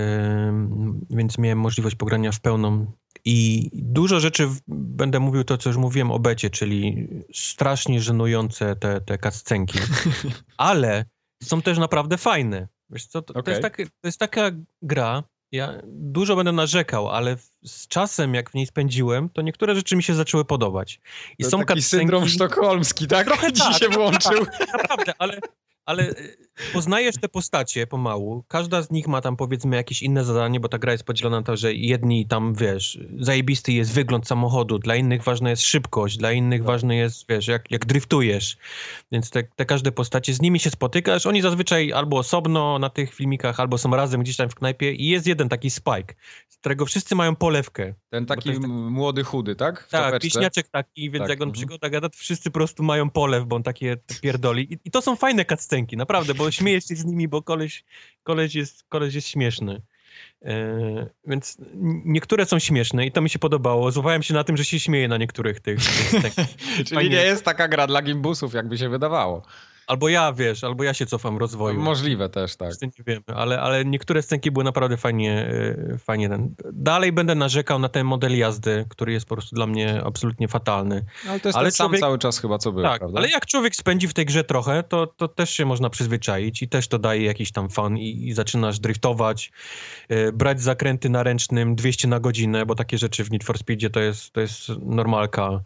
więc miałem możliwość pogrania w pełną. I dużo rzeczy będę mówił to, co już mówiłem o becie, czyli strasznie żenujące te, te cutscenki, ale są też naprawdę fajne. Wiesz co, to, okay. to, jest tak, to jest taka gra, ja dużo będę narzekał, ale z czasem, jak w niej spędziłem, to niektóre rzeczy mi się zaczęły podobać. I to są taki syndrom sztokholmski, tak? Trochę Ci tak, się włączył. Tak, naprawdę, ale ale y, poznajesz te postacie pomału. Każda z nich ma tam powiedzmy jakieś inne zadanie, bo ta gra jest podzielona na to, że jedni tam, wiesz, zajebisty jest wygląd samochodu, dla innych ważna jest szybkość, dla innych ważny jest, wiesz, jak, jak driftujesz. Więc te, te każde postacie, z nimi się spotykasz, oni zazwyczaj albo osobno na tych filmikach, albo są razem gdzieś tam w knajpie i jest jeden taki Spike, z którego wszyscy mają polewkę. Ten taki tak... młody, chudy, tak? W tak, piśniaczek taki, więc tak. jak on mhm. przygoda gada, wszyscy po prostu mają polew, bo on takie pierdoli. I, i to są fajne cutscene naprawdę, bo śmiejesz się z nimi, bo koleś, koleś, jest, koleś jest śmieszny. E, więc niektóre są śmieszne i to mi się podobało. Złapałem się na tym, że się śmieję na niektórych tych. tych Czyli fajnie. nie jest taka gra dla gimbusów, jakby się wydawało. Albo ja, wiesz, albo ja się cofam rozwoju. Możliwe też, tak. Nie wiemy, ale, ale niektóre scenki były naprawdę fajnie, e, fajnie ten. Dalej będę narzekał na ten model jazdy, który jest po prostu dla mnie absolutnie fatalny. Ale to jest ale ten człowiek... sam cały czas chyba, co był, tak, prawda? ale jak człowiek spędzi w tej grze trochę, to, to też się można przyzwyczaić i też to daje jakiś tam fan i, i zaczynasz driftować, yy, brać zakręty na ręcznym 200 na godzinę, bo takie rzeczy w Need for Speedzie to jest, to jest normalka.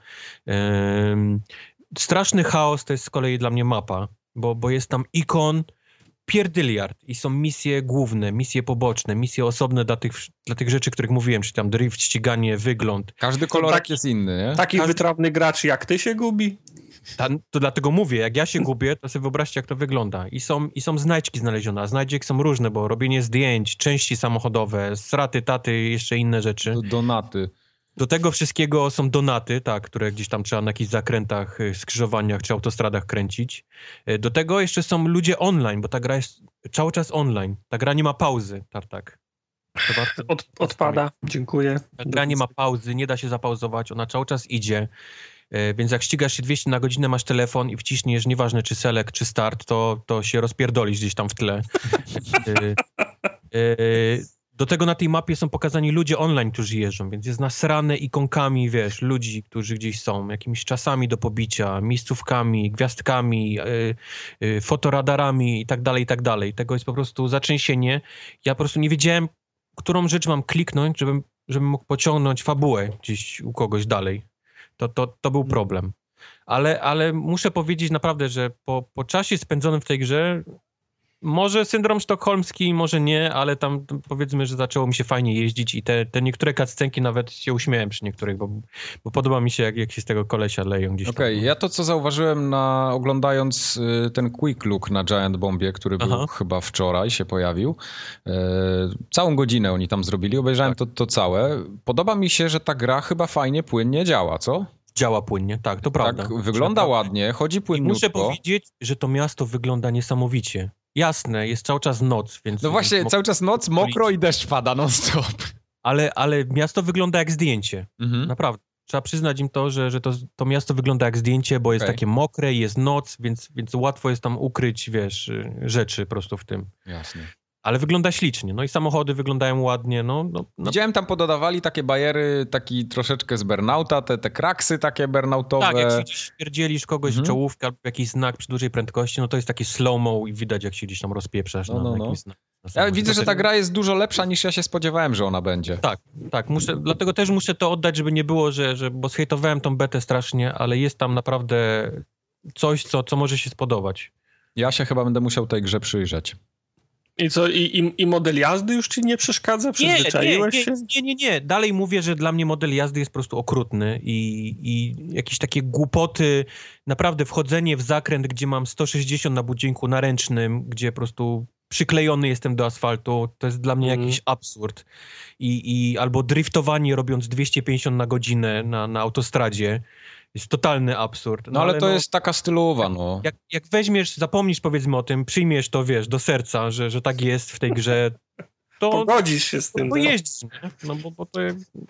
Yy, straszny chaos to jest z kolei dla mnie mapa, bo, bo jest tam ikon pierdyliard i są misje główne, misje poboczne, misje osobne dla tych, dla tych rzeczy, których mówiłem, czyli tam drift, ściganie, wygląd. Każdy kolor taki, jest inny, nie? Taki Każdy... wytrawny gracz jak ty się gubi? Ta, to dlatego mówię, jak ja się gubię, to sobie wyobraźcie, jak to wygląda. I są, i są znajdźki znalezione, a znajdziek są różne, bo robienie zdjęć, części samochodowe, straty, taty, jeszcze inne rzeczy. Donaty. Do tego wszystkiego są donaty, tak, które gdzieś tam trzeba na jakichś zakrętach, y, skrzyżowaniach czy autostradach kręcić. Y, do tego jeszcze są ludzie online, bo ta gra jest cały czas online. Ta gra nie ma pauzy, tartak. Od, odpada, dziękuję. Ta gra nie ma pauzy, nie da się zapauzować, ona cały czas idzie. Y, więc jak ścigasz się 200 na godzinę, masz telefon i wciśniesz, nieważne czy select, czy start, to, to się rozpierdolisz gdzieś tam w tle. Do tego na tej mapie są pokazani ludzie online, którzy jeżdżą, więc jest nasrane ikonkami, wiesz, ludzi, którzy gdzieś są, jakimiś czasami do pobicia, miejscówkami, gwiazdkami, yy, yy, fotoradarami i tak dalej, i tak dalej. Tego jest po prostu zatrzęsienie. Ja po prostu nie wiedziałem, którą rzecz mam kliknąć, żebym, żebym mógł pociągnąć fabułę gdzieś u kogoś dalej. To, to, to był problem. Ale, ale muszę powiedzieć naprawdę, że po, po czasie spędzonym w tej grze może syndrom sztokholmski, może nie, ale tam powiedzmy, że zaczęło mi się fajnie jeździć i te, te niektóre cutscenki nawet się uśmiałem przy niektórych, bo, bo podoba mi się, jak, jak się z tego kolesia leją gdzieś Okej, okay, ja to, co zauważyłem na, oglądając y, ten quick look na Giant Bombie, który był Aha. chyba wczoraj, się pojawił. E, całą godzinę oni tam zrobili, obejrzałem tak. to, to całe. Podoba mi się, że ta gra chyba fajnie, płynnie działa, co? działa płynnie, tak, to prawda. Tak, wygląda ładnie, chodzi płynnie. muszę powiedzieć, że to miasto wygląda niesamowicie. Jasne, jest cały czas noc, więc... No właśnie, cały czas noc, mokro i deszcz pada non-stop. Ale, ale miasto wygląda jak zdjęcie. Mhm. Naprawdę. Trzeba przyznać im to, że, że to, to miasto wygląda jak zdjęcie, bo jest okay. takie mokre, jest noc, więc, więc łatwo jest tam ukryć, wiesz, rzeczy po prostu w tym. Jasne. Ale wygląda ślicznie. No i samochody wyglądają ładnie. No, no, no. Widziałem tam pododawali takie bajery, taki troszeczkę z burnouta, te, te kraksy takie burnoutowe. Tak, jak się gdzieś śmierdzielisz kogoś mhm. czołówkę albo jakiś znak przy dużej prędkości, no to jest takie slow-mo i widać jak się gdzieś tam rozpieprzasz no, no, no. znak. Ja widzę, że ta gra jest dużo lepsza niż ja się spodziewałem, że ona będzie. Tak, tak. Muszę, dlatego też muszę to oddać, żeby nie było, że, że bo zhejtowałem tą betę strasznie, ale jest tam naprawdę coś, co, co może się spodobać. Ja się chyba będę musiał tej grze przyjrzeć. I co, i, i, i, model jazdy już ci nie przeszkadza? Przyzwyczaiłeś nie, nie, się? Nie, nie, nie. Dalej mówię, że dla mnie model jazdy jest po prostu okrutny i, i jakieś takie głupoty, naprawdę wchodzenie w zakręt, gdzie mam 160 na budzinku na ręcznym, gdzie po prostu przyklejony jestem do asfaltu, to jest dla mnie Mhm. jakiś absurd. I, I albo driftowanie robiąc 250 na godzinę na, na autostradzie jest totalny absurd. No ale to jest taka stylowa, no. Jak, jak weźmiesz, zapomnisz powiedzmy o tym, przyjmiesz to, wiesz, do serca, że, że tak jest w tej grze, to, Pogodzisz się z tym. bo no. jeździsz, nie? No bo, bo to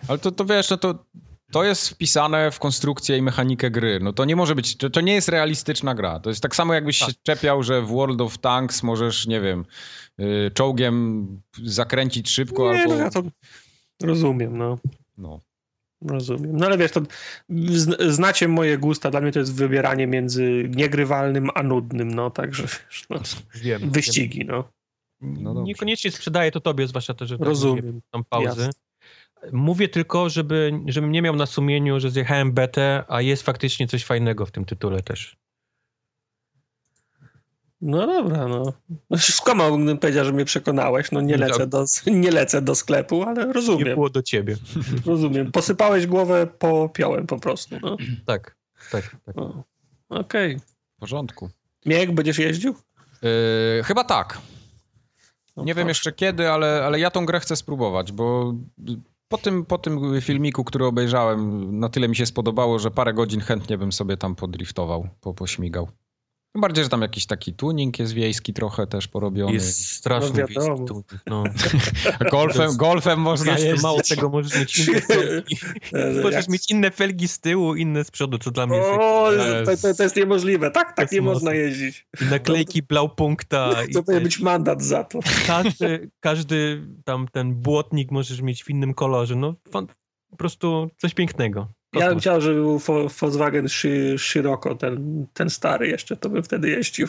Ale to, to wiesz, no to, to jest wpisane w konstrukcję i mechanikę gry. No to nie może być, to, to nie jest realistyczna gra. To jest tak samo jakbyś Tak. się czepiał, że w World of Tanks możesz, nie wiem, y, czołgiem zakręcić szybko Nie, albo... no ja to rozumiem, no. No. Rozumiem. No ale wiesz, to zn- znacie moje gusta. Dla mnie to jest wybieranie między niegrywalnym a nudnym, no także wiesz, no, wiem. wyścigi, no. No dobrze. Niekoniecznie sprzedaję to tobie, zwłaszcza też, że tak Rozumiem. tam pauzy. Jasne. Mówię tylko, żeby, żebym nie miał na sumieniu, że zjechałem betę, a jest faktycznie coś fajnego w tym tytule też. No dobra, no. no skłamał, gdybym powiedział, że mnie przekonałeś. No nie lecę do, nie lecę do sklepu, ale Nie rozumiem, było do ciebie. rozumiem. Posypałeś głowę popiołem po prostu, no. Tak, tak, tak. no. Okej. W porządku. Miek, będziesz jeździł? Y, chyba tak. No Nie wiem proszę. jeszcze kiedy, ale, ale ja tą grę chcę spróbować, bo po tym, po tym filmiku, który obejrzałem, na tyle mi się spodobało, że parę godzin chętnie bym sobie tam podriftował, po, pośmigał. Tym bardziej, że tam jakiś taki tuning jest wiejski trochę też porobiony. Jest straszny No wiejski tu, no. Golfem, golfem można Jeszcze jeździć. mało tego, możesz mieć inne felgi. Możesz mieć inne felgi z tyłu, inne z przodu, co dla mnie jest O, to, to, to jest niemożliwe. Tak, tak nie można jeździć. I naklejki Blaupunkta. i To powinien te- być mandat za to. każdy, każdy tam ten błotnik możesz mieć w innym kolorze. No po prostu coś pięknego. Ja bym chciał, żeby był Vo- Volkswagen Szy- Scirocco, ten, ten stary jeszcze, to bym wtedy jeździł.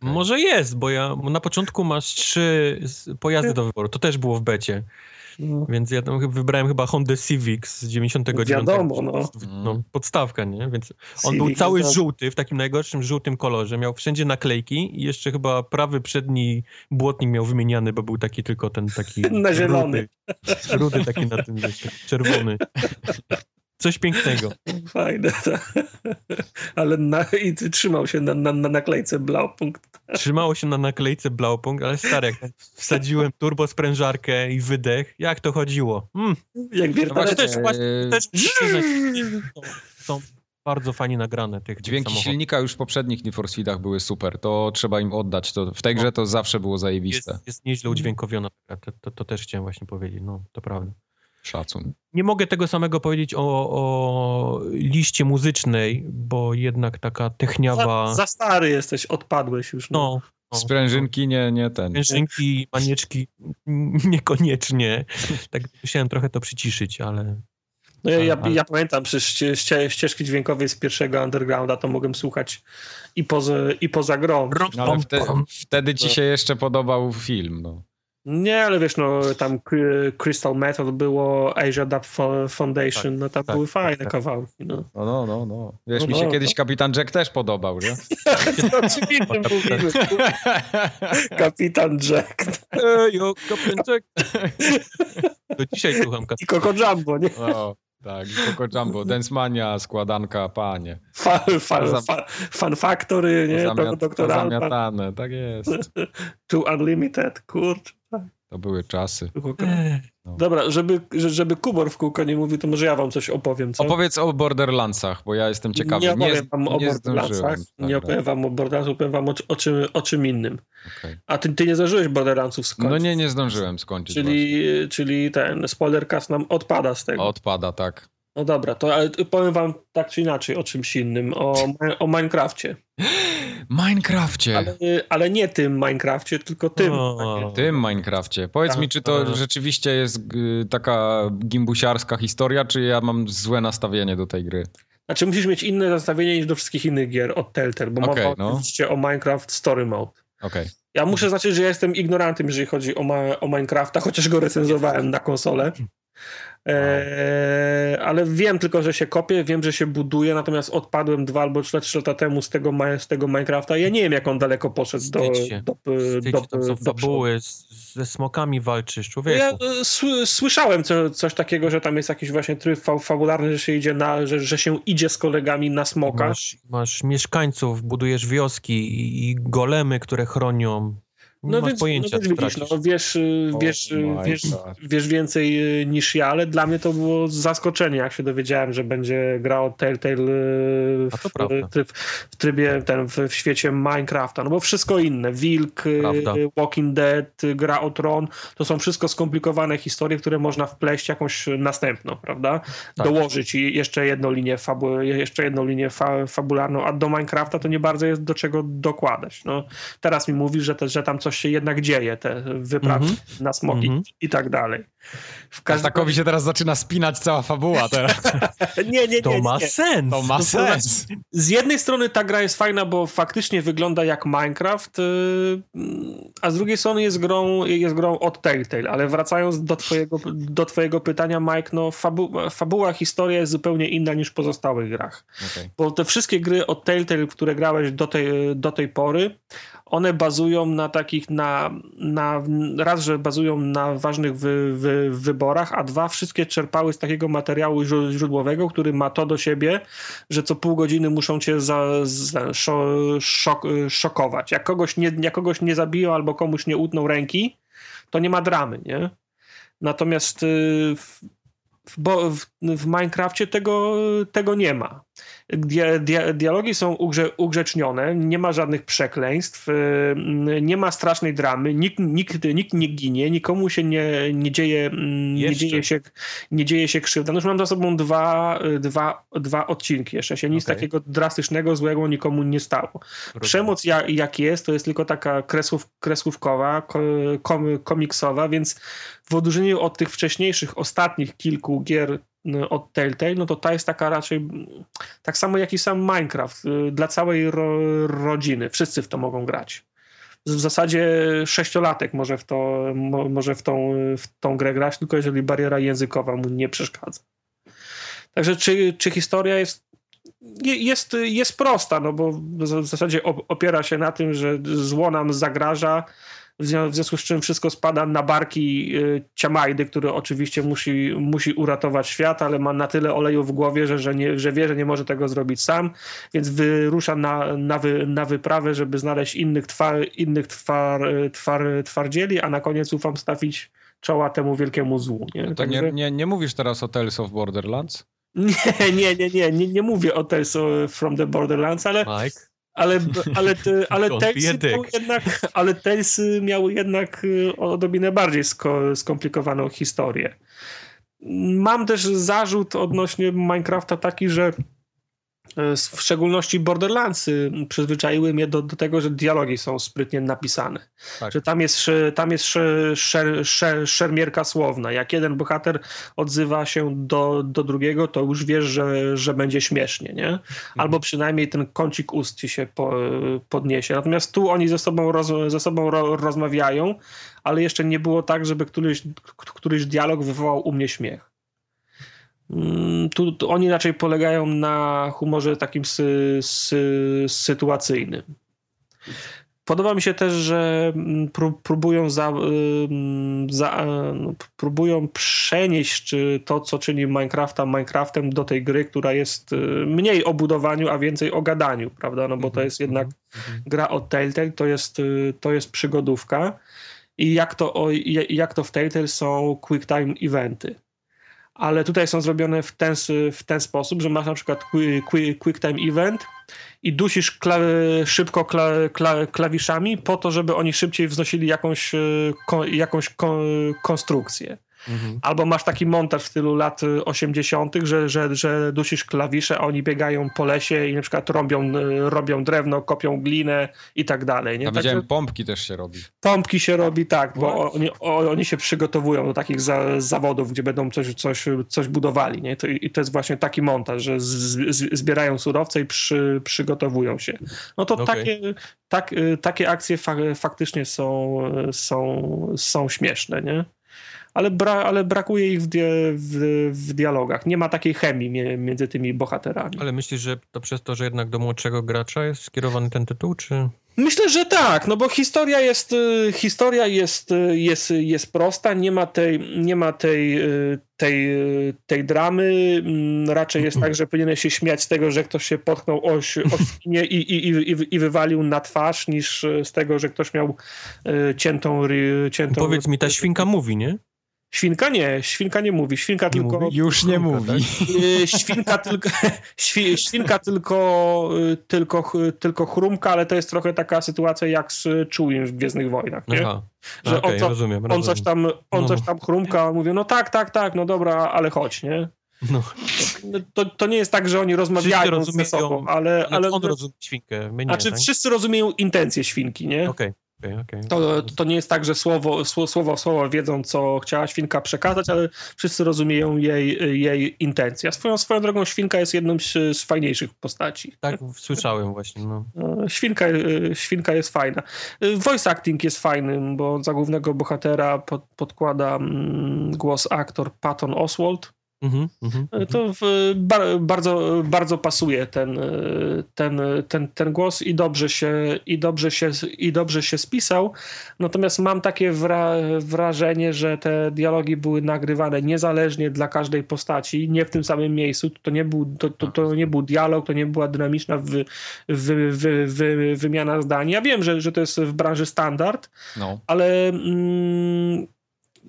Może jest, bo ja na początku masz trzy pojazdy do wyboru. To też było w becie. No. Więc ja tam wybrałem chyba Honda Civic z 99. Wiadomo, no. no. Podstawka, nie? Więc on był cały żółty, w takim najgorszym żółtym kolorze. Miał wszędzie naklejki i jeszcze chyba prawy przedni błotnik miał wymieniany, bo był taki tylko ten taki... Na zielony. Rudy, rudy taki na tym, taki czerwony. Coś pięknego. Fajne, to. ale na, i ty trzymał się na, na, na naklejce Blaupunkt. Trzymało się na naklejce Blaupunkt, ale stary, jak wsadziłem turbosprężarkę i wydech, jak to chodziło? Mm, Jak to wiertareczek. też, właśnie, Eee, też są, bardzo fajnie nagrane tych, Dźwięki samochodów. silnika już w poprzednich Need for Speedach były super. To trzeba im oddać. To, w tej grze to zawsze było zajebiste. Jest, jest nieźle udźwiękowiona. To, to, to też chciałem właśnie powiedzieć, no to prawda. Szacun. Nie mogę tego samego powiedzieć o, o liście muzycznej, bo jednak taka techniawa... Za, za stary jesteś, odpadłeś już. No. no, no, Sprężynki nie, nie ten. Sprężynki, manieczki niekoniecznie. Tak musiałem trochę to przyciszyć, ale... No ja, ja, ja pamiętam, przecież ście, ście, ścieżki dźwiękowej z pierwszego Undergrounda to mogłem słuchać i poza, i poza grą. No, ale wte, wtedy ci się jeszcze podobał film. No. Nie, ale wiesz, no tam Cry- Crystal Method było, Asia Dub Fo- Foundation, no tam tak, były tak, fajne tak. kawałki, no. No, no, no, no. Wiesz, No mi się dobra. kiedyś Kapitan Jack też podobał, nie? To o czym innym mówimy. Kapitan Jack Ej, o, Captain Jack. To dzisiaj słucham i Coco Jumbo, nie? O, tak, i Coco Jumbo, Densmania, składanka, panie. Fa, fa, Pozam- fa, fan Factory, nie? Pozamiat, Do, Doktor Alban, pozamiatane, tak jest. To Unlimited, kurczę. To były czasy. Ej, Dobra, żeby, że- żeby Kubor w kółko nie mówił, to może ja wam coś opowiem, co? Opowiedz o Borderlandsach, bo ja jestem ciekawy. Nie opowiem wam o nie Borderlandsach, zdążyłem nie opowiem wam o Borderlandsach, opowiem wam o, o, czym, o czym innym. Okej. A ty, ty nie zdążyłeś Borderlandsów skończyć. No nie, nie zdążyłem skończyć. Czyli, czyli ten spoilercast nam odpada z tego. Odpada, tak. No dobra, to ale powiem wam tak czy inaczej o czymś innym, o, o Minecrafcie. Minecrafcie. Ale, ale nie tym Minecrafcie, tylko tym. o. Tym Minecrafcie. Powiedz Tak, mi, czy to tak. rzeczywiście jest y, taka gimbusiarska historia, czy ja mam złe nastawienie do tej gry? Znaczy musisz mieć inne nastawienie niż do wszystkich innych gier od Telltale, bo Okej, mowa no. oczywiście o Minecraft Story Mode. Okej. Ja muszę zaznaczyć, że ja jestem ignorantem, jeżeli chodzi o, ma- o Minecrafta, chociaż go recenzowałem na konsolę. Eee, ale wiem tylko, że się kopie, wiem, że się buduje, natomiast odpadłem dwa albo trzy, lata temu z tego, z tego Minecrafta. Ja nie wiem, jak on daleko poszedł do, do, do, do, przodu. fabuły, z, ze smokami walczysz, człowieku. Ja e, sły- słyszałem co, coś takiego, że tam jest jakiś właśnie tryb fa fabularny, że się idzie na, że, że się idzie z kolegami na smoka. Masz, masz mieszkańców, budujesz wioski i, i golemy, które chronią. Nie No masz więc, pojęcia, no więc widzisz, no, wiesz, y, Oh wiesz, y, wiesz, God. wiesz więcej y, niż ja, ale dla mnie to było zaskoczenie, jak się dowiedziałem, że będzie grał Telltale w, tryb, w trybie ten, w, w świecie Minecrafta, no bo wszystko inne, Wilk, Prawda. Walking Dead, Gra o Tron, to są wszystko skomplikowane historie, które można wpleść jakąś następną, prawda? Tak. Dołożyć i jeszcze jedną linię, fabu, jeszcze jedną linię fa, fabularną, a do Minecrafta to nie bardzo jest do czego dokładać. No, teraz mi mówisz, że, te, że tam coś się jednak dzieje, te wyprawy Mhm. na smoki Mhm. i tak dalej. W każdym Takowi się teraz zaczyna spinać cała fabuła teraz. nie, nie, nie, To ma nie. sens. To ma To sens. Z jednej strony ta gra jest fajna, bo faktycznie wygląda jak Minecraft, yy, a z drugiej strony jest grą, jest grą od Telltale, ale wracając do twojego, do twojego pytania, Mike, no fabu, fabuła, historia jest zupełnie inna niż w pozostałych grach. Okej. Bo te wszystkie gry od Telltale, które grałeś do tej, do tej pory, one bazują na takich, na, na raz, że bazują na ważnych wy, wy, wyborach, a dwa, wszystkie czerpały z takiego materiału źró- źródłowego, który ma to do siebie, że co pół godziny muszą cię za, za, szo, szok, szokować. Jak kogoś, nie, jak kogoś nie zabiją albo komuś nie utną ręki, to nie ma dramy, nie? Natomiast y, w, w, w Minecrafcie tego, tego nie ma. Dia, dia, dialogi są ugrze, ugrzecznione, nie ma żadnych przekleństw, y, nie ma strasznej dramy, nikt, nikt, nikt nie ginie, nikomu się nie, nie, dzieje, mm, nie, dzieje się, nie dzieje się krzywda. No już mam za sobą dwa, y, dwa, dwa odcinki jeszcze się. Nic Okej. takiego drastycznego, złego nikomu nie stało. Przemoc jak, jak jest, to jest tylko taka kreskówkowa, ko, kom, komiksowa, więc w odróżnieniu od tych wcześniejszych, ostatnich kilku gier od Telltale, no to ta jest taka raczej tak samo jak i sam Minecraft y, dla całej ro, rodziny. Wszyscy w to mogą grać. W zasadzie sześciolatek może w, to, mo, może w, tą, w tą grę grać, tylko jeżeli bariera językowa mu nie przeszkadza. Także czy, czy historia jest je- jest, jest prosta, no bo w zasadzie op- opiera się na tym, że zło nam zagraża, w zwią- w związku z czym wszystko spada na barki y, Ciamajdy, który oczywiście musi, musi uratować świat, ale ma na tyle oleju w głowie, że, że, nie, że wie, że nie może tego zrobić sam, więc wyrusza na, na, wy, na wyprawę, żeby znaleźć innych, twar, innych twar, twar, twardzieli, a na koniec ufam stawić czoła temu wielkiemu złu. Nie? To Także- nie, nie, nie mówisz teraz o Tales of Borderlands? nie, nie, nie, nie, nie, nie mówię o Tales from the Borderlands, ale, Mike? Ale, ale, te- ale, miały jednak, ale miały jednak y, odrobinę bardziej sko, skomplikowaną historię. Mam też zarzut odnośnie Minecrafta taki, że w szczególności Borderlandsy przyzwyczaiły mnie do, do tego, że dialogi są sprytnie napisane. Tak. Że tam jest, tam jest sz- szer, szer, szermierka słowna. Jak jeden bohater odzywa się do, do drugiego, to już wiesz, że, że będzie śmiesznie, nie? Albo przynajmniej ten kącik ust ci się po, podniesie. Natomiast tu oni ze sobą, roz, ze sobą ro, rozmawiają, ale jeszcze nie było tak, żeby któryś, któryś dialog wywołał u mnie śmiech. Mm, Tu, tu oni raczej polegają na humorze takim sy, sy, sytuacyjnym. Podoba mi się też, że mm, pró- próbują, za, ym, za, e, no, próbują przenieść czy to, co czyni Minecrafta Minecraftem do tej gry, która jest y, mniej o budowaniu, a więcej o gadaniu, prawda? No bo to jest jednak gra od Telltale, to jest, y, to jest przygodówka i jak to, jak to w Telltale są quick time eventy. Ale tutaj są zrobione w ten, w ten sposób, że masz na przykład qui- qui- quick time event i dusisz kla, szybko kla, kla, klawiszami po to, żeby oni szybciej wznosili jakąś, ko, jakąś ko, konstrukcję. Mhm. Albo masz taki montaż w stylu lat y, 80., że, że, że dusisz klawisze, a oni biegają po lesie i na przykład robią, y, robią drewno, kopią glinę i tak dalej. Nie? Ja Także widziałem, pompki też się robi. pompki się robi tak, bo oni, oni się przygotowują do takich za, zawodów, gdzie będą coś, coś, coś budowali. Nie? To, I to jest właśnie taki montaż, że z, z, zbierają surowce i przy, przygotowują się. No to Okej. takie, tak, y, takie akcje fa, faktycznie są, są, są śmieszne, nie? Ale, bra, ale brakuje ich w, dia, w, w dialogach. Nie ma takiej chemii między tymi bohaterami. Ale myślisz, że to przez to, że jednak do młodszego gracza jest skierowany ten tytuł, czy... Myślę, że tak, no bo historia jest, y, historia jest, y, jest, jest prosta, nie ma tej, nie ma tej, y, tej, tej dramy. Mm, raczej jest tak, że powinieneś się śmiać z tego, że ktoś się potknął o, o świnie i, i, i, i wywalił na twarz, niż z tego, że ktoś miał ciętą... ciętą Powiedz mi, ta świnka mówi, nie? Świnka nie, świnka nie mówi, świnka Nie tylko... mówi? Już nie mówi. Y, Świnka tylko, świ- świnka tylko, y, tylko, tylko chrumka, ale to jest trochę taka sytuacja jak z Czujim w Gwiezdnych Wojnach, nie? Aha, Że okej, on, co, rozumiem, on rozumiem. coś tam, on No. coś tam chrumka, a on mówi, no tak, tak, tak, no dobra, ale chodź, nie? No, No To, to nie jest tak, że oni rozmawiają ze sobą, ale, ale ale on rozumie świnkę, my nie, znaczy tak? wszyscy rozumieją intencje świnki, nie? Okej, okej, okej. To, to nie jest tak, że słowo, sło- słowo słowo wiedzą, co chciała świnka przekazać, ale wszyscy rozumieją jej, jej intencje. Swoją, swoją drogą świnka jest jedną z, fajniejszych postaci. Tak, słyszałem właśnie, no. E, Świnka, świnka jest fajna. Voice acting jest fajnym, bo za głównego bohatera pod, podkłada mm, głos aktor Patton Oswald. Mhm, mhm, E, To w, bar, bardzo, bardzo pasuje ten, e, ten, ten, ten głos i dobrze, się, i, dobrze się, i dobrze się spisał. Natomiast mam takie wra, wrażenie, że te dialogi były nagrywane niezależnie dla każdej postaci, nie w tym samym miejscu. To nie był, to, to, to nie był dialog, to nie była dynamiczna wy, wy, wy, wy, wymiana zdań. Ja wiem, że, że to jest w branży standard, No. ale mm,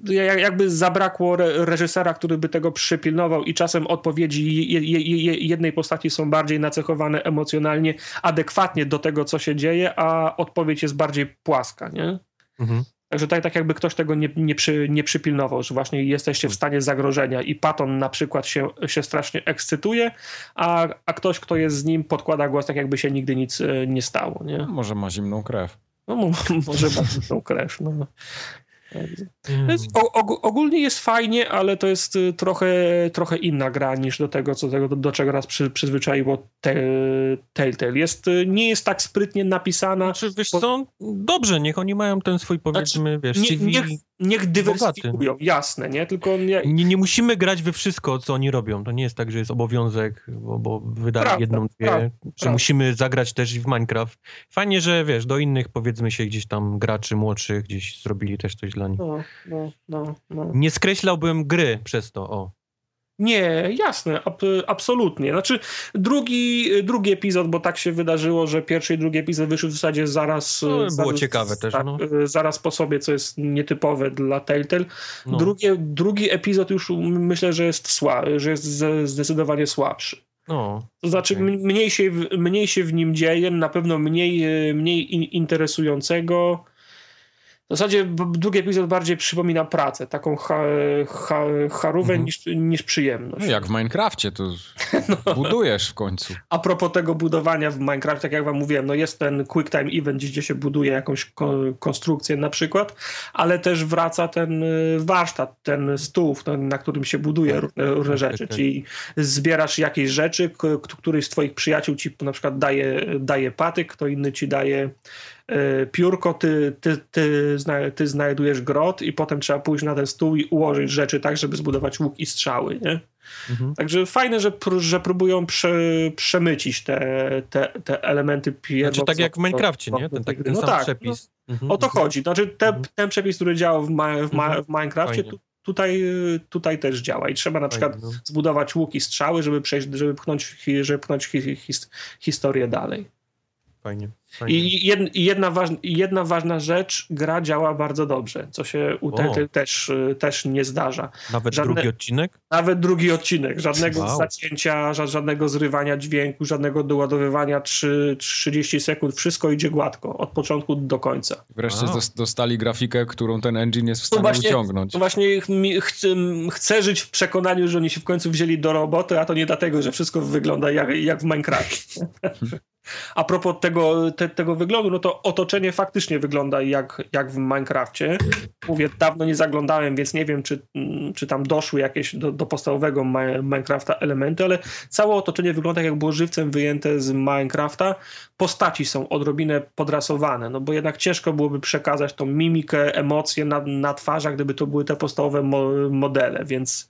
jakby zabrakło re- reżysera, który by tego przypilnował i czasem odpowiedzi je, je, je, jednej postaci są bardziej nacechowane emocjonalnie, adekwatnie do tego, co się dzieje, a odpowiedź jest bardziej płaska, nie? mhm. Także tak, tak jakby ktoś tego nie, nie, przy, nie przypilnował, że właśnie jesteście w stanie zagrożenia i Paton na przykład się, się strasznie ekscytuje, a, a ktoś, kto jest z nim, podkłada głos tak jakby się nigdy nic e, nie stało, nie? Może ma zimną krew. No mo- może ma tą krew, no. Mm. jest, o, og- ogólnie jest fajnie, ale to jest y, trochę, trochę inna gra niż do tego, co do, do czego nas przy, przyzwyczaiło te, Telltale. Jest, y, nie jest tak sprytnie napisana. Znaczy, wiesz co, dobrze, niech oni mają ten swój, powiedzmy, wiesz, nie- CV. niech- Niech dywersyfikują, jasne, nie? Tylko nie, Nie, nie musimy grać we wszystko, co oni robią. To nie jest tak, że jest obowiązek, bo, bo wydali Prawda, jedną, dwie, prawda, że prawda. musimy zagrać też i w Minecraft. Fajnie, że wiesz, do innych powiedzmy się gdzieś tam graczy młodszych gdzieś zrobili też coś dla nich. no, no, no, no. Nie skreślałbym gry przez to, o. Nie, jasne, ab, absolutnie. Znaczy, drugi, drugi epizod, bo tak się wydarzyło, że pierwszy i drugi epizod wyszły w zasadzie zaraz. No, było zaraz, ciekawe też, tak, no. Zaraz po sobie, co jest nietypowe dla Telltale. No. Drugie, drugi epizod już myślę, że jest, sła, że jest zdecydowanie słabszy. no. To znaczy, m- mniej, się, w- mniej się w nim dzieje, na pewno mniej, mniej in, interesującego. W zasadzie drugi epizod bardziej przypomina pracę, taką ha, ha, charówę Mhm. niż, niż przyjemność. No jak w Minecrafcie, to budujesz w końcu. A propos tego budowania w Minecraft, tak jak wam mówiłem, no jest ten quick time event, gdzie się buduje jakąś ko- konstrukcję na przykład, ale też wraca ten y, warsztat, ten stół, na którym się buduje różne, różne Tak, rzeczy, tak, tak. czyli zbierasz jakieś rzeczy, któryś z twoich przyjaciół ci na przykład daje, daje patyk, kto inny ci daje piórko, ty, ty, ty, zna, ty znajdujesz grot i potem trzeba pójść na ten stół i ułożyć rzeczy tak, żeby zbudować łuk i strzały, nie? Mhm. Także fajne, że, pró- że próbują prze, przemycić te, te, te elementy pierwotne. Znaczy tak jak w Minecrafcie, nie? Ten, tak, ten no sam tak, przepis. Mhm, No, o to mhm. chodzi. Znaczy te, Mhm. ten przepis, który działa w, ma, w, ma, Mhm. w Minecrafcie, tu, tutaj, tutaj też działa. I trzeba na przykład Fajnie, no. zbudować łuk i strzały, żeby przejść, żeby pchnąć, żeby pchnąć hi, his, historię dalej. Fajnie. I jed, i jedna, ważna, jedna ważna rzecz, gra działa bardzo dobrze, co się u. Telltale też, też nie zdarza. Nawet żadne- drugi odcinek? Nawet drugi odcinek, żadnego Wow. zacięcia, ża- żadnego zrywania dźwięku, żadnego doładowywania 3, 30 sekund, wszystko idzie gładko, od początku do końca. Wreszcie Wow. dos- dostali grafikę, którą ten engine jest w No stanie właśnie- uciągnąć. No właśnie ch- chcę, chcę żyć w przekonaniu, że oni się w końcu wzięli do roboty, a to nie dlatego, że wszystko wygląda jak, jak w Minecraftie. A propos tego, te, tego wyglądu, no to otoczenie faktycznie wygląda jak, jak w Minecrafcie. Mówię, dawno nie zaglądałem, więc nie wiem, czy, mm, czy tam doszły jakieś do, do podstawowego Minecrafta elementy, ale całe otoczenie wygląda jak było żywcem wyjęte z Minecrafta. Postaci są odrobinę podrasowane, no bo jednak ciężko byłoby przekazać tą mimikę, emocje na, na twarzach, gdyby to były te podstawowe mo, modele, więc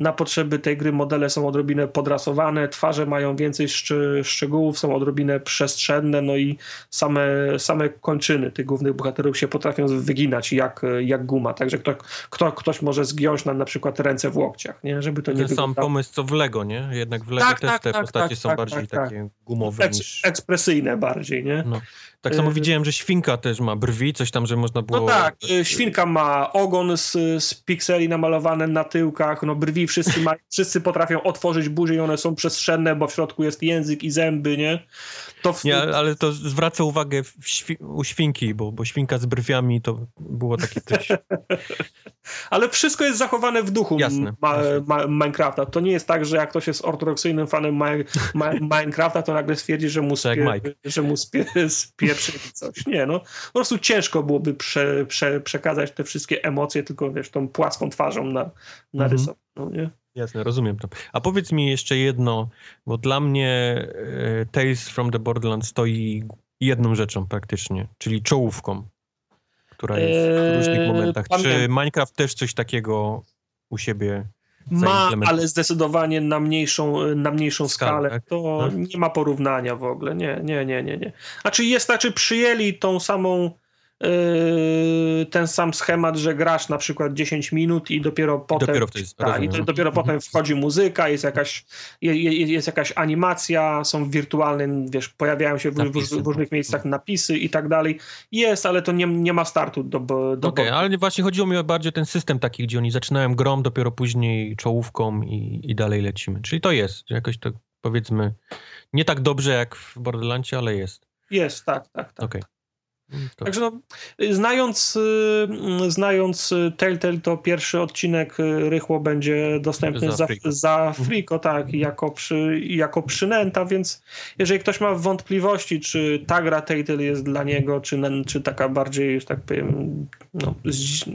na potrzeby tej gry modele są odrobinę podrasowane, twarze mają więcej szczy, szczegółów, są odrobinę przestrzenne, no i same, same kończyny tych głównych bohaterów się potrafią wyginać jak, jak guma, także kto, kto, ktoś może zgiąć na na przykład ręce w łokciach, nie? żeby to nie Ten sam wyglądało- pomysł co w Lego, nie? Jednak w Lego Tak, też tak, te tak, postacie tak, są tak, bardziej tak, tak. takie gumowe Eks, niż... ekspresyjne bardziej, nie? No. Tak samo Y- widziałem, że świnka też ma brwi, coś tam, że można było... No tak, y, świnka ma ogon z, z pikseli namalowane na tyłkach, no brwi wszyscy, ma, wszyscy potrafią otworzyć buzię i one są przestrzenne, bo w środku jest język i zęby, nie? To w, Nie, ale to zwraca uwagę świ u świnki, bo, bo świnka z brwiami to było takie coś... Ale wszystko jest zachowane w duchu Jasne, ma, ma, Minecrafta. To nie jest tak, że jak ktoś jest ortodoksyjnym fanem ma, Minecrafta, to nagle stwierdzi, że mu, Tak spie, że mu spie, spieprzy coś. Nie, no. Po prostu ciężko byłoby prze, prze, przekazać te wszystkie emocje tylko, wiesz, tą płaską twarzą na, narysować. No, nie? Jasne, rozumiem to. A powiedz mi jeszcze jedno, bo dla mnie e, Tales from the Borderlands stoi jedną rzeczą praktycznie, czyli czołówką, która jest w różnych Eee, momentach. Czy. Minecraft też coś takiego u siebie Ma, ale zdecydowanie na mniejszą, na mniejszą Skalę, skalę. tak? To No. nie ma porównania w ogóle. Nie, nie, nie, nie. nie. Znaczy jest, znaczy przyjęli tą samą ten sam schemat, że grasz na przykład 10 minut i dopiero potem dopiero jest- tak, i to, dopiero Mhm. potem wchodzi muzyka, jest jakaś, je, je, jest jakaś animacja, są wirtualne, wiesz, pojawiają się w, w, w różnych miejscach napisy i tak dalej. Jest, ale to nie, nie ma startu do, do Okej, ale właśnie chodziło mi o bardziej ten system taki, gdzie oni zaczynają grom, dopiero później czołówką i, i dalej lecimy. Czyli to jest, jakoś to powiedzmy, nie tak dobrze jak w Borderlandzie, ale jest. Jest, tak, tak, tak. Okej. To- Także no, znając, y, znając Telltale, to pierwszy odcinek y, rychło będzie dostępny Za za, friko. za friko, tak, jako, przy, jako przynęta, więc jeżeli ktoś ma wątpliwości, czy ta gra Telltale jest dla niego, czy, czy taka bardziej, że tak powiem, no,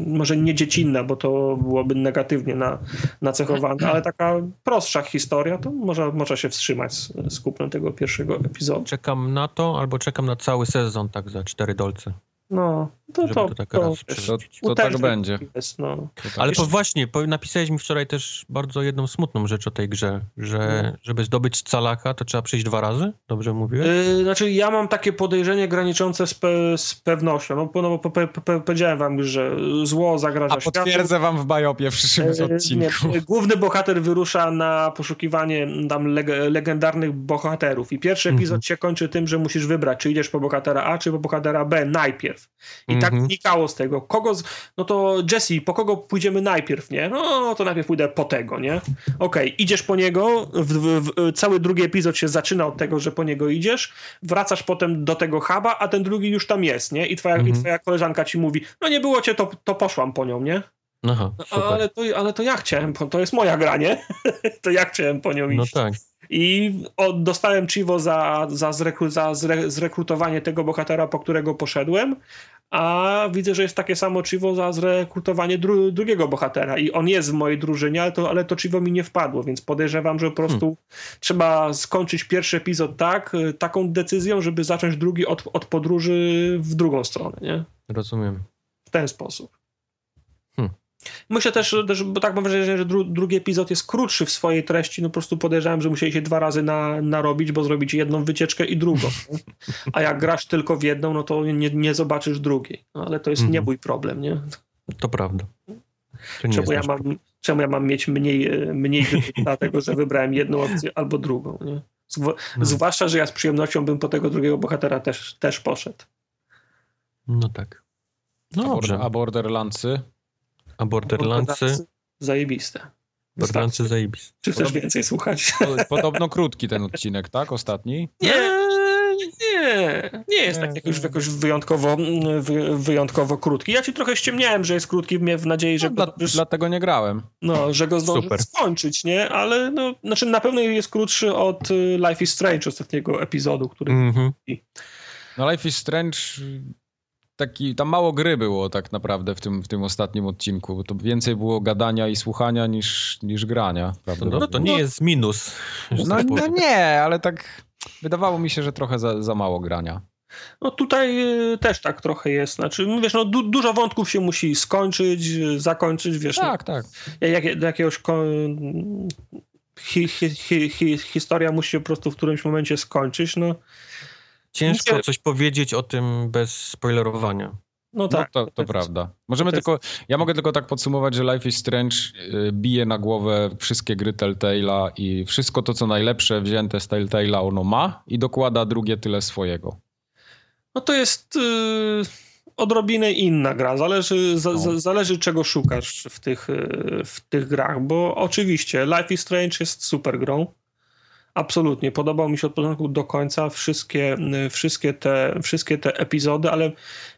może nie dziecinna, bo to byłoby negatywnie na, nacechowane, ale taka prostsza historia, to może, może się wstrzymać z, z kupnem tego pierwszego epizodu. Czekam na to, albo czekam na cały sezon, tak za cztery stolce No, to, to, to tak to. To u tak będzie. Jest, no. To tak. Ale po, właśnie, po, napisałeś mi wczoraj też bardzo jedną smutną rzecz o tej grze, że No. żeby zdobyć calaka, to trzeba przejść dwa razy? Dobrze mówiłem? Yy, znaczy, ja mam takie podejrzenie graniczące z, pe, z pewnością. No, bo- no, bo po, po, po, powiedziałem wam, że zło zagraża A światu. potwierdzę wam w biopie w przyszłym Yy, odcinku. Nie, główny bohater wyrusza na poszukiwanie tam leg legendarnych bohaterów i pierwszy Mhm. epizod się kończy tym, że musisz wybrać, czy idziesz po bohatera A, czy po bohatera B najpierw. I tak Mhm. wnikało z tego. Kogo z... No to Jesse, po kogo pójdziemy najpierw, nie? No to najpierw pójdę po tego, nie? Okej, idziesz po niego, w, w, w, cały drugi epizod się zaczyna od tego, że po niego idziesz, wracasz potem do tego huba, a ten drugi już tam jest, nie? I twoja, Mhm. i twoja koleżanka ci mówi, no nie było cię, to, to poszłam po nią, nie? Aha, No, super. ale, to, ale to ja chciałem, to jest moja gra, nie? to ja chciałem po nią No iść. tak. I o, dostałem Chivo za, za, zrekru, za zre, zrekrutowanie tego bohatera, po którego poszedłem, a widzę, że jest takie samo Chivo za zrekrutowanie dru, drugiego bohatera i on jest w mojej drużynie, ale to, ale to Chivo mi nie wpadło, więc podejrzewam, że po prostu trzeba skończyć pierwszy epizod tak, y, taką decyzją, żeby zacząć drugi od, od podróży w drugą stronę, nie? Rozumiem. w ten sposób. Myślę też, też, bo tak mam wrażenie, że dru, drugi epizod jest krótszy w swojej treści, no po prostu podejrzewam, że musieli się dwa razy na, narobić, bo zrobić jedną wycieczkę i drugą. nie? A jak grasz tylko w jedną, no to nie, nie zobaczysz drugiej. No, ale to jest nie Mhm. mój problem, nie? To prawda. To nie Czemu ja, mam, czemu ja mam mieć mniej, e, mniej dlatego, że wybrałem jedną opcję albo drugą, nie? Zw- No. Zwłaszcza, że ja z przyjemnością bym po tego drugiego bohatera też, też poszedł. No tak. No A, dobrze. border, a Borderlandsy? A Borderlandsy? Zajebiste. Borderlandsy zajebiste. Czy chcesz więcej słuchać? Po- Podobno krótki ten odcinek, tak? Ostatni? Nie, nie, nie jest tak jakoś, jakoś wyjątkowo, wy, wyjątkowo krótki. Ja ci trochę ściemniałem, że jest krótki, w nadziei, że, No, dla, zdążysz, dlatego nie grałem. no, że go Super. skończyć, nie? Ale no, znaczy na pewno jest krótszy od y, Life is Strange, ostatniego epizodu, który... Mhm. No Life is Strange, taki, tam mało gry było tak naprawdę w tym, w tym ostatnim odcinku, bo to więcej było gadania i słuchania niż, niż grania. Prawda? No to nie jest minus. że No, tak no nie, ale tak wydawało mi się, że trochę za, za mało grania. No tutaj y, też tak trochę jest. Znaczy, no wiesz, no du dużo wątków się musi skończyć, zakończyć, wiesz. Tak, tak. No, jak, do jakiegoś hi, hi, hi, hi, historia musi się po prostu w którymś momencie skończyć, no. Ciężko coś powiedzieć o tym bez spoilerowania. No tak. no to, to prawda. Możemy to jest- tylko, ja mogę tylko tak podsumować, że Life is Strange y, bije na głowę wszystkie gry Telltale'a i wszystko to, co najlepsze wzięte z Telltale'a ono ma i dokłada drugie tyle swojego. No to jest y, odrobinę inna gra. Zależy, za, No. za, zależy czego szukasz w tych, y, w tych grach, bo oczywiście Life is Strange jest super grą. Absolutnie. Podobał mi się od początku do końca wszystkie, wszystkie, te, wszystkie te epizody, ale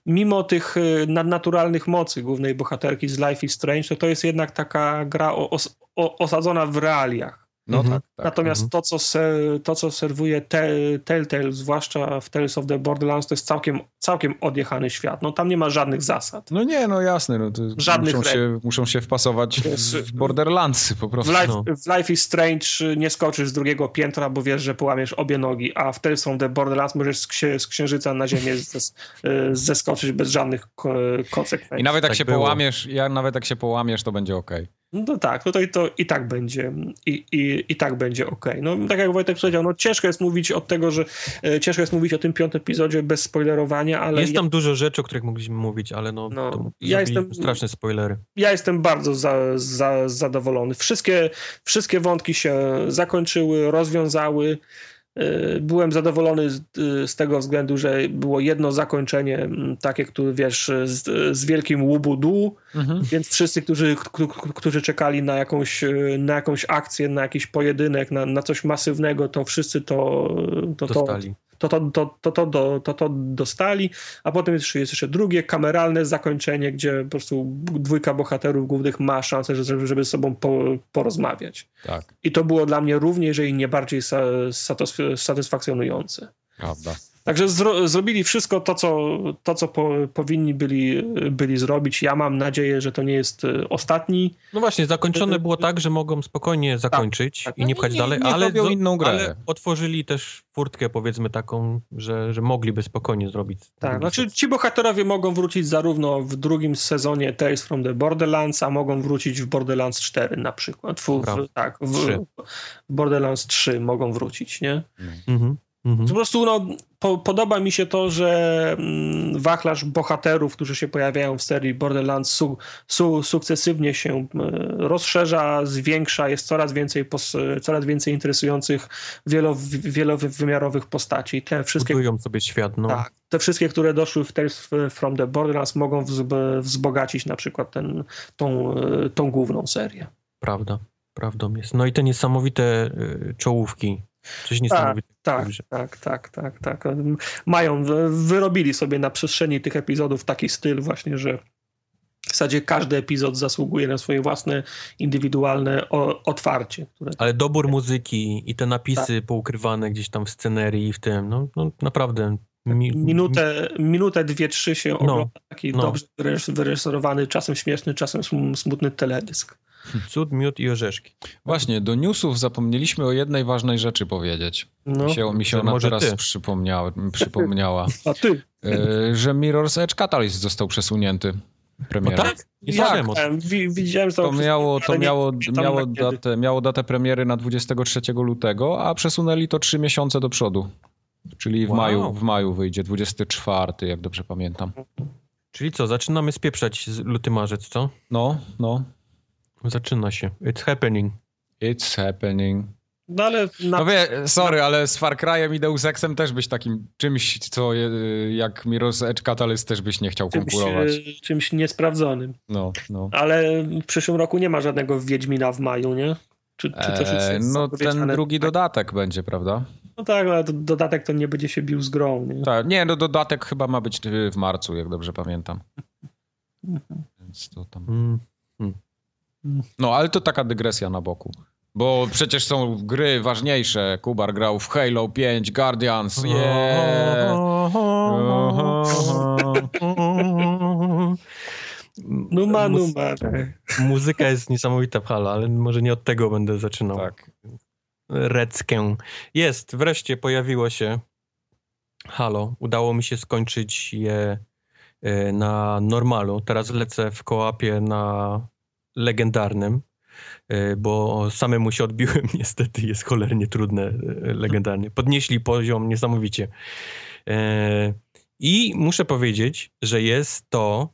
mimo tych y, nadnaturalnych mocy głównej bohaterki z Life is Strange, to to jest jednak taka gra o, o, osadzona w realiach. No Mhm. tak, tak. Natomiast mhm. to, co se, to, co serwuje te, Telltale, zwłaszcza w Tales of the Borderlands, to jest całkiem, całkiem odjechany świat. No tam nie ma żadnych zasad. No nie, no jasne, no to Żadnych muszą, się, muszą się wpasować Jest- w Borderlandsy po W prostu. Life, no. w Life is Strange nie skoczysz z drugiego piętra, bo wiesz, że połamiesz obie nogi, a w Tales of the Borderlands możesz z, księ, z księżyca na ziemię zes, y, zeskoczyć bez żadnych ko, konsekwencji. I nawet jak Tak się było. połamiesz, ja nawet jak się połamiesz, to będzie okej. No tak, no to, i- to i tak będzie i, i, i tak będzie ok. No tak jak Wojtek powiedział, no ciężko jest mówić od tego, że e, ciężko jest mówić o tym piątym epizodzie bez spoilerowania, ale Jest tam dużo rzeczy, o których mogliśmy mówić, ale no, No, to ja ja jestem- straszne spoilery. ja jestem bardzo za, za, zadowolony. Wszystkie, wszystkie wątki się zakończyły, rozwiązały. Yy, Byłem zadowolony z, z tego względu, że było jedno zakończenie, mm, takie, które wiesz, z, z wielkim łubu-du, Mhm. więc wszyscy, którzy, którzy czekali na jakąś, yy, na jakąś akcję, na jakiś pojedynek, na, na coś masywnego, to wszyscy to, to, to, Dostali. To, to, to, to, to, do, to, to dostali, a potem jest jeszcze, drugie, kameralne zakończenie, gdzie po prostu dwójka bohaterów głównych ma szansę, żeby, żeby ze sobą po, porozmawiać. Tak, I to było dla mnie równie, jeżeli nie bardziej sa, satysf- satysfakcjonujące. prawda. Także zro, zrobili wszystko to, co, to, co po, powinni byli, byli zrobić. Ja mam nadzieję, że to nie jest e, ostatni. No właśnie, zakończone było tak, że mogą spokojnie zakończyć tak. i nie pchać Nie- dalej, niech ale, robią zo- inną grę. ale otworzyli też furtkę, powiedzmy taką, że, że mogliby spokojnie zrobić. Tak, znaczy sezon. ci bohaterowie mogą wrócić zarówno w drugim sezonie Tales from the Borderlands, a mogą wrócić w Borderlands 4 na przykład. W, w, tak, w, Trzy. Borderlands 3 mogą wrócić, nie? Mhm, mhm. Po prostu no, po, podoba mi się to, że mm, wachlarz bohaterów, którzy się pojawiają w serii Borderlands su, su, sukcesywnie się mm, rozszerza, zwiększa, jest coraz więcej, pos, coraz więcej interesujących wielo, wielowymiarowych postaci. Te wszystkie Budują sobie świat, no. tak. Te wszystkie, które doszły w Tales from the Borderlands mogą wzb- wzbogacić na przykład ten, tą, e, tą główną serię. Prawda, prawdą jest. No i te niesamowite y, czołówki. Coś niesamowitego. Tak, tak, tak, tak, tak. Mają, wyrobili sobie na przestrzeni tych epizodów taki styl właśnie, że w zasadzie każdy epizod zasługuje na swoje własne, indywidualne otwarcie. Które... Ale dobór muzyki i te napisy Tak. poukrywane gdzieś tam w scenerii i w tym, no, no naprawdę. Mi, Minutę, minutę, dwie, trzy się ogląda taki no. dobrze wyreż- wyreżyserowany, czasem śmieszny, czasem sm- smutny teledysk. Cud, miód i orzeszki. Właśnie, do newsów zapomnieliśmy o jednej ważnej rzeczy powiedzieć. No, Mi się, mi się ona teraz ty. przypomniała, przypomniała a ty? e, że Mirror's Edge Catalyst został przesunięty. No Premiera. tak? Nie o tym. widziałem, wi- widziałem To miało, to miało, miało, kiedy. datę, miało datę premiery na 23 lutego, a przesunęli to 3 miesiące do przodu. Czyli w, Wow. maju, w maju wyjdzie, 24, jak dobrze pamiętam. Czyli co, zaczynamy spieprzać z luty marzec, co? No, no. Zaczyna się. It's happening. It's happening. No ale na, No wie, sorry, ale z Far Cry'em i Deus Exem też byś takim czymś, co je- jak Mirror's Edge Catalyst też byś nie chciał czymś, konkurować. e, czymś niesprawdzonym. No, no. Ale w przyszłym roku nie ma żadnego Wiedźmina w maju, nie? Czy, czy to Eee, no ten drugi dodatek będzie, prawda? No tak, ale dodatek to nie będzie się bił z grą, nie? Tak, nie, no dodatek chyba ma być w marcu, jak dobrze pamiętam. Więc to tam... Mm. No, ale to taka dygresja na boku. Bo przecież są gry ważniejsze. Kubar grał w Halo 5, Guardians, yeah. Numa, numa. Muzyka jest niesamowita w Halo, ale może nie od tego będę zaczynał. Tak. Reckę. Jest, wreszcie pojawiło się Halo. Udało mi się skończyć je e, na normalu. Teraz lecę w kołapie na legendarnym, e, bo samemu się odbiłem niestety. Jest cholernie trudne e, legendarnie. Podnieśli poziom niesamowicie. I muszę powiedzieć, że jest to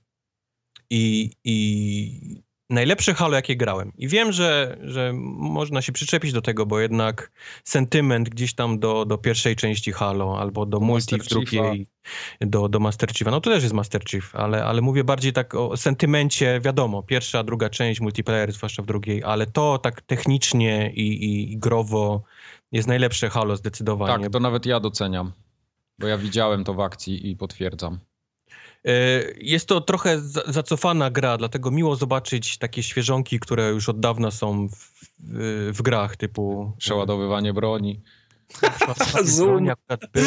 i, i najlepsze Halo, jakie grałem. I wiem, że, że można się przyczepić do tego, bo jednak sentyment gdzieś tam do, do pierwszej części Halo, albo do multi w drugiej, do, do Master Chiefa. No to też jest Master Chief, ale, ale mówię bardziej tak o sentymencie, wiadomo, pierwsza, druga część, multiplayer, zwłaszcza w drugiej, ale to tak technicznie i, i, i growo jest najlepsze Halo zdecydowanie. Tak, to nawet ja doceniam, bo ja widziałem to w akcji i potwierdzam. E, jest to trochę zacofana gra, dlatego miło zobaczyć takie świeżonki, które już od dawna są w, w, w grach typu... Przeładowywanie broni. Zoom.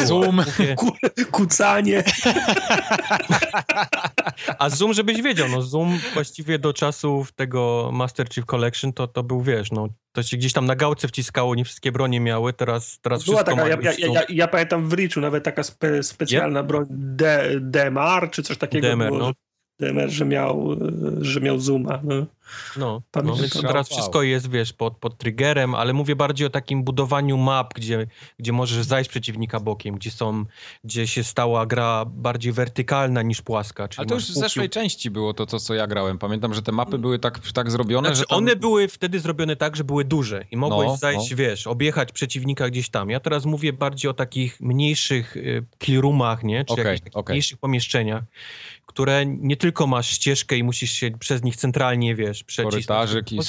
Zoom. Mówię... Kucanie. A Zoom, żebyś wiedział, no Zoom właściwie do czasów tego Master Chief Collection to, to był, wiesz, no to się gdzieś tam na gałce wciskało, nie wszystkie bronie miały, teraz, teraz Była wszystko taka, ja, ja, ja, ja, pamiętam w Richu nawet taka spe, specjalna yep. broń D, DMR, czy coś takiego DMR, było, no. DMR, że miał, że miał zooma. No, no, no więc teraz wszystko jest, wiesz, pod, pod triggerem, ale mówię bardziej o takim budowaniu map, gdzie, gdzie możesz zajść przeciwnika bokiem, gdzie są, gdzie się stała gra bardziej wertykalna niż płaska. ale to już w zeszłej części było to, to, co ja grałem. Pamiętam, że te mapy były tak, tak zrobione, znaczy, że tam... one były wtedy zrobione tak, że były duże i mogłeś no, zajść, no. wiesz, objechać przeciwnika gdzieś tam. Ja teraz mówię bardziej o takich mniejszych y, killroomach, nie? Czy okay, jakichś okay. mniejszych pomieszczeniach, które nie tylko masz ścieżkę i musisz się przez nich centralnie, wiesz, przecisnąć. Korytarzyk i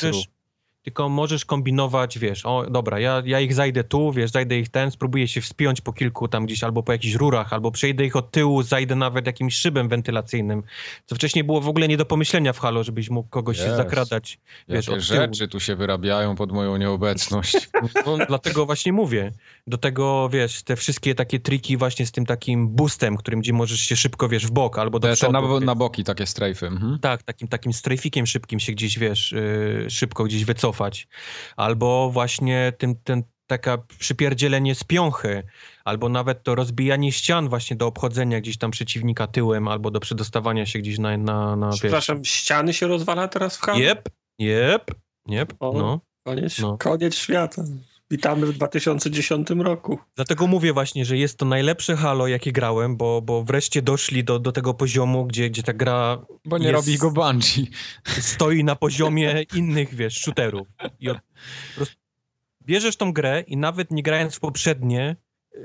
tylko możesz kombinować, wiesz, o dobra, ja, ja ich zajdę tu, wiesz, zajdę ich ten, spróbuję się wspiąć po kilku tam gdzieś, albo po jakichś rurach, albo przejdę ich od tyłu, zajdę nawet jakimś szybem wentylacyjnym, co wcześniej było w ogóle nie do pomyślenia w Halo, żebyś mógł kogoś yes. się zakradać, wiesz, Jakie od rzeczy tyłu. tu się wyrabiają pod moją nieobecność. No, dlatego właśnie mówię. Do tego, wiesz, te wszystkie takie triki właśnie z tym takim boostem, którym gdzie możesz się szybko, wiesz, w bok albo do te, przodu. Te na, na, boki takie strajfy. Mhm. Tak, takim, takim strajfikiem szybkim się gdzieś, wiesz, yy, szybko gdzieś wycofać albo właśnie tym, ten, taka przypierdzielenie z piąchy, albo nawet to rozbijanie ścian właśnie do obchodzenia gdzieś tam przeciwnika tyłem, albo do przedostawania się gdzieś na, na, na Przepraszam, wiesz. ściany się rozwala teraz w Halo? Jep, jep, jep, no. Koniec, no. koniec świata. Witamy w 2010 roku. Dlatego mówię właśnie, że jest to najlepsze Halo, jakie grałem, bo, bo wreszcie doszli do, do tego poziomu, gdzie, gdzie ta gra. Bo nie jest, robi go Bungie. Stoi na poziomie innych, wiesz, shooterów. I od, bierzesz tą grę i nawet nie grając w poprzednie,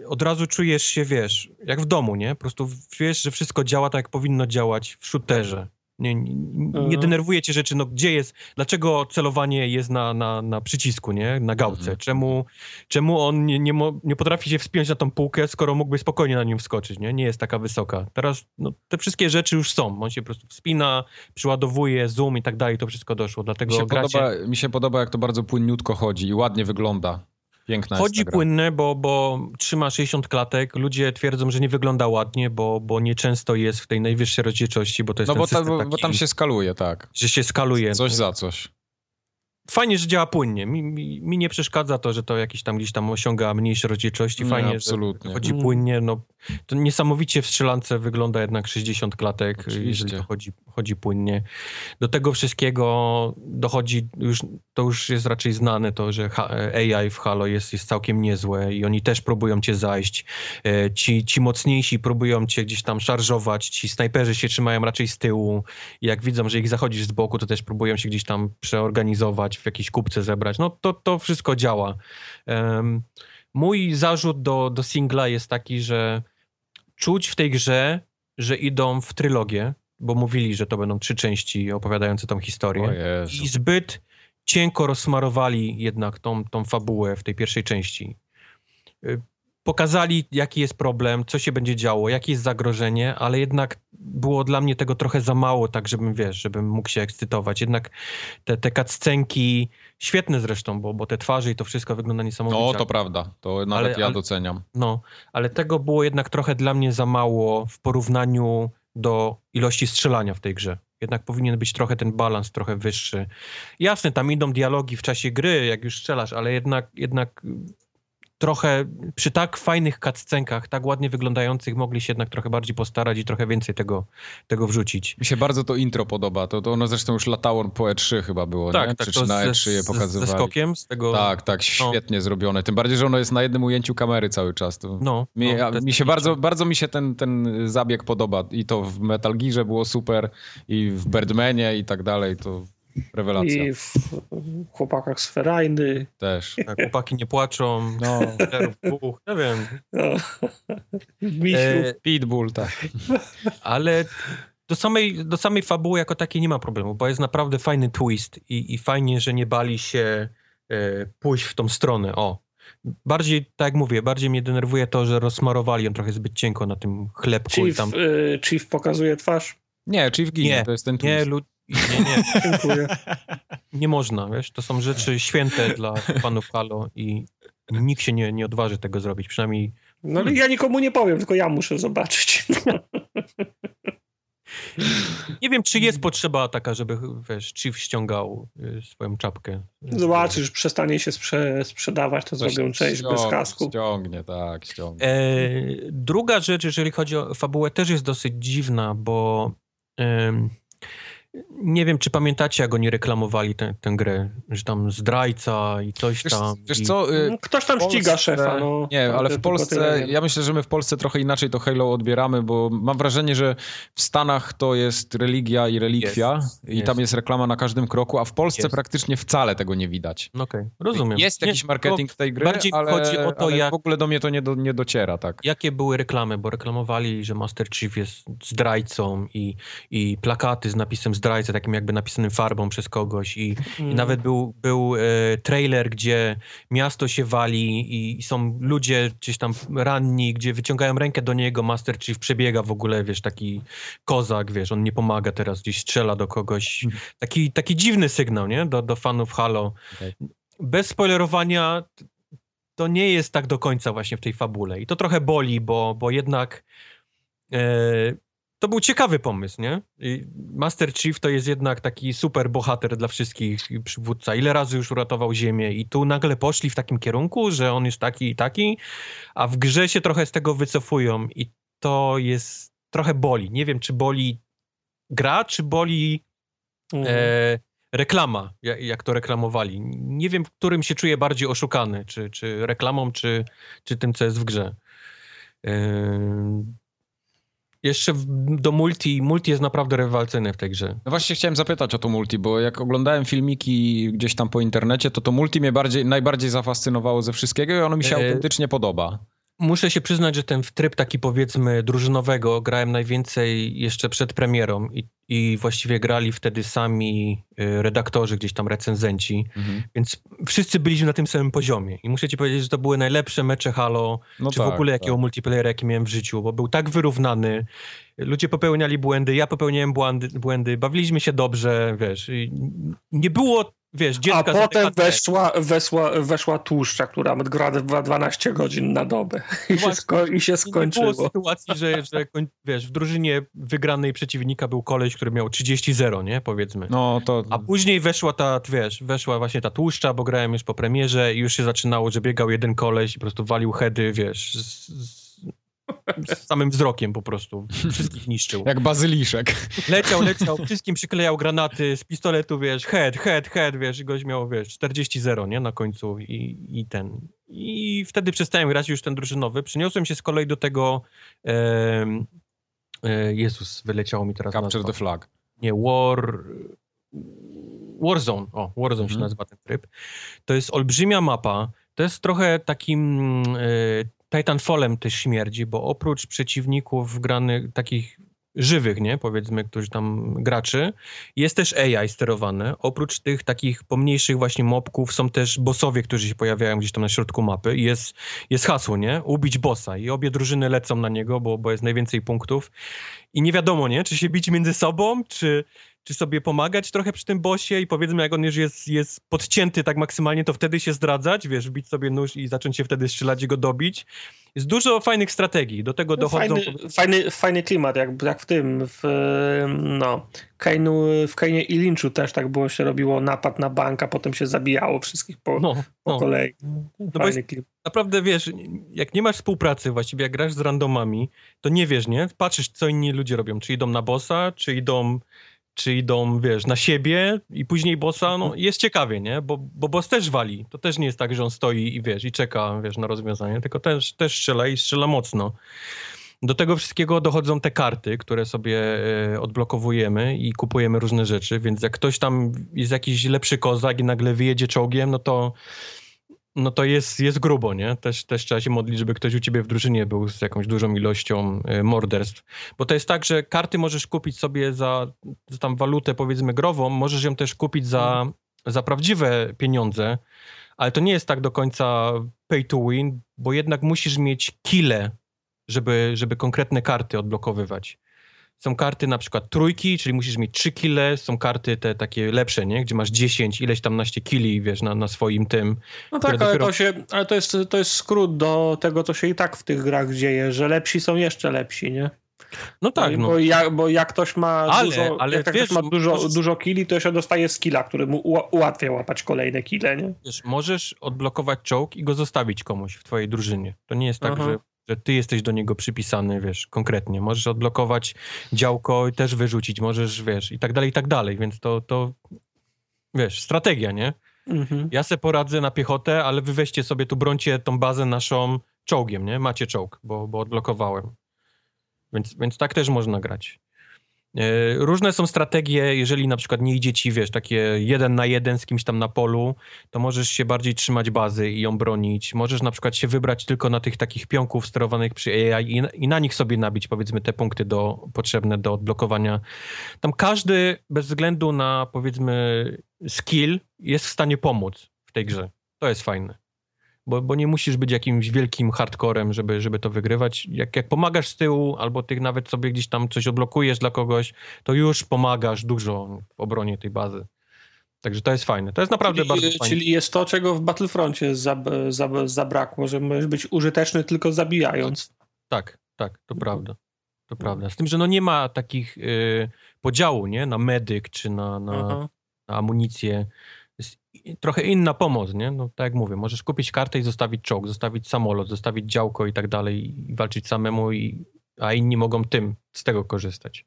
od razu czujesz się, wiesz, jak w domu, nie? Po prostu wiesz, że wszystko działa tak, jak powinno działać w shooterze. Nie, nie, mhm. denerwuje cię rzeczy, no gdzie jest, dlaczego celowanie jest na, na, na przycisku, nie, na gałce, mhm. czemu, czemu on nie, nie, nie potrafi się wspiąć na tą półkę, skoro mógłby spokojnie na nim wskoczyć, nie, nie jest taka wysoka. Teraz no, te wszystkie rzeczy już są, on się po prostu wspina, przyładowuje, zoom i tak dalej, to wszystko doszło, dlatego mi się, gracie... podoba, mi się podoba, jak to bardzo płynniutko chodzi i ładnie wygląda. Piękna Chodzi płynne, bo, bo trzyma 60 klatek. Ludzie twierdzą, że nie wygląda ładnie, bo, bo nieczęsto jest w tej najwyższej rozdzielczości, bo to jest No bo, ta, bo, bo, tam się skaluje, tak. Że się skaluje. Coś za coś fajnie, że działa płynnie. Mi, mi, mi, nie przeszkadza to, że to jakieś tam gdzieś tam osiąga mniejsze rozdzielczości. Fajnie, nie, absolutnie. że chodzi mm. płynnie. No, to niesamowicie w strzelance wygląda jednak 60 klatek, Oczywiście. jeżeli to chodzi, chodzi płynnie. Do tego wszystkiego dochodzi, już, to już jest raczej znane to, że AI w Halo jest, jest całkiem niezłe i oni też próbują cię zajść. E, ci, ci mocniejsi próbują cię gdzieś tam szarżować, ci snajperzy się trzymają raczej z tyłu. Jak widzą, że ich zachodzisz z boku, to też próbują się gdzieś tam przeorganizować w jakiejś kupce zebrać. No to, to wszystko działa. Um, mój zarzut do, do singla jest taki, że czuć w tej grze, że idą w trylogię, bo mówili, że to będą trzy części opowiadające tą historię. I zbyt cienko rozsmarowali jednak tą, tą fabułę w tej pierwszej części. Pokazali, jaki jest problem, co się będzie działo, jakie jest zagrożenie, ale jednak było dla mnie tego trochę za mało, tak żebym, wiesz, żebym mógł się ekscytować. Jednak te, te cutscenki, świetne zresztą, bo, bo te twarze i to wszystko wygląda niesamowicie. No, to prawda, to nawet ale, ja ale, doceniam. No, ale tego było jednak trochę dla mnie za mało w porównaniu do ilości strzelania w tej grze. Jednak powinien być trochę ten balans trochę wyższy. Jasne, tam idą dialogi w czasie gry, jak już strzelasz, ale jednak, jednak trochę przy tak fajnych cutscenkach, tak ładnie wyglądających, mogli się jednak trochę bardziej postarać i trochę więcej tego, tego wrzucić. Mi się bardzo to intro podoba. To, to ono zresztą już latało po E3 chyba było, Tak, nie? tak, czy, na ze, E3 je z- pokazywali. ze skokiem, z tego... Tak, tak, świetnie zrobione. Tym bardziej, że ono jest na jednym ujęciu kamery cały czas. To No, mi, no, mi się bardzo, bardzo mi się ten, ten zabieg podoba. I to w Metal Gearze było super, i w Birdmanie i tak dalej. To rewelacja I w chłopakach z Ferajny. też. Tak, chłopaki nie płaczą, No, dwóch, nie wiem. No. Misiu. E, Pitbull, tak. ale do samej, do samej fabuły jako takiej nie ma problemu, bo jest naprawdę fajny twist i, i fajnie, że nie bali się e, pójść w tą stronę. O. Bardziej, tak jak mówię, bardziej mnie denerwuje to, że rozsmarowali ją trochę zbyt cienko na tym chlebku i Chief, tam... y, Chief pokazuje twarz. Nie, Chief ginie, Nie, to jest ten Nie, twist. lu- nie, nie, Dziękuję. nie można, wiesz, to są rzeczy święte dla fanów Halo i nikt się nie, nie odważy tego zrobić, przynajmniej No ale ja nikomu nie powiem, tylko ja muszę zobaczyć. nie wiem, czy jest potrzeba taka, żeby, wiesz, Chief ściągał y, swoją czapkę. Zobaczysz, przestanie się sprze sprzedawać, to Coś zrobią część bez ściąg- kasku. Ściągnie, tak, ściągnie. E, druga rzecz, jeżeli chodzi o fabułę, też jest dosyć dziwna, bo em, nie wiem, czy pamiętacie, jak oni reklamowali tę, tę grę, że tam zdrajca i coś Wiesz, tam. wiesz i... co, y, Ktoś tam Polsce- ściga szefa, no. Nie, ale w Polsce, ja myślę, że my w Polsce trochę inaczej to Halo odbieramy, bo mam wrażenie, że w Stanach to jest religia i relikwia Jest, i jest. tam jest reklama na każdym kroku, a w Polsce Jest. praktycznie wcale tego nie widać. No Okej, rozumiem. Jest Nie, jakiś marketing w tej gry, bardziej ale, chodzi o to, ale jak- w ogóle do mnie to nie, do, nie dociera, tak. Jakie były reklamy, bo reklamowali, że Master Chief jest zdrajcą i, i plakaty z napisem zdrajca, takim jakby napisanym farbą przez kogoś i, Mm. i nawet był, był e, trailer, gdzie miasto się wali i, i są ludzie gdzieś tam ranni, gdzie wyciągają rękę do niego, Master Chief przebiega w ogóle, wiesz, taki kozak, wiesz, on nie pomaga teraz, gdzieś strzela do kogoś. Taki, taki dziwny sygnał, nie? Do, do fanów Halo. Okej. Bez spoilerowania to nie jest tak do końca właśnie w tej fabule. I to trochę boli, bo, bo jednak e, to był ciekawy pomysł, nie? Master Chief to jest jednak taki super bohater dla wszystkich przywódca. Ile razy już uratował Ziemię i tu nagle poszli w takim kierunku, że on jest taki i taki, a w grze się trochę z tego wycofują i to jest trochę boli. Nie wiem, czy boli gra, czy boli Mhm. e, reklama, jak, to reklamowali. Nie wiem, którym się czuję bardziej oszukany, czy, czy reklamą, czy, czy tym, co jest w grze. E, jeszcze w, do multi, multi jest naprawdę rewelacyjny w tej grze. No właśnie chciałem zapytać o to multi, bo jak oglądałem filmiki gdzieś tam po internecie, to to multi mnie bardziej, najbardziej zafascynowało ze wszystkiego i ono mi się E, autentycznie podoba. Muszę się przyznać, że ten tryb taki powiedzmy drużynowego grałem najwięcej jeszcze przed premierą i, i właściwie grali wtedy sami y, redaktorzy, gdzieś tam recenzenci, Mhm. więc wszyscy byliśmy na tym samym poziomie i muszę ci powiedzieć, że to były najlepsze mecze Halo, No czy tak, w ogóle jakiego tak. multiplayera, jaki miałem w życiu, bo był tak wyrównany, ludzie popełniali błędy, ja popełniałem błędy, błędy bawiliśmy się dobrze, wiesz, nie było, wiesz, dziecka A potem weszła, weszła, weszła tłuszcza, która gra dwa- 12 godzin na dobę i się, sko- i się Nie skończyło. było sytuacji, że, że wiesz, w drużynie wygranej przeciwnika był koleś, który miał 30-0, nie, powiedzmy. No to... A później weszła ta, wiesz, weszła właśnie ta tłuszcza, bo grałem już po premierze i już się zaczynało, że biegał jeden koleś i po prostu walił heady, wiesz, z, z, samym wzrokiem po prostu. Wszystkich niszczył. Jak bazyliszek. Leciał, leciał, wszystkim przyklejał granaty z pistoletu, wiesz, head, head, head, wiesz, i goś miał, wiesz, 40-0, nie, na końcu i, i ten. I wtedy przestałem grać już ten drużynowy. Przyniosłem się z kolei do tego, em, e, Jezus, wyleciało mi teraz Capture the flag. Nie, War... Warzone, o, Warzone się Mhm. nazywa ten tryb. To jest olbrzymia mapa, to jest trochę takim y, Titanfallem też śmierdzi, bo oprócz przeciwników granych, takich żywych, nie, powiedzmy, którzy tam graczy, jest też AI sterowane. Oprócz tych takich pomniejszych właśnie mobków są też bossowie, którzy się pojawiają gdzieś tam na środku mapy. I jest, jest hasło, nie, ubić bossa. I obie drużyny lecą na niego, bo, bo jest najwięcej punktów. I nie wiadomo, nie, czy się bić między sobą, czy, czy sobie pomagać trochę przy tym bosie i powiedzmy, jak on już jest, jest podcięty tak maksymalnie, to wtedy się zdradzać, wiesz, wbić sobie nóż i zacząć się wtedy strzelać i go dobić. Jest dużo fajnych strategii, do tego dochodzą... Fajny, fajny, fajny klimat, jak, jak w tym, w, no, Kane'u, w Kane'ie i Lynchu też tak było, się robiło napad na bank, a potem się zabijało wszystkich po, No, po no. kolei. No bo Fajny klimat. naprawdę, wiesz, jak nie masz współpracy właściwie, jak grasz z randomami, to nie wiesz, nie? Patrzysz, co inni ludzie robią, czy idą na bossa, czy idą czy idą, wiesz, na siebie i później bossa, no jest ciekawie, nie? Bo, bo boss też wali. To też nie jest tak, że on stoi i wiesz, i czeka, wiesz, na rozwiązanie, tylko też, też strzela i strzela mocno. Do tego wszystkiego dochodzą te karty, które sobie e, odblokowujemy i kupujemy różne rzeczy, więc jak ktoś tam jest jakiś lepszy kozak i nagle wyjedzie czołgiem, no to no to jest, jest grubo, nie? Też, też trzeba się modlić, żeby ktoś u ciebie w drużynie był z jakąś dużą ilością e, morderstw. Bo to jest tak, że karty możesz kupić sobie za, za tam walutę powiedzmy grową, możesz ją też kupić za, za prawdziwe pieniądze, ale to nie jest tak do końca pay to win, bo jednak musisz mieć kile, żeby, żeby konkretne karty odblokowywać. Są karty na przykład trójki, czyli musisz mieć trzy kile, są karty te takie lepsze, nie? Gdzie masz 10, ileś tam naście kili, wiesz, na, na swoim tym. No tak, ale, dopiero- to, się, ale to, jest, to jest skrót do tego, co się i tak w tych grach dzieje, że lepsi są jeszcze lepsi, nie? No tak, no. Bo, jak, bo jak ktoś ma Ale- dużo, ale jak wiesz, ktoś ma dużo, możesz- dużo killi, to się dostaje skilla, który mu ułatwia łapać kolejne kile, nie? Wiesz, możesz odblokować czołg i go zostawić komuś w twojej drużynie. To nie jest tak, Aha. że, że ty jesteś do niego przypisany, wiesz, konkretnie. Możesz odblokować działko i też wyrzucić, możesz, wiesz, i tak dalej, i tak dalej, więc to, to wiesz, strategia, nie? Mhm. Ja se poradzę na piechotę, ale wy weźcie sobie tu, brońcie tą bazę naszą czołgiem, nie? Macie czołg, bo, bo odblokowałem. Więc, więc tak też można grać. E, Różne są strategie, jeżeli na przykład nie idzie ci, wiesz, takie jeden na jeden z kimś tam na polu, to możesz się bardziej trzymać bazy i ją bronić. Możesz na przykład się wybrać tylko na tych takich pionków sterowanych przy AI i na, nich sobie nabić, powiedzmy, te punkty do, potrzebne do odblokowania. Tam każdy, bez względu na, powiedzmy, skill, jest w stanie pomóc w tej grze. To jest fajne. Bo, bo nie musisz być jakimś wielkim hardcorem, żeby, żeby to wygrywać. Jak, jak pomagasz z tyłu, albo ty nawet sobie gdzieś tam coś odblokujesz dla kogoś, to już pomagasz dużo w obronie tej bazy. Także to jest fajne. To jest naprawdę czyli, bardzo fajne. czyli jest to, czego w Battlefroncie zab, zab, zabrakło, że możesz być użyteczny tylko zabijając. Tak, tak, to prawda. To prawda. Z tym, że no nie ma takich y, podziału, nie? Na medyk czy na, na, na amunicję. Trochę inna pomoc, nie? No tak jak mówię, możesz kupić kartę i zostawić czołg, zostawić samolot, zostawić działko i tak dalej i walczyć samemu, i, a inni mogą tym, z tego korzystać.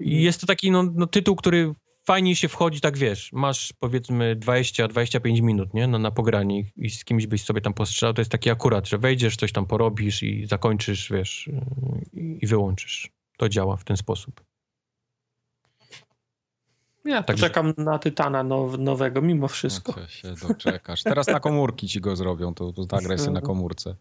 I jest to taki no, no, tytuł, który fajnie się wchodzi, tak wiesz, masz powiedzmy 20-25 minut, nie? Na, na pogranie i z kimś byś sobie tam postrzelał, to jest taki akurat, że wejdziesz, coś tam porobisz i zakończysz, wiesz, i, i wyłączysz. To działa w ten sposób. Ja Także- czekam na Tytana now, nowego, mimo wszystko. No, się doczekasz. Teraz na komórki ci go zrobią, to, to sobie na komórce.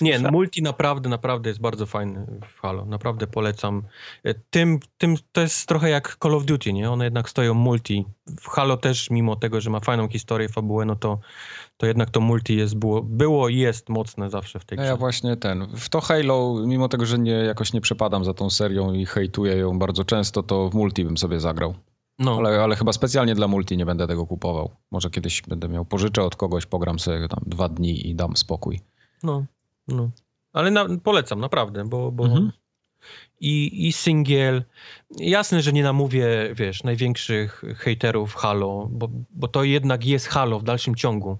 Nie, no multi naprawdę, naprawdę jest bardzo fajny w Halo. Naprawdę polecam. E, Tym, tym to jest trochę jak Call of Duty, nie? One jednak stoją multi. W Halo też, mimo tego, że ma fajną historię, fabułę, no to, to jednak to multi jest, było, było i jest mocne zawsze w tej Ja, grze. ja właśnie ten. W to Halo, mimo tego, że nie, jakoś nie przepadam za tą serią i hejtuję ją bardzo często, to w multi bym sobie zagrał. No, Ale, ale chyba specjalnie dla multi nie będę tego kupował. Może kiedyś będę miał pożyczę od kogoś, pogram sobie tam dwa dni i dam spokój. no, no. Ale na, polecam, naprawdę, bo, bo Mhm. i, i singiel. Jasne, że nie namówię, wiesz, największych hejterów Halo, bo, bo to jednak jest Halo w dalszym ciągu.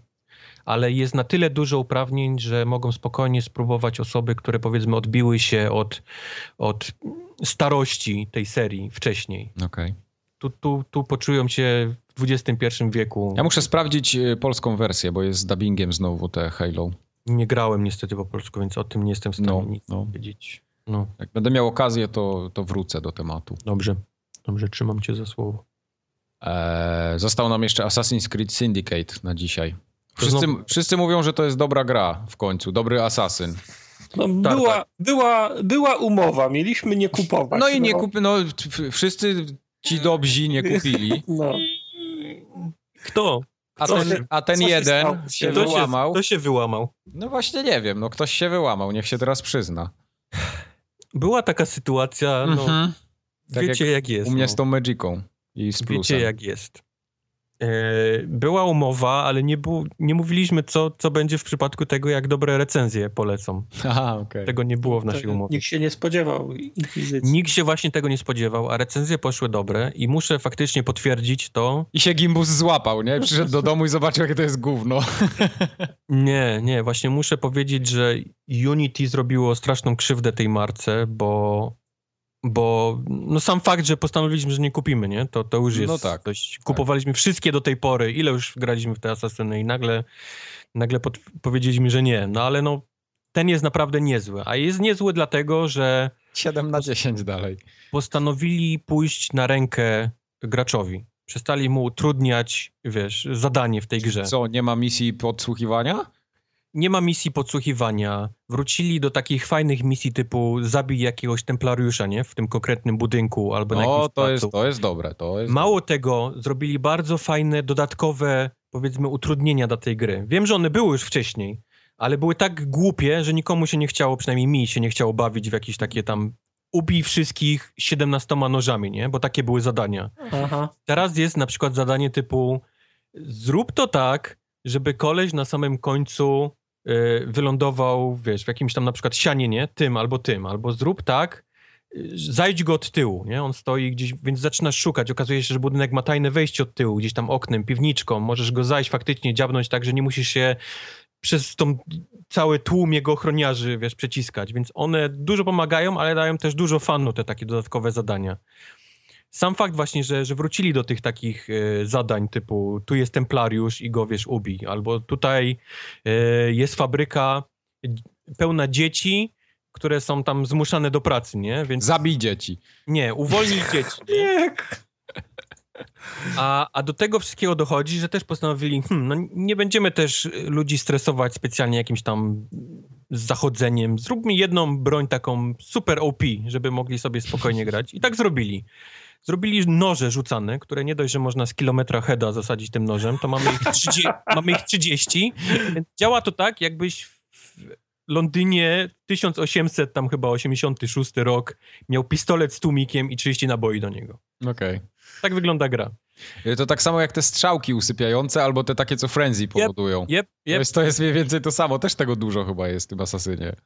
Ale jest na tyle dużo uprawnień, że mogą spokojnie spróbować osoby, które powiedzmy odbiły się od, od starości tej serii wcześniej. Okej. Tu, tu, tu poczują się w XXI wieku. Ja muszę sprawdzić y, polską wersję, bo jest z dubbingiem znowu te Halo. Nie grałem niestety po polsku, więc o tym nie jestem w stanie No, nic no. powiedzieć. No, Jak będę miał okazję, to, to wrócę do tematu. dobrze. Dobrze, trzymam cię za słowo. Eee, został nam jeszcze Assassin's Creed Syndicate na dzisiaj. Wszyscy, znowu- wszyscy mówią, że to jest dobra gra w końcu, dobry asasyn. No, była, była, była umowa, mieliśmy nie kupować. No i nie kupi, no w- wszyscy ci dobrzy nie kupili, No. Kto? a ten, się- a ten się jeden stało? się Kto się, wyłamał. kto się wyłamał? No właśnie nie wiem, no ktoś się wyłamał, niech się teraz przyzna. Była taka sytuacja, no, Mhm. Tak wiecie jak, jest. U mnie no. z tą Magicą i z plusem. Wiecie jak jest. E, Była umowa, ale nie, był, nie mówiliśmy, co, co będzie w przypadku tego, jak dobre recenzje polecą. Aha, okej. Tego nie było w naszej umowie. Nikt się nie spodziewał inkwizycji. Nikt się właśnie tego nie spodziewał, a recenzje poszły dobre i muszę faktycznie potwierdzić to. I się Gimbus złapał, nie? Przyszedł do domu i zobaczył, jakie to jest gówno. Nie, nie, właśnie muszę powiedzieć, że Unity zrobiło straszną krzywdę tej marce, bo, bo no sam fakt, że postanowiliśmy, że nie kupimy, nie? To, to już jest No tak. dość... Kupowaliśmy wszystkie do tej pory, ile już graliśmy w te Asasyny i nagle, nagle pod, powiedzieliśmy, że nie. No ale no, ten jest naprawdę niezły. A jest niezły dlatego, że 7 na 10 dalej. postanowili pójść na rękę graczowi. Przestali mu utrudniać, wiesz, zadanie w tej grze. Co, nie ma misji podsłuchiwania? Nie ma misji podsłuchiwania. Wrócili do takich fajnych misji typu zabij jakiegoś templariusza, nie? W tym konkretnym budynku albo na No, jakimś to placu. jest, to jest dobre, to jest... Mało tego, zrobili bardzo fajne, dodatkowe, powiedzmy, utrudnienia dla tej gry. Wiem, że one były już wcześniej, ale były tak głupie, że nikomu się nie chciało, przynajmniej mi się nie chciało bawić w jakieś takie tam ubij wszystkich 17 nożami, nie? Bo takie były zadania. Aha. Teraz jest na przykład zadanie typu zrób to tak, żeby koleś na samym końcu wylądował, wiesz, w jakimś tam na przykład sianie, nie? Tym albo tym. Albo zrób tak, y, zajdź go od tyłu, nie? On stoi gdzieś, więc zaczynasz szukać. Okazuje się, że budynek ma tajne wejście od tyłu, gdzieś tam oknem, piwniczką. Możesz go zajść faktycznie, dziabnąć tak, że nie musisz się przez tą cały tłum jego ochroniarzy, wiesz, przeciskać. Więc one dużo pomagają, ale dają też dużo fanu te takie dodatkowe zadania sam fakt właśnie, że, że wrócili do tych takich e, zadań typu tu jest templariusz i go, wiesz, ubij, albo tutaj e, jest fabryka pełna dzieci, które są tam zmuszane do pracy, nie? Więc Zabij dzieci. nie, uwolnij dzieci. Nie? A, a do tego wszystkiego dochodzi, że też postanowili, hmm, no nie będziemy też ludzi stresować specjalnie jakimś tam zachodzeniem. Zróbmy jedną broń taką super OP, żeby mogli sobie spokojnie grać. I tak zrobili. Zrobili noże rzucane, które nie dość, że można z kilometra heada zasadzić tym nożem, to mamy ich, 30, mamy ich 30. Więc działa to tak, jakbyś w Londynie 1800, tam chyba 86 rok, miał pistolet z tłumikiem i 30 naboi do niego. Okej. Tak wygląda gra. To tak samo jak te strzałki usypiające, albo te takie, co Frenzy powodują. Jep, To, jep. jest, to jest mniej więcej to samo. Też tego dużo chyba jest w tym Asasynie.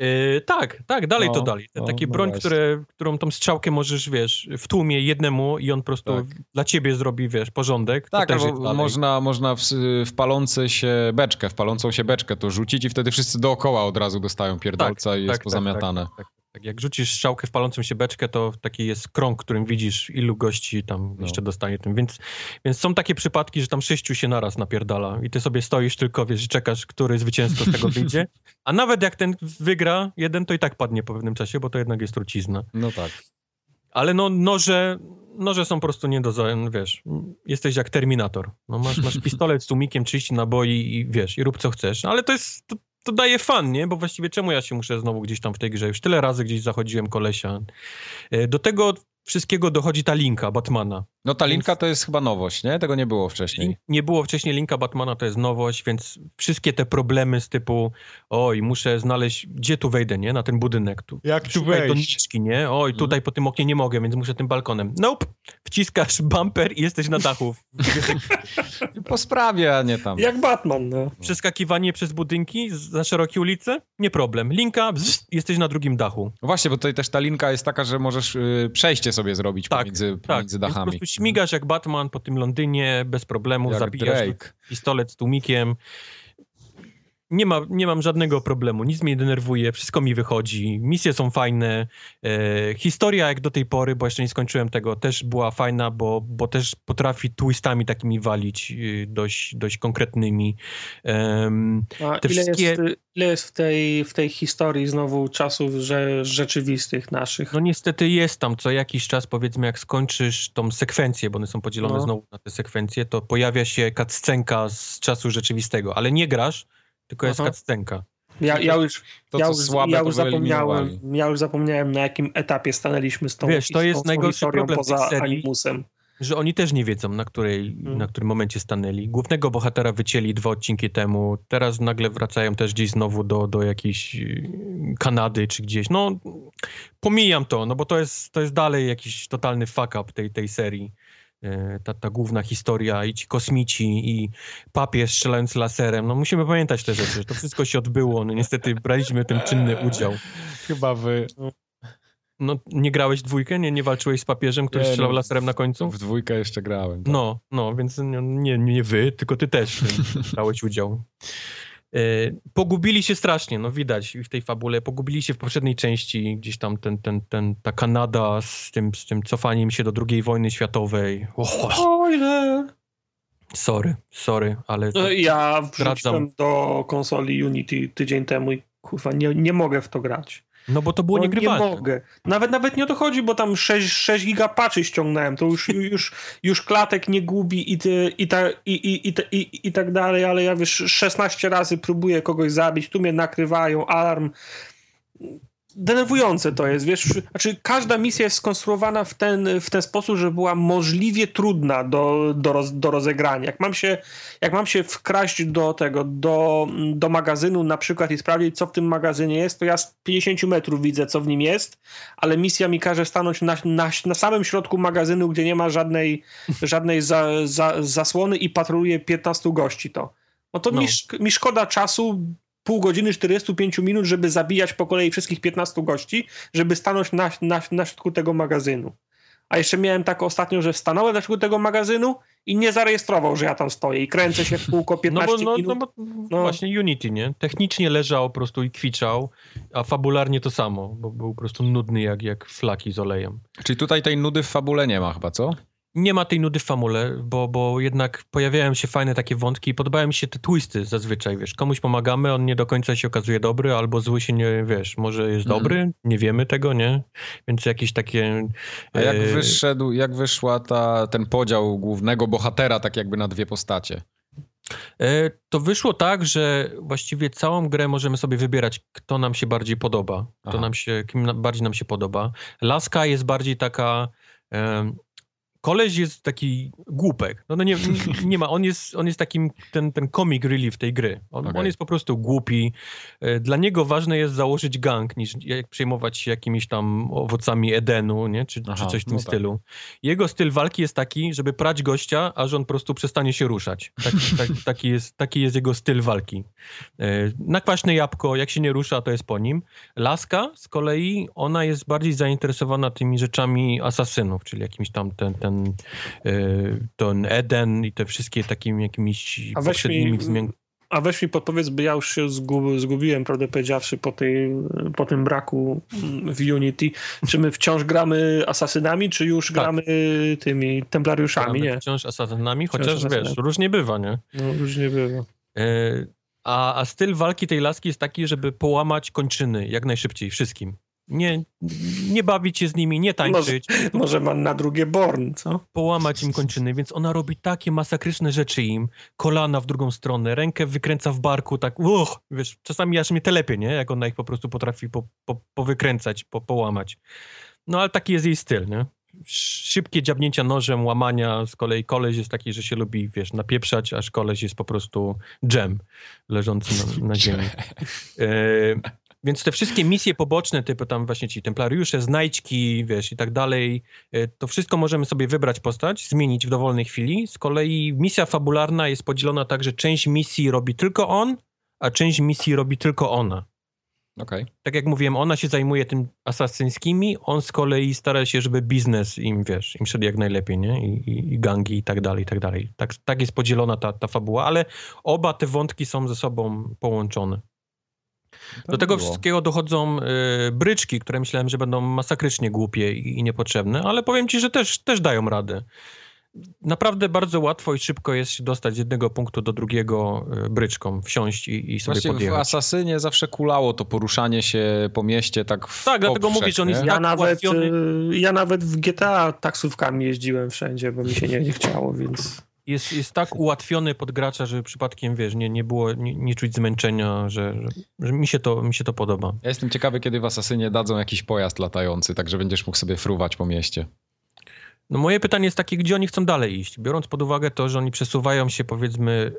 Yy, tak, tak, dalej No, to dalej. No, takie no broń, które, którą tą strzałkę możesz, wiesz, w tłumie jednemu i on po prostu Tak. dla ciebie zrobi, wiesz, porządek. Tak, albo można, można w, w palące się beczkę, w palącą się beczkę to rzucić i wtedy wszyscy dookoła od razu dostają pierdolca i jest pozamiatane. Tak, tak. Jak rzucisz strzałkę w palącą się beczkę, to taki jest krąg, którym widzisz, ilu gości tam No. jeszcze dostanie tym. Więc, więc są takie przypadki, że tam sześciu się naraz napierdala i ty sobie stoisz tylko, wiesz, i czekasz, który zwycięzca z tego wyjdzie. A nawet jak ten wygra jeden, to i tak padnie po pewnym czasie, bo to jednak jest trucizna. No tak. Ale no noże, noże są po prostu nie do, wiesz, jesteś jak Terminator. No masz, masz pistolet z tłumikiem, 30 naboi i wiesz, i rób co chcesz. Ale to jest, to, to daje fan, nie? Bo właściwie czemu ja się muszę znowu gdzieś tam w tej grze? Już tyle razy gdzieś zachodziłem kolesia. E, Do tego wszystkiego dochodzi ta linka Batmana. No ta linka to jest chyba nowość, nie? Tego nie było wcześniej. Nie było wcześniej linka Batmana, to jest nowość, więc wszystkie te problemy z typu oj, muszę znaleźć, gdzie tu wejdę, nie? Na ten budynek. Tu, Jak tu wejść? doniczki, nie? Oj, tutaj po tym oknie nie mogę, więc muszę tym balkonem. Nope! Wciskasz bumper i jesteś na dachu. Po sprawie, a nie tam. Jak Batman, no. Przeskakiwanie przez budynki za szerokie ulice? Nie problem. Linka, bzz, jesteś na drugim dachu. No Właśnie, bo tutaj też ta linka jest taka, że możesz y, przejście sobie zrobić Tak, pomiędzy, Tak, pomiędzy więc po dachami. Śmigasz jak Batman po tym Londynie, bez problemu, Jak zabijasz pistolet z tłumikiem. Nie, ma, nie mam żadnego problemu, nic mnie nie denerwuje, wszystko mi wychodzi, misje są fajne, e, historia jak do tej pory, bo jeszcze nie skończyłem tego, też była fajna, bo, bo też potrafi twistami takimi walić, y, dość, dość konkretnymi. Te ile, wszystkie- jest, ile jest w tej, w tej historii znowu czasów że, rzeczywistych naszych? No niestety jest tam co jakiś czas, powiedzmy, jak skończysz tą sekwencję, bo one są podzielone No. znowu na te sekwencje, to pojawia się cutscenka z czasu rzeczywistego, ale nie grasz, tylko jest Aha. cutscenka. Ja, ja już, To, ja już, słabe, ja już zapomniałem, ja już zapomniałem na jakim etapie stanęliśmy z tą, Wiesz, to jest najgorszy historią problem poza serii. animusem. że oni też nie wiedzą, na, której, Hmm. na którym momencie stanęli. Głównego bohatera wycięli dwa odcinki temu, teraz nagle wracają też gdzieś znowu do, do jakiejś yy, Kanady czy gdzieś. No, pomijam to, no bo to jest, to jest dalej jakiś totalny fuck up tej, tej serii. Yy, Ta, ta główna historia i ci kosmici i papież strzelając laserem. No musimy pamiętać te rzeczy, że to wszystko się odbyło. No niestety braliśmy w tym czynny udział. Chyba wy No nie grałeś dwójkę? Nie, nie walczyłeś z papieżem, który Nie, strzelał no, laserem na końcu? w dwójkę jeszcze grałem. tak. No, no, więc nie, nie, nie wy, tylko ty też brałeś udział. E, pogubili się strasznie, no widać w tej fabule. Pogubili się w poprzedniej części, gdzieś tam ten, ten, ten, ta Kanada z tym, z tym cofaniem się do II wojny światowej. O, O ile... sorry, sorry, ale No, ja Wracam. wrzuciłem do konsoli Unity tydzień temu i kurwa, nie, nie mogę w to grać. No bo to było No, niegrywalne. Nie mogę. Nawet nawet nie o to chodzi, bo tam 6, 6 giga patchy ściągnąłem, to już, już, już klatek nie gubi i, ty, i, ta, i, i, i, i, i tak dalej, ale ja wiesz, 16 razy próbuję kogoś zabić, tu mnie nakrywają, alarm. Denerwujące to jest, wiesz, znaczy każda misja jest skonstruowana w ten, w ten sposób, że była możliwie trudna do, do, roz, do rozegrania. Jak mam, się, jak mam się wkraść do tego, do, do magazynu na przykład i sprawdzić, co w tym magazynie jest, to ja z 50 metrów widzę, co w nim jest, ale misja mi każe stanąć na, na, na samym środku magazynu, gdzie nie ma żadnej, żadnej za, za, zasłony i patroluje 15 gości to. No to No. Mi, mi szkoda czasu, pół godziny, 45 minut, żeby zabijać po kolei wszystkich 15 gości, żeby stanąć na, na, na środku tego magazynu. A jeszcze miałem tak ostatnio, że stanąłem na środku tego magazynu i nie zarejestrował, że ja tam stoję i kręcę się w kółko No 15 bo, no, minut. no bo No. właśnie Unity, nie? Technicznie leżał po prostu i kwiczał, a fabularnie to samo, bo był po prostu nudny jak, jak flaki z olejem. Czyli tutaj tej nudy w fabule nie ma chyba, co? Nie ma tej nudy w famule, bo, bo jednak pojawiają się fajne takie wątki i podobają mi się te twisty zazwyczaj, wiesz, komuś pomagamy, on nie do końca się okazuje dobry, albo zły się nie, wiesz, może jest Mhm. dobry, nie wiemy tego, nie? Więc jakieś takie... A jak e, wyszedł, jak wyszła ta, ten podział głównego bohatera tak jakby na dwie postacie? E, To wyszło tak, że właściwie całą grę możemy sobie wybierać, kto nam się bardziej podoba, kto Aha. nam się, kim bardziej nam się podoba. Laska jest bardziej taka... Koleś jest taki głupek. No, no nie, nie ma, on jest, on jest takim, ten, ten comic relief tej gry. On, Okej. on jest po prostu głupi. E, Dla niego ważne jest założyć gang, niż jak przejmować się jakimiś tam owocami Edenu, nie? Czy, czy Aha, coś w tym no tak. stylu. Jego styl walki jest taki, żeby prać gościa, aż on po prostu przestanie się ruszać. Tak, tak, taki, jest, taki jest jego styl walki. E, Na kwaśne jabłko, jak się nie rusza, to jest po nim. Laska z kolei, ona jest bardziej zainteresowana tymi rzeczami asasynów, czyli jakimś tam ten, ten, e, ten Eden i te wszystkie takimi jakimiś A poprzednimi wzmian- A weź mi podpowiedz, by ja już się zgub, zgubiłem, prawdę powiedziawszy, po, tej, po tym braku mm, w Unity. Czy my wciąż gramy asasynami, czy już Tak. gramy tymi templariuszami? gramy Nie. wciąż asasynami, chociaż asasynami. wiesz, różnie bywa, nie? No, różnie bywa. E, A, a styl walki tej laski jest taki, żeby połamać kończyny jak najszybciej wszystkim. Nie, nie bawić się z nimi, nie tańczyć, Może ma na drugie Born, co? połamać im kończyny, więc ona robi takie masakryczne rzeczy im, kolana w drugą stronę, rękę wykręca w barku, tak uch, wiesz, czasami aż mnie telepie, nie? Jak ona ich po prostu potrafi po, po, powykręcać, po, połamać. No ale taki jest jej styl, nie? Szybkie dziabnięcia nożem, łamania, z kolei koleś jest taki, że się lubi, wiesz, napieprzać, aż koleś jest po prostu dżem leżący na, na ziemi. E, więc te wszystkie misje poboczne, typu tam właśnie ci templariusze, znajdźki, wiesz, i tak dalej, e, to wszystko możemy sobie wybrać postać, zmienić w dowolnej chwili. Z kolei misja fabularna jest podzielona tak, że część misji robi tylko on, a część misji robi tylko ona. Okej. Tak jak mówiłem, ona się zajmuje tym asasyńskimi, on z kolei stara się, żeby biznes im, wiesz, im szedł jak najlepiej, nie? I, i, i gangi i tak dalej, i tak dalej. Tak, tak jest podzielona ta, ta fabuła, ale oba te wątki są ze sobą połączone. Do tego było. wszystkiego dochodzą y, bryczki, które myślałem, że będą masakrycznie głupie i, i niepotrzebne, ale powiem ci, że też, też dają radę. Naprawdę bardzo łatwo i szybko jest się dostać z jednego punktu do drugiego y, bryczką, wsiąść i, i sobie Właśnie w podjechać. Asasynie zawsze kulało to poruszanie się po mieście tak w Tak, dlatego poprzek, mówię, że on jest? Ja Tak nawet, ułatwiony. y, ja nawet w GTA taksówkami jeździłem wszędzie, bo mi się nie, nie chciało, więc... jest, jest tak ułatwiony pod gracza, że przypadkiem, wiesz, nie, nie było, nie, nie czuć zmęczenia, że, że, że mi, się to, mi się to podoba. Ja jestem ciekawy, kiedy w Asasynie dadzą jakiś pojazd latający, tak że będziesz mógł sobie fruwać po mieście. No moje pytanie jest takie, gdzie oni chcą dalej iść? Biorąc pod uwagę to, że oni przesuwają się powiedzmy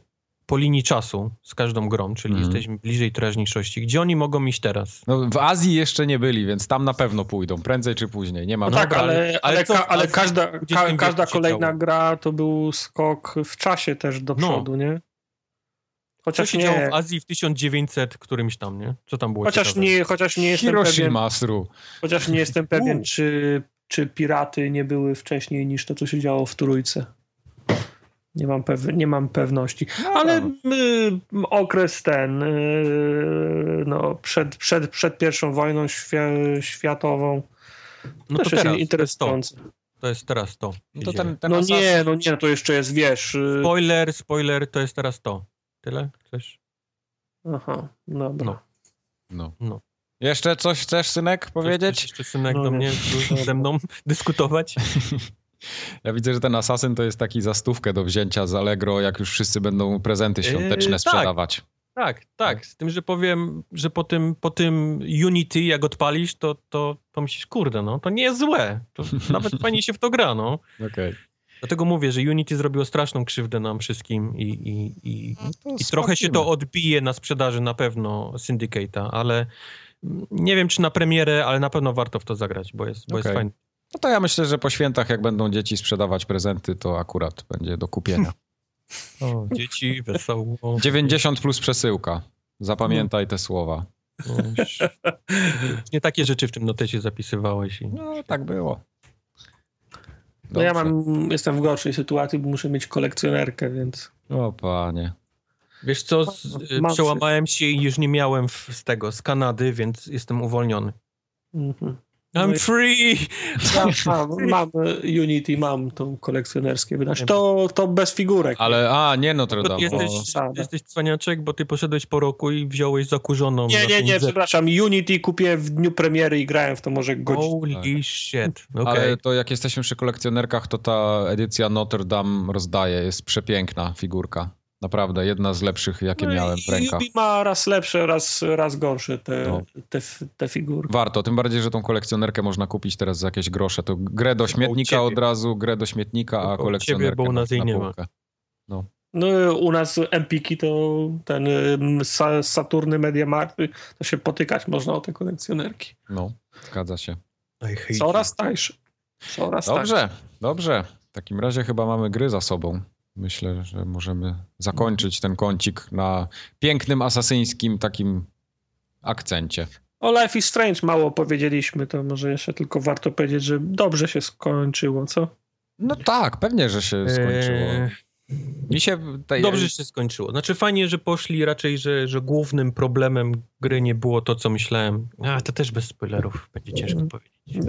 po linii czasu z każdą grą, czyli Mhm. jesteśmy bliżej teraźniejszości. Gdzie oni mogą iść teraz? No, w Azji jeszcze nie byli, więc tam na pewno pójdą, prędzej czy później. Nie ma No No tak, dobra, ale, ale- ale, co ka, ale każda, ka, każda kolejna działo? gra to był skok w czasie też do No. przodu, nie? Co Chociaż się nie, działo w Azji w 1900 którymś tam, nie? Co tam było chociaż ciekawe? nie, chociaż nie jestem pewien, Hiroshima, chociaż nie jestem pewien, U. czy, czy piraty nie były wcześniej niż to, co się działo w Trójce. Nie mam, pew, nie mam pewności. Ale y, okres ten, y, no, przed, przed, przed pierwszą wojną świa, światową, No też to jest teraz, to jest interesujące. To jest teraz to. No to ten, ten No nie, no nie, to jeszcze jest, wiesz... y, Spoiler, spoiler, to jest teraz to. Tyle? Chcesz? Aha, dobra. No. No. No. Jeszcze coś chcesz, synek, powiedzieć? jeszcze synek No do nie. mnie ze mną dyskutować? Ja widzę, że ten Assassin to jest taki za stówkę do wzięcia z Allegro, jak już wszyscy będą prezenty świąteczne tak. sprzedawać. Tak, tak. Z tym, że powiem, że po tym, po tym Unity, jak odpalisz, to, to pomyślisz, kurde, no, to nie jest złe. To nawet fajnie się w to gra, no. Okej. Dlatego mówię, że Unity zrobiło straszną krzywdę nam wszystkim i, i, i, No to i trochę się to odbije na sprzedaży na pewno Syndicate'a, ale nie wiem, czy na premierę, ale na pewno warto w to zagrać, bo jest, bo jest Okej. No to ja myślę, że po świętach, jak będą dzieci sprzedawać prezenty, to akurat będzie do kupienia. O, dzieci, wesoło. 90 plus przesyłka. Zapamiętaj te słowa. No, nie takie rzeczy w tym notecie zapisywałeś. I... No, tak było. No ja Dobrze. mam, jestem w gorszej sytuacji, bo muszę mieć kolekcjonerkę, więc... O panie. Wiesz co, z, przełamałem się i już nie miałem w, z tego, z Kanady, więc jestem uwolniony. Mhm. I'm No i- free! Ja mam, mam Unity, mam tą kolekcjonerskie wydać. To, to bez figurek. Ale, a, nie Notre Dame. ty jesteś, Sada. jesteś cwaniaczek, bo ty poszedłeś po roku i wziąłeś zakurzoną. Nie, nie, nie, przepraszam. Unity kupię w dniu premiery i grałem w to może godzinę. Holy shit. Okej. Ale to jak jesteśmy przy kolekcjonerkach, to ta edycja Notre Dame rozdaje. Jest przepiękna figurka. Naprawdę, jedna z lepszych, jakie No miałem w rękach. Ubi ma raz lepsze, raz, raz gorsze te, No. te, te figurki. Warto, tym bardziej, że tą kolekcjonerkę można kupić teraz za jakieś grosze. To grę do śmietnika od razu, grę do śmietnika, a kolekcjonerkę ciebie, bo u na- nas jej na nie ma. półkę. No u nas Empiki to ten Saturny Media Markt, to się potykać można o te kolekcjonerki. No, zgadza się. Coraz tańsze. Coraz tańsze. Dobrze, dobrze. W takim razie chyba mamy gry za sobą. Myślę, że możemy zakończyć ten kącik na pięknym, asasyńskim takim akcencie. O Life is Strange mało powiedzieliśmy, to może jeszcze tylko warto powiedzieć, że dobrze się skończyło, co? No tak, pewnie, że się you. skończyło. Eee, Mi się... Dobrze, się skończyło. Znaczy fajnie, że poszli raczej, że, że głównym problemem gry nie było to, co myślałem. A, to też bez spoilerów będzie ciężko powiedzieć.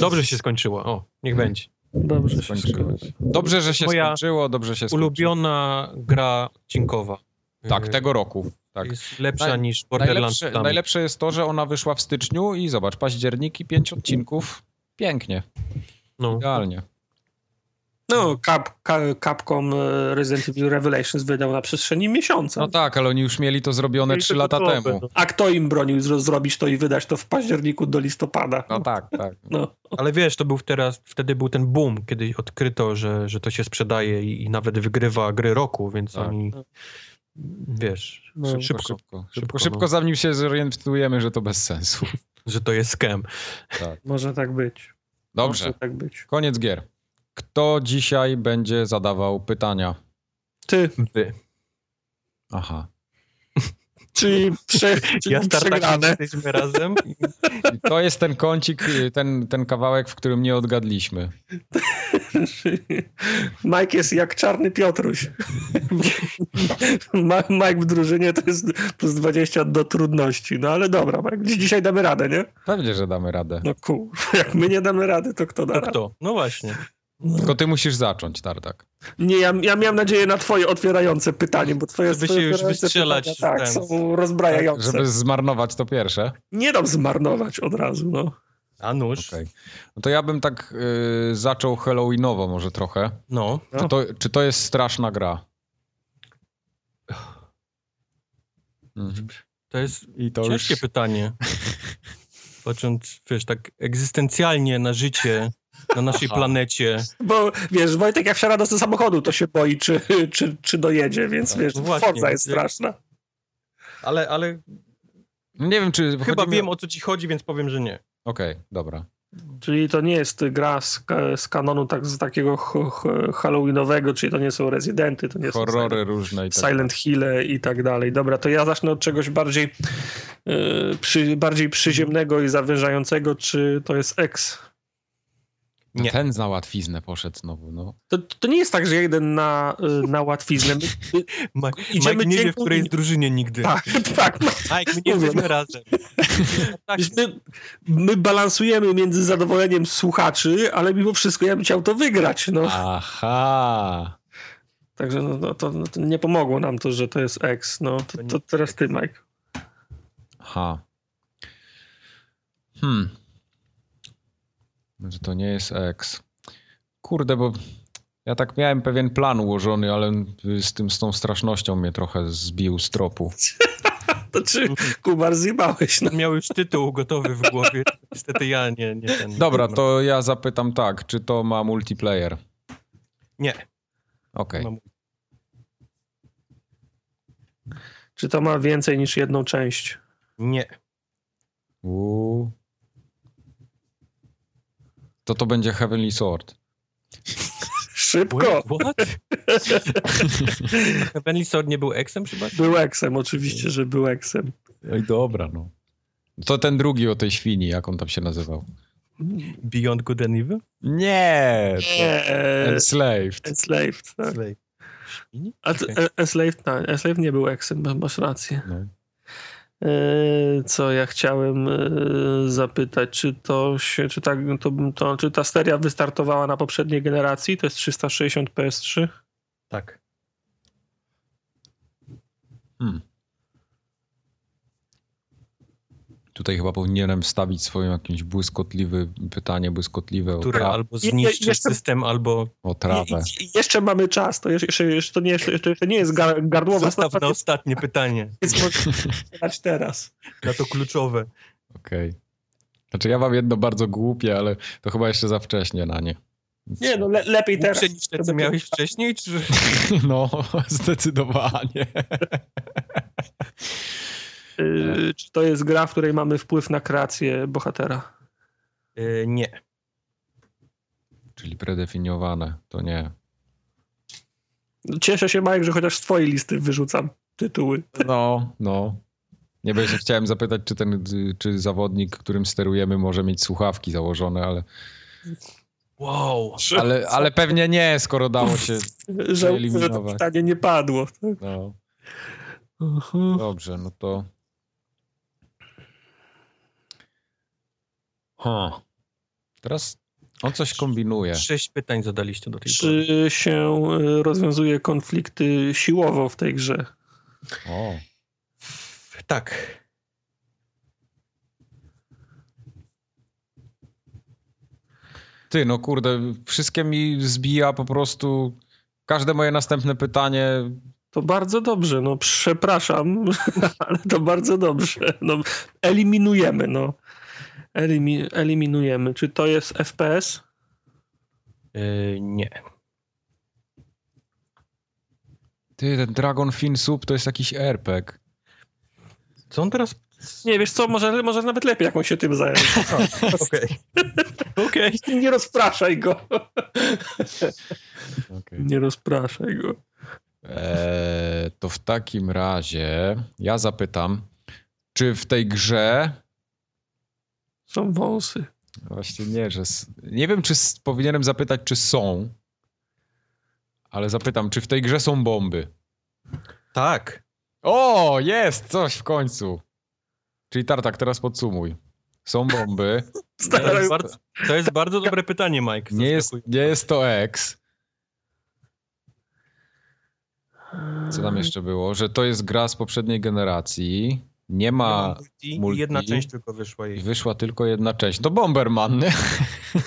Dobrze się skończyło. O, niech będzie. Dobrze się Skończyło. Dobrze, że się Moja skończyło, dobrze się skończyło. Ulubiona gra odcinkowa. Tak, tego roku. Tak. Jest lepsza Naj- niż Borderlands. Najlepsze, najlepsze jest to, że ona wyszła w styczniu i zobacz, październik i pięć odcinków. Pięknie, No. idealnie. No, Cap, Ca- Capcom e, Resident Evil Revelations wydał na przestrzeni miesiąca. No tak, ale oni już mieli to zrobione Mieli trzy to lata gotowe, temu. no. A kto im bronił zro- zrobić to i wydać to w październiku do listopada? No tak, tak. No. Ale wiesz, to był teraz, wtedy był ten boom, kiedy odkryto, że, że to się sprzedaje i, i nawet wygrywa gry roku, więc Tak. oni, wiesz, No. szybko, Szybko, szybko, szybko, szybko, zanim się zorientujemy, że to bez sensu. że to jest scam. Tak. Może tak być. Dobrze, Może tak być. koniec gier. Kto dzisiaj będzie zadawał pytania? Ty, Wy. Aha. czyli, prze, czyli Ja przegrane. jesteśmy razem. i- to jest ten kącik, ten, ten kawałek, w którym nie odgadliśmy. Mike jest jak czarny Piotruś. Mike w drużynie to jest plus 20 do trudności. No ale dobra, Mike, dzi- dzisiaj damy radę, nie? Pewnie, że damy radę. No kur... jak my nie damy rady, to kto da To radę? kto? No właśnie. Tylko ty musisz zacząć, Tartak. Nie, ja, ja miałem nadzieję na twoje otwierające pytanie, bo twoje, Żeby twoje się już wystrzelać pytania, tak, są rozbrajające. Żeby zmarnować to pierwsze. Nie dam zmarnować od razu, no. A nóż. Okej. No to ja bym tak y, zaczął Halloweenowo może trochę. No. No. Czy, to, czy to jest straszna gra? Mhm. To jest I to ciężkie już... pytanie. Patrząc, wiesz, tak egzystencjalnie na życie, na naszej Aha. planecie. Bo wiesz, Wojtek jak wsiada do samochodu, to się boi, czy, czy, czy dojedzie, więc Tak, wiesz, no właśnie. Forza jest straszna. Ale, ale Nie wiem, czy... chyba wiem o- o co ci chodzi, więc powiem, że nie. Okej, dobra. Czyli to nie jest gra z, z kanonu tak, z takiego halloweenowego, czyli to nie są rezydenty, to nie są Horrory Silent, różne i tak Silent Hille i tak dalej. Dobra, to ja zacznę od czegoś bardziej, yy, przy, bardziej przyziemnego i zawężającego, czy to jest X? Nie. Ten na łatwiznę poszedł znowu, no. To, to nie jest tak, że idę na, y, na łatwiznę. My, my, Mike, Idziemy Mike nie wie, w której jest drużynie nigdy. tak, tak. Mike, my nie jesteśmy razem. Tak, My, my balansujemy między zadowoleniem słuchaczy, ale mimo wszystko ja bym chciał to wygrać. No. Aha. Także no, no, to, no, to nie pomogło nam to, że to jest X. No, to, to teraz ty, Mike. Aha. Hmm. Że to nie jest X. Kurde, bo ja tak miałem pewien plan ułożony, ale z tym, z tą strasznością mnie trochę zbił z tropu. To czy Kubar zjebałeś? No. Miał już tytuł gotowy w głowie. Niestety ja nie, nie ten. Dobra, to ja zapytam tak, czy to ma multiplayer? Nie. Okej. Mam- Czy to ma więcej niż jedną część? Nie. Uuu. To to będzie Heavenly Sword. Szybko! What? Heavenly Sword nie był Xem chyba? Był Xem, oczywiście, że był Xem. No i dobra, no. To ten drugi o tej świni, jak on tam się nazywał? Beyond Good and Evil? Nie! to Eee, Enslaved. Enslaved, tak. Świni? To, Okej. e- Enslaved, tak. Enslaved nie był Xem, masz rację. No. Eee, Co ja chciałem eee, zapytać, czy to się, czy, tak, to, to, czy ta seria wystartowała na poprzedniej generacji? To jest 360 PS3? Tak. Hmm. Tutaj chyba powinienem wstawić swoje jakieś błyskotliwe pytanie, błyskotliwe Które albo zniszczy jeszcze- system, albo o trawę. I, i, jeszcze mamy czas, to jeszcze, jeszcze, to, nie, jeszcze, jeszcze nie jest gar, gardłowa zostaw na ostatnie pytanie. więc teraz. Na to kluczowe. Okej. Znaczy ja mam jedno bardzo głupie, ale to chyba jeszcze za wcześnie na nie. Nie, no le, lepiej teraz. Głupsze niż te, co miałeś wcześniej, czy... No, zdecydowanie. Yy, czy to jest gra, w której mamy wpływ na kreację bohatera? E, nie. Czyli predefiniowane, to nie. Cieszę się, Mike, że chociaż z twojej listy wyrzucam tytuły. No, no. Nie, jeszcze chciałem zapytać, czy ten, czy zawodnik, którym sterujemy, może mieć słuchawki założone, ale, Wow. ale, ale pewnie nie, skoro dało się. Żałuję, że to pytanie nie padło. Tak? No, dobrze, no to. Huh. Teraz on coś kombinuje. Sześć pytań zadaliście do tej pory. Czy się y, rozwiązuje konflikty siłowo w tej grze? O, Tak. ty, no kurde, wszystkie mi zbija po prostu. Każde moje następne pytanie. To bardzo dobrze, no przepraszam, ale to bardzo dobrze. No, eliminujemy, no. Elimi eliminujemy. Czy to jest FPS? E, nie. Ty, ten Dragon Fin Soup to jest jakiś RPG. Co on teraz... Nie, wiesz co, może, może nawet lepiej, jak on się tym zajął. Okej. Okej. Nie rozpraszaj go. Okay. Nie rozpraszaj go. Eee, to w takim razie ja zapytam, czy w tej grze. Są wąsy. Właśnie nie, że. Nie wiem, czy powinienem zapytać, czy są. Ale zapytam, czy w tej grze są bomby. Tak. O, jest! Coś w końcu. Czyli Tartak, teraz podsumuj. Są bomby. To jest bardzo, to jest bardzo dobre pytanie, Mike. Nie jest, nie jest to X. Co tam jeszcze było? Że to jest gra z poprzedniej generacji. Nie ma. multi, multi. i jedna część tylko wyszła I jej. wyszła tylko jedna część. To Bomberman, nie?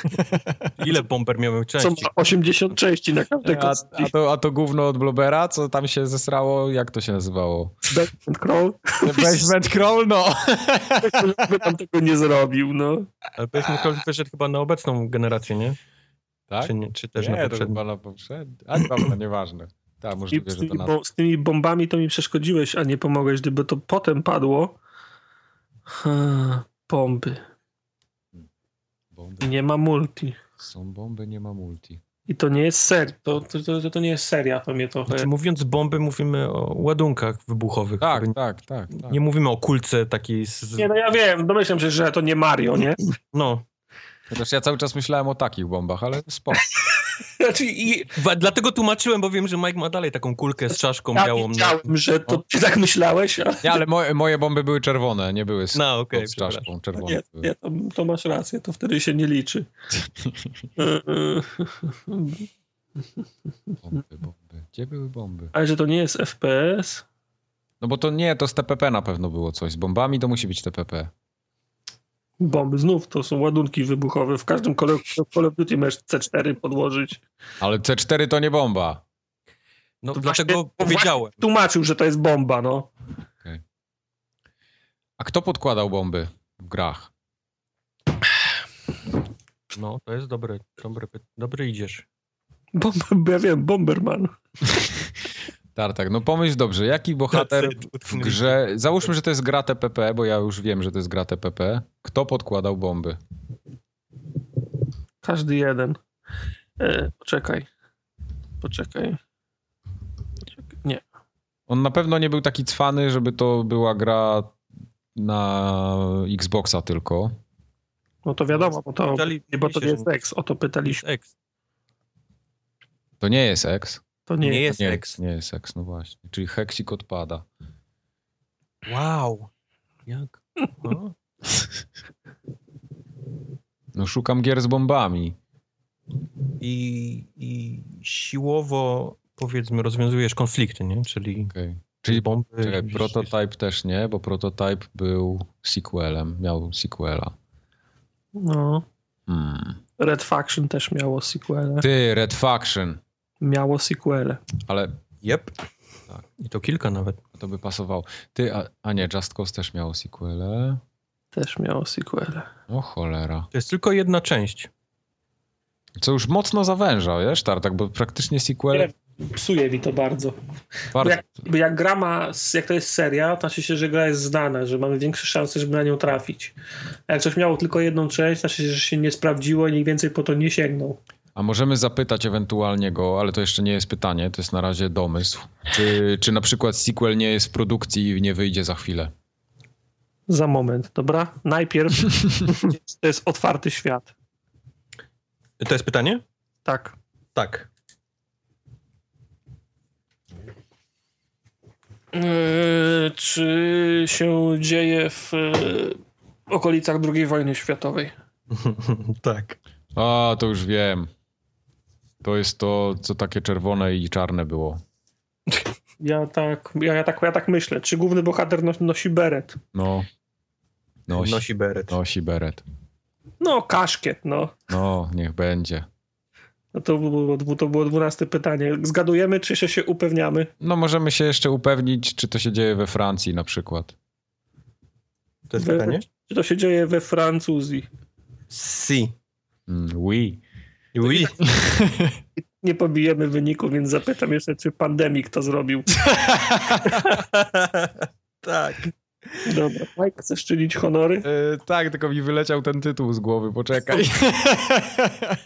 Ile bomber miały Co części? ma 80 części na każdej A, a, to, a to gówno od Blobera, co tam się zesrało, jak to się nazywało? Basement Crawl. Basement Crawl, no. by tam tego nie zrobił, no. Ale powiedzmy, Call wyszedł chyba na obecną generację, nie? Tak? Czy, nie, czy też nie, na to poprzednią? chyba na poprzednim. A dobra, nieważne. Tak, I możliwe, z, że to tymi, na... bo, z tymi bombami to mi przeszkodziłeś, a nie pomogłeś. Gdyby to potem padło... Ha, bomby. Bomby. Nie ma multi. Są bomby, nie ma multi. I to nie jest ser. To, to, to, to nie jest seria. To mnie trochę... Znaczy, mówiąc bomby, mówimy o ładunkach wybuchowych. Tak, tak, tak. tak. Nie mówimy o kulce takiej z... Nie, no ja wiem. Domyślam się, że to nie Mario, nie? No. Chociaż ja cały czas myślałem o takich bombach, ale spoko. Znaczy, i, Dlatego tłumaczyłem, bo wiem, że Mike ma dalej taką kulkę z czaszką ja białą. na- wiedziałem, że to ty tak myślałeś, a Nie, ale moje, moje bomby były czerwone, nie były z, No, okej, z czaszką. Czerwone nie, nie to, to masz rację, to wtedy się nie liczy. E, e, Bomby, bomby. Gdzie były bomby? Ale że to nie jest FPS? No bo to nie, to z TPP na pewno było coś. Z bombami to musi być TPP. Bomby znów to są ładunki wybuchowe. W każdym Call of, Duty możesz C4 podłożyć. Ale C4 to nie bomba. No, To dlatego właśnie- powiedziałem. Tłumaczył, że to jest bomba, no. A kto podkładał bomby w grach? No, to jest dobry, dobry, py- dobry idziesz. Bomba, ja wiem, Bomberman. Tartak, no pomyśl dobrze, jaki bohater w grze... Załóżmy, że to jest gra TPP, bo ja już wiem, że to jest gra TPP. Kto podkładał bomby? Każdy jeden. E, poczekaj. Poczekaj. Nie. On na pewno nie był taki cwany, żeby to była gra na Xboxa tylko. No to wiadomo, bo to, Pytali- nie, bo to nie jest X. O to pytaliśmy. X. To nie jest X. To nie, Nie jest. Nie, X. nie jest X, no właśnie. Czyli Hexik odpada. Wow. Jak? No. No szukam gier z bombami. I, I siłowo, powiedzmy, rozwiązujesz konflikty, nie? Czyli, Okay. czyli bomby. czekaj, Prototype też nie, bo Prototype był sequelem, miał sequela. No. Hmm. Red Faction też miało sequele. Ty, Red Faction. Miało sequele. Ale Yep. Tak. I to kilka nawet. to by pasowało. Ty, a, a nie, Just Cause też miało sequele. Też miało sequele. O cholera. To jest tylko jedna część. Co już mocno zawęża, wiesz, Tartak, bo praktycznie sequel... Psuje mi to bardzo. Bardzo... jak, bo jak gra ma, jak to jest seria, to znaczy się, że gra jest znana, że mamy większe szanse, żeby na nią trafić. A jak coś miało tylko jedną część, znaczy się, że się nie sprawdziło i nikt więcej po to nie sięgnął. A możemy zapytać ewentualnie go, ale to jeszcze nie jest pytanie, to jest na razie domysł. Czy, czy na przykład sequel nie jest w produkcji i nie wyjdzie za chwilę? Za moment, dobra? Najpierw to jest otwarty świat. To jest pytanie? Tak. Tak. Yy, czy się dzieje w yy, okolicach II wojny światowej? tak. A, to już wiem. To jest to, co takie czerwone i czarne było. Ja tak, ja, ja tak, ja tak myślę. Czy główny bohater nos, nosi beret? No. Nosi, Nosi beret. nosi beret. No, kaszkiet, no. No, niech będzie. No to, było, to było dwunaste pytanie. Zgadujemy, czy się, się upewniamy? No, możemy się jeszcze upewnić, czy to się dzieje we Francji na przykład. To jest We- pytanie? Czy to się dzieje we Francuzji? Si. Mm, oui. Oui. Nie pobijemy wyniku, więc zapytam jeszcze, czy pandemik to zrobił. tak. Dobra. Mike, chcesz czynić honory? E, tak, tylko mi wyleciał ten tytuł z głowy, poczekaj.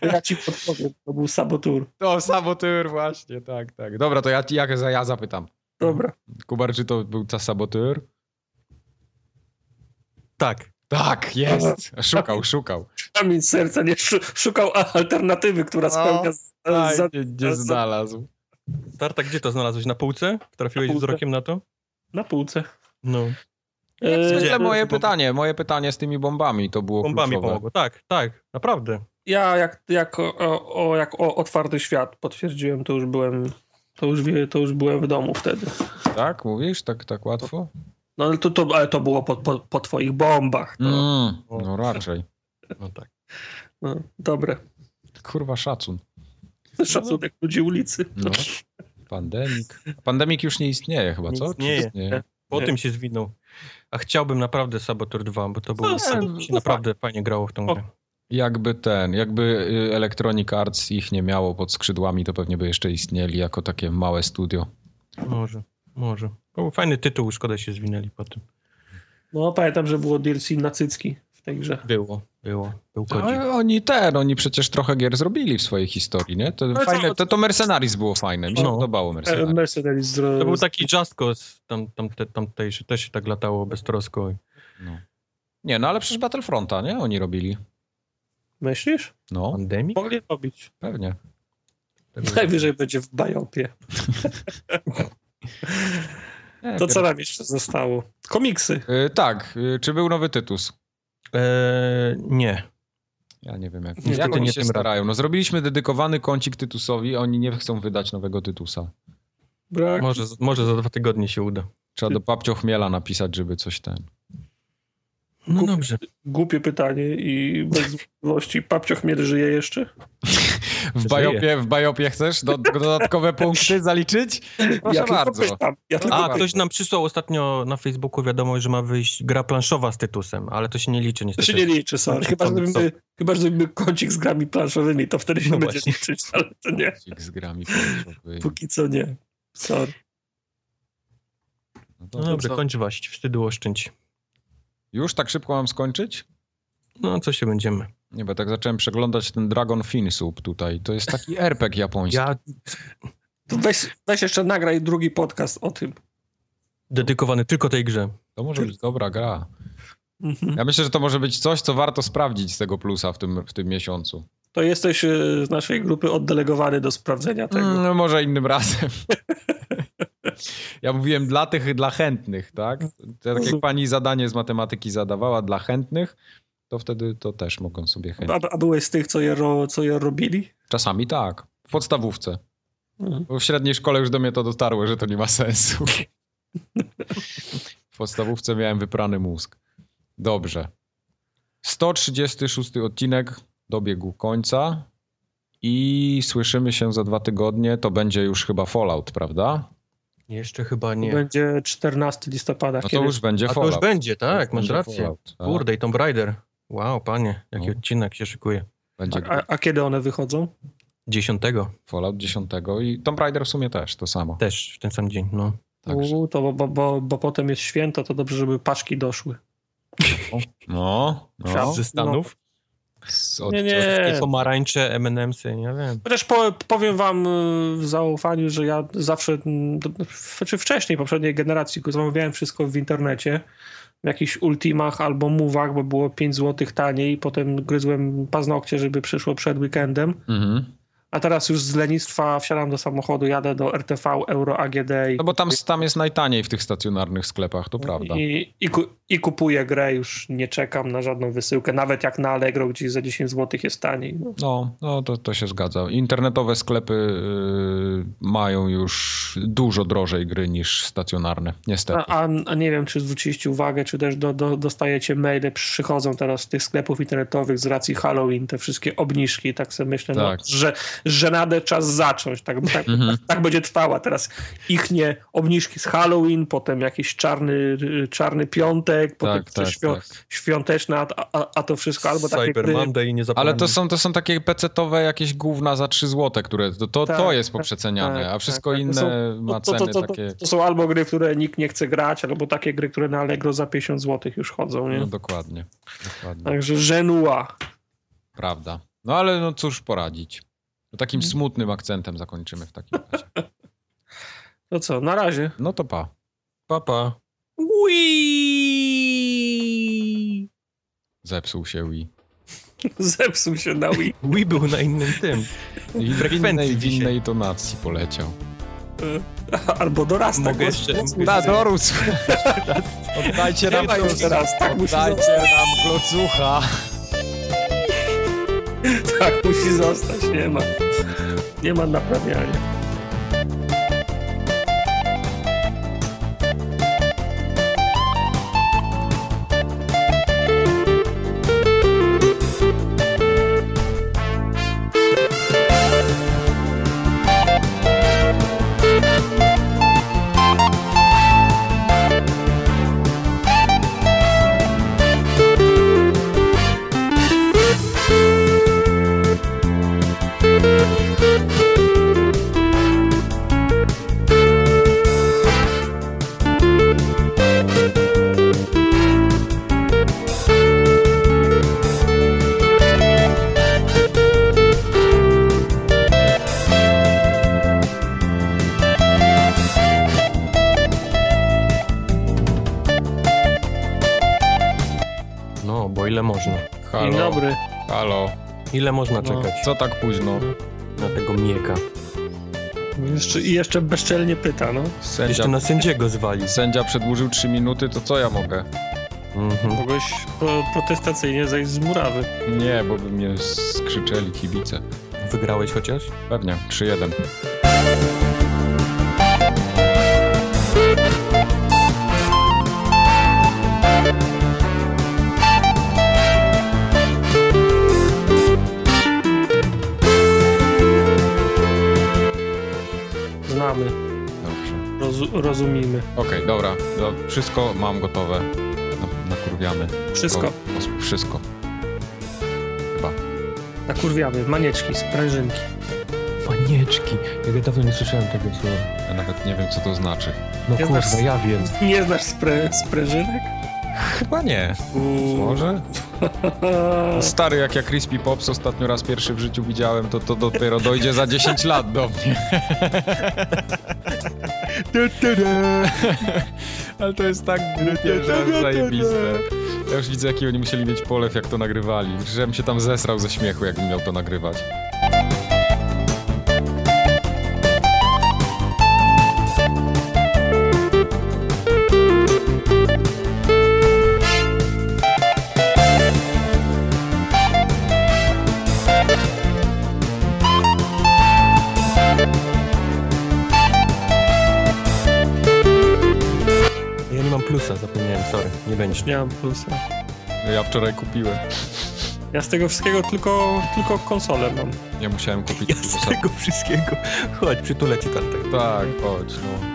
Ja ci podpowiem. To był sabotur. to saboteur właśnie, tak, tak. Dobra, to ja, ja, ja zapytam. Dobra. Kubar, czy to był ta saboteur? Tak. Tak, jest. Szukał, szukał. Kamień serca nie szu- szukał alternatywy, która spełnia z, Tak, za, nie, nie za- znalazł. Tarta, gdzie to znalazłeś? Na półce? Trafiłeś Na półce. wzrokiem na to? na półce. No. E, Zwykle moje pytanie, moje pytanie z tymi bombami to było Bombami kluczowe. pomogło. Tak, tak. Naprawdę. Ja jak, jak, o, o, jak o otwarty świat potwierdziłem, to już byłem to już, to już byłem w domu wtedy. Tak, mówisz? Tak, tak łatwo? No ale to, to, ale to było po, po, po twoich bombach. To, Mm, no raczej. No tak. no, dobre. Kurwa szacun. Szacunek ludzi ulicy. No. Pandemik. Pandemik już nie istnieje chyba, Nie co? Czy istnieje. Po Nie. tym się zwinął. A chciałbym naprawdę Saboteur 2, bo to było No, się no, naprawdę fajnie grało w tą grę. Jakby ten, jakby y, Electronic Arts ich nie miało pod skrzydłami, to pewnie by jeszcze istnieli jako takie małe studio. Może, może. Był fajny tytuł, szkoda się zwinęli po tym. No pamiętam, że było DLC na cycki w tej grze. Było, było. Był. Ale oni ten, oni przecież trochę gier zrobili w swojej historii, nie? To, Ale fajne, to- to, to Mercenaries było fajne, mi się No. podobało E, Mercenaries. Mercenaries z, To był taki Just Cause, tam, tam, te, tamtejszy, też się tak latało beztrosko. No. Nie, no ale przecież Battlefronta, nie? Oni robili. Myślisz? No, Pandemii? Mogli robić. pewnie. Najwyżej będzie w bajopie. Nie, To co nam jeszcze zostało? Komiksy. Y, tak, y, czy był nowy Tytus? Eee, nie. Ja nie wiem jak, Niestety jak oni nie się starają. No zrobiliśmy dedykowany kącik Tytusowi, oni nie chcą wydać nowego Tytusa. Brak. Może, może za dwa tygodnie się uda. Trzeba do Papcio Chmiela napisać, żeby coś ten... No Kupię- dobrze. Głupie pytanie i bez wątpliwości. Papcio Chmiel żyje jeszcze? W bajopie, w bajopie chcesz do, dodatkowe punkty zaliczyć? Proszę ja bardzo. pytam. Ja A, ktoś nam przysłał ostatnio na Facebooku wiadomość, że ma wyjść gra planszowa z Tytusem, ale to się nie liczy To niestety. się nie liczy, sorry. Chyba, że zrobimy, chyba, że zrobimy kącik z grami planszowymi, to wtedy się No będzie właśnie. liczyć, ale to nie. Z grami planszowymi. Póki co nie. Sorry. No to No dobrze, kończ waść, wstydu oszczędź. Już tak szybko mam skończyć? No, co się będziemy. Nie, bo tak zacząłem przeglądać ten Dragon Fin Soup tutaj. To jest taki RPG japoński. Ja To weź, weź jeszcze nagraj drugi podcast o tym. dedykowany tylko tej grze. To może być dobra gra. Mhm. Ja myślę, że to może być coś, co warto sprawdzić z tego plusa w tym, w tym miesiącu. To jesteś e, z naszej grupy oddelegowany do sprawdzenia tego. Mm, no może innym razem. Ja mówiłem dla tych, dla chętnych, tak? Tak jak pani zadanie z matematyki zadawała dla chętnych, to wtedy to też mogą sobie chętnie. A, a byłeś z tych, co je, ro, co je robili? Czasami tak. W podstawówce. Mhm. Bo w średniej szkole już do mnie to dotarło, że to nie ma sensu. W podstawówce miałem wyprany mózg. Dobrze. 136 odcinek dobiegł końca i słyszymy się za dwa tygodnie. To będzie już chyba Fallout, prawda? Jeszcze chyba To nie. będzie 14 listopada. No to kiedy- już będzie A to Fallout. już będzie, tak, masz Będzie rację. Fallout, tak. Kurde, i Tomb Raider. Wow, panie, jaki No. odcinek się szykuje. Będzie a, a kiedy one wychodzą? Dziesiątego Fallout 10 i Tomb Raider w sumie też to samo. też w ten sam dzień, no. Także. U, to bo, bo, bo, bo potem jest święto, to dobrze, żeby paczki doszły. No, no. Ze Stanów. Od- Nie, nie. Wszystkie pomarańcze, M&M'sy, nie wiem. Chociaż po, powiem wam y, w zaufaniu, że ja zawsze, mm, czy wcześniej, poprzedniej generacji, zamawiałem wszystko w internecie, w jakichś Ultimach albo Move'ach, bo było 5 zł taniej, potem gryzłem paznokcie, żeby przyszło przed weekendem, Mhm. a teraz już z lenistwa wsiadam do samochodu, jadę do RTV, Euro AGD i, No bo tam, tam jest najtaniej w tych stacjonarnych sklepach, to prawda. i, i, ku, i kupuję grę, już nie czekam na żadną wysyłkę, nawet jak na Allegro, gdzie za 10 zł jest taniej. No. No, no to, to się zgadza. Internetowe sklepy y, mają już dużo drożej gry niż stacjonarne, niestety. A, a, a nie wiem, czy zwróciliście uwagę, czy też do, do, dostajecie maile, przychodzą teraz z tych sklepów internetowych z racji Halloween, te wszystkie obniżki, tak sobie myślę, Tak. no, że, że nadę czas zacząć, tak, tak, Mhm. tak będzie trwała teraz. Ich nie obniżki z Halloween, potem jakiś czarny, czarny piątek, potem Tak, tak, świą, tak. świąteczne, a, a, a to wszystko albo takie Cyber Monday nie zapomnę. Ale to są, to są takie pecetowe jakieś gówna za 3 zł, które to, to, Tak, to jest tak, poprzeceniane, tak, a wszystko tak, tak. To inne są- ma to, to, ceny to, to, takie... to są albo gry, w które nikt nie chce grać, albo takie gry, które na Allegro za 50 zł już chodzą, nie? No dokładnie, dokładnie. Także żenua. Prawda. No ale no cóż poradzić. To takim Mhm. smutnym akcentem zakończymy w takim razie. To co, na razie. No to pa. Papa. Wii! Zepsuł się Wii. Zepsuł się na Wii. Wii był na innym tym. I w Frekwencji innej, w innej tonacji poleciał. Albo dorasta. Mogę jeszcze- Da, dorósł. Oddajcie nam klocucha. teraz, tak Oddajcie nam klocucha. Tak musi zostać, nie ma. Nie ma naprawiania. Ile można No. czekać Co tak późno? na tego mieka? Jeszcze, I jeszcze bezczelnie pyta, no. Sędzia, Jeszcze na sędziego zwali. sędzia przedłużył 3 minuty, to co ja mogę? Mhm. Mogłeś pro, protestacyjnie zejść z murawy. Nie, bo by mnie skrzyczeli kibice. Wygrałeś chociaż? Pewnie, 3-1. Rozu, rozumimy. Okej, dobra. No, wszystko mam gotowe. Na- Nakurwiamy. Wszystko. O, o, wszystko. Chyba. Nakurwiamy. Manieczki, sprężynki. Panieczki. Ja dawno nie słyszałem tego słowa. Ja nawet nie wiem, co to znaczy. No Ja kurwa, znasz- ja wiem. Nie znasz sprę, sprężynek? Chyba nie. Uuu. Może? Stary, jak ja Crispy Pops ostatnio raz pierwszy w życiu widziałem, to to dopiero dojdzie za 10 lat do mnie. Ale to jest tak głupie, że zajebiste. Ja już widzę, jaki oni musieli mieć polew, jak to nagrywali. Żebym się tam zesrał ze śmiechu, jakbym miał to nagrywać. 5 nie mam plusa. No ja wczoraj kupiłem. Ja z tego wszystkiego tylko, tylko konsolę mam. Ja musiałem kupić Ja z tego wszystkiego. Chodź, przytulę ci tartek. Tak, chodź, no.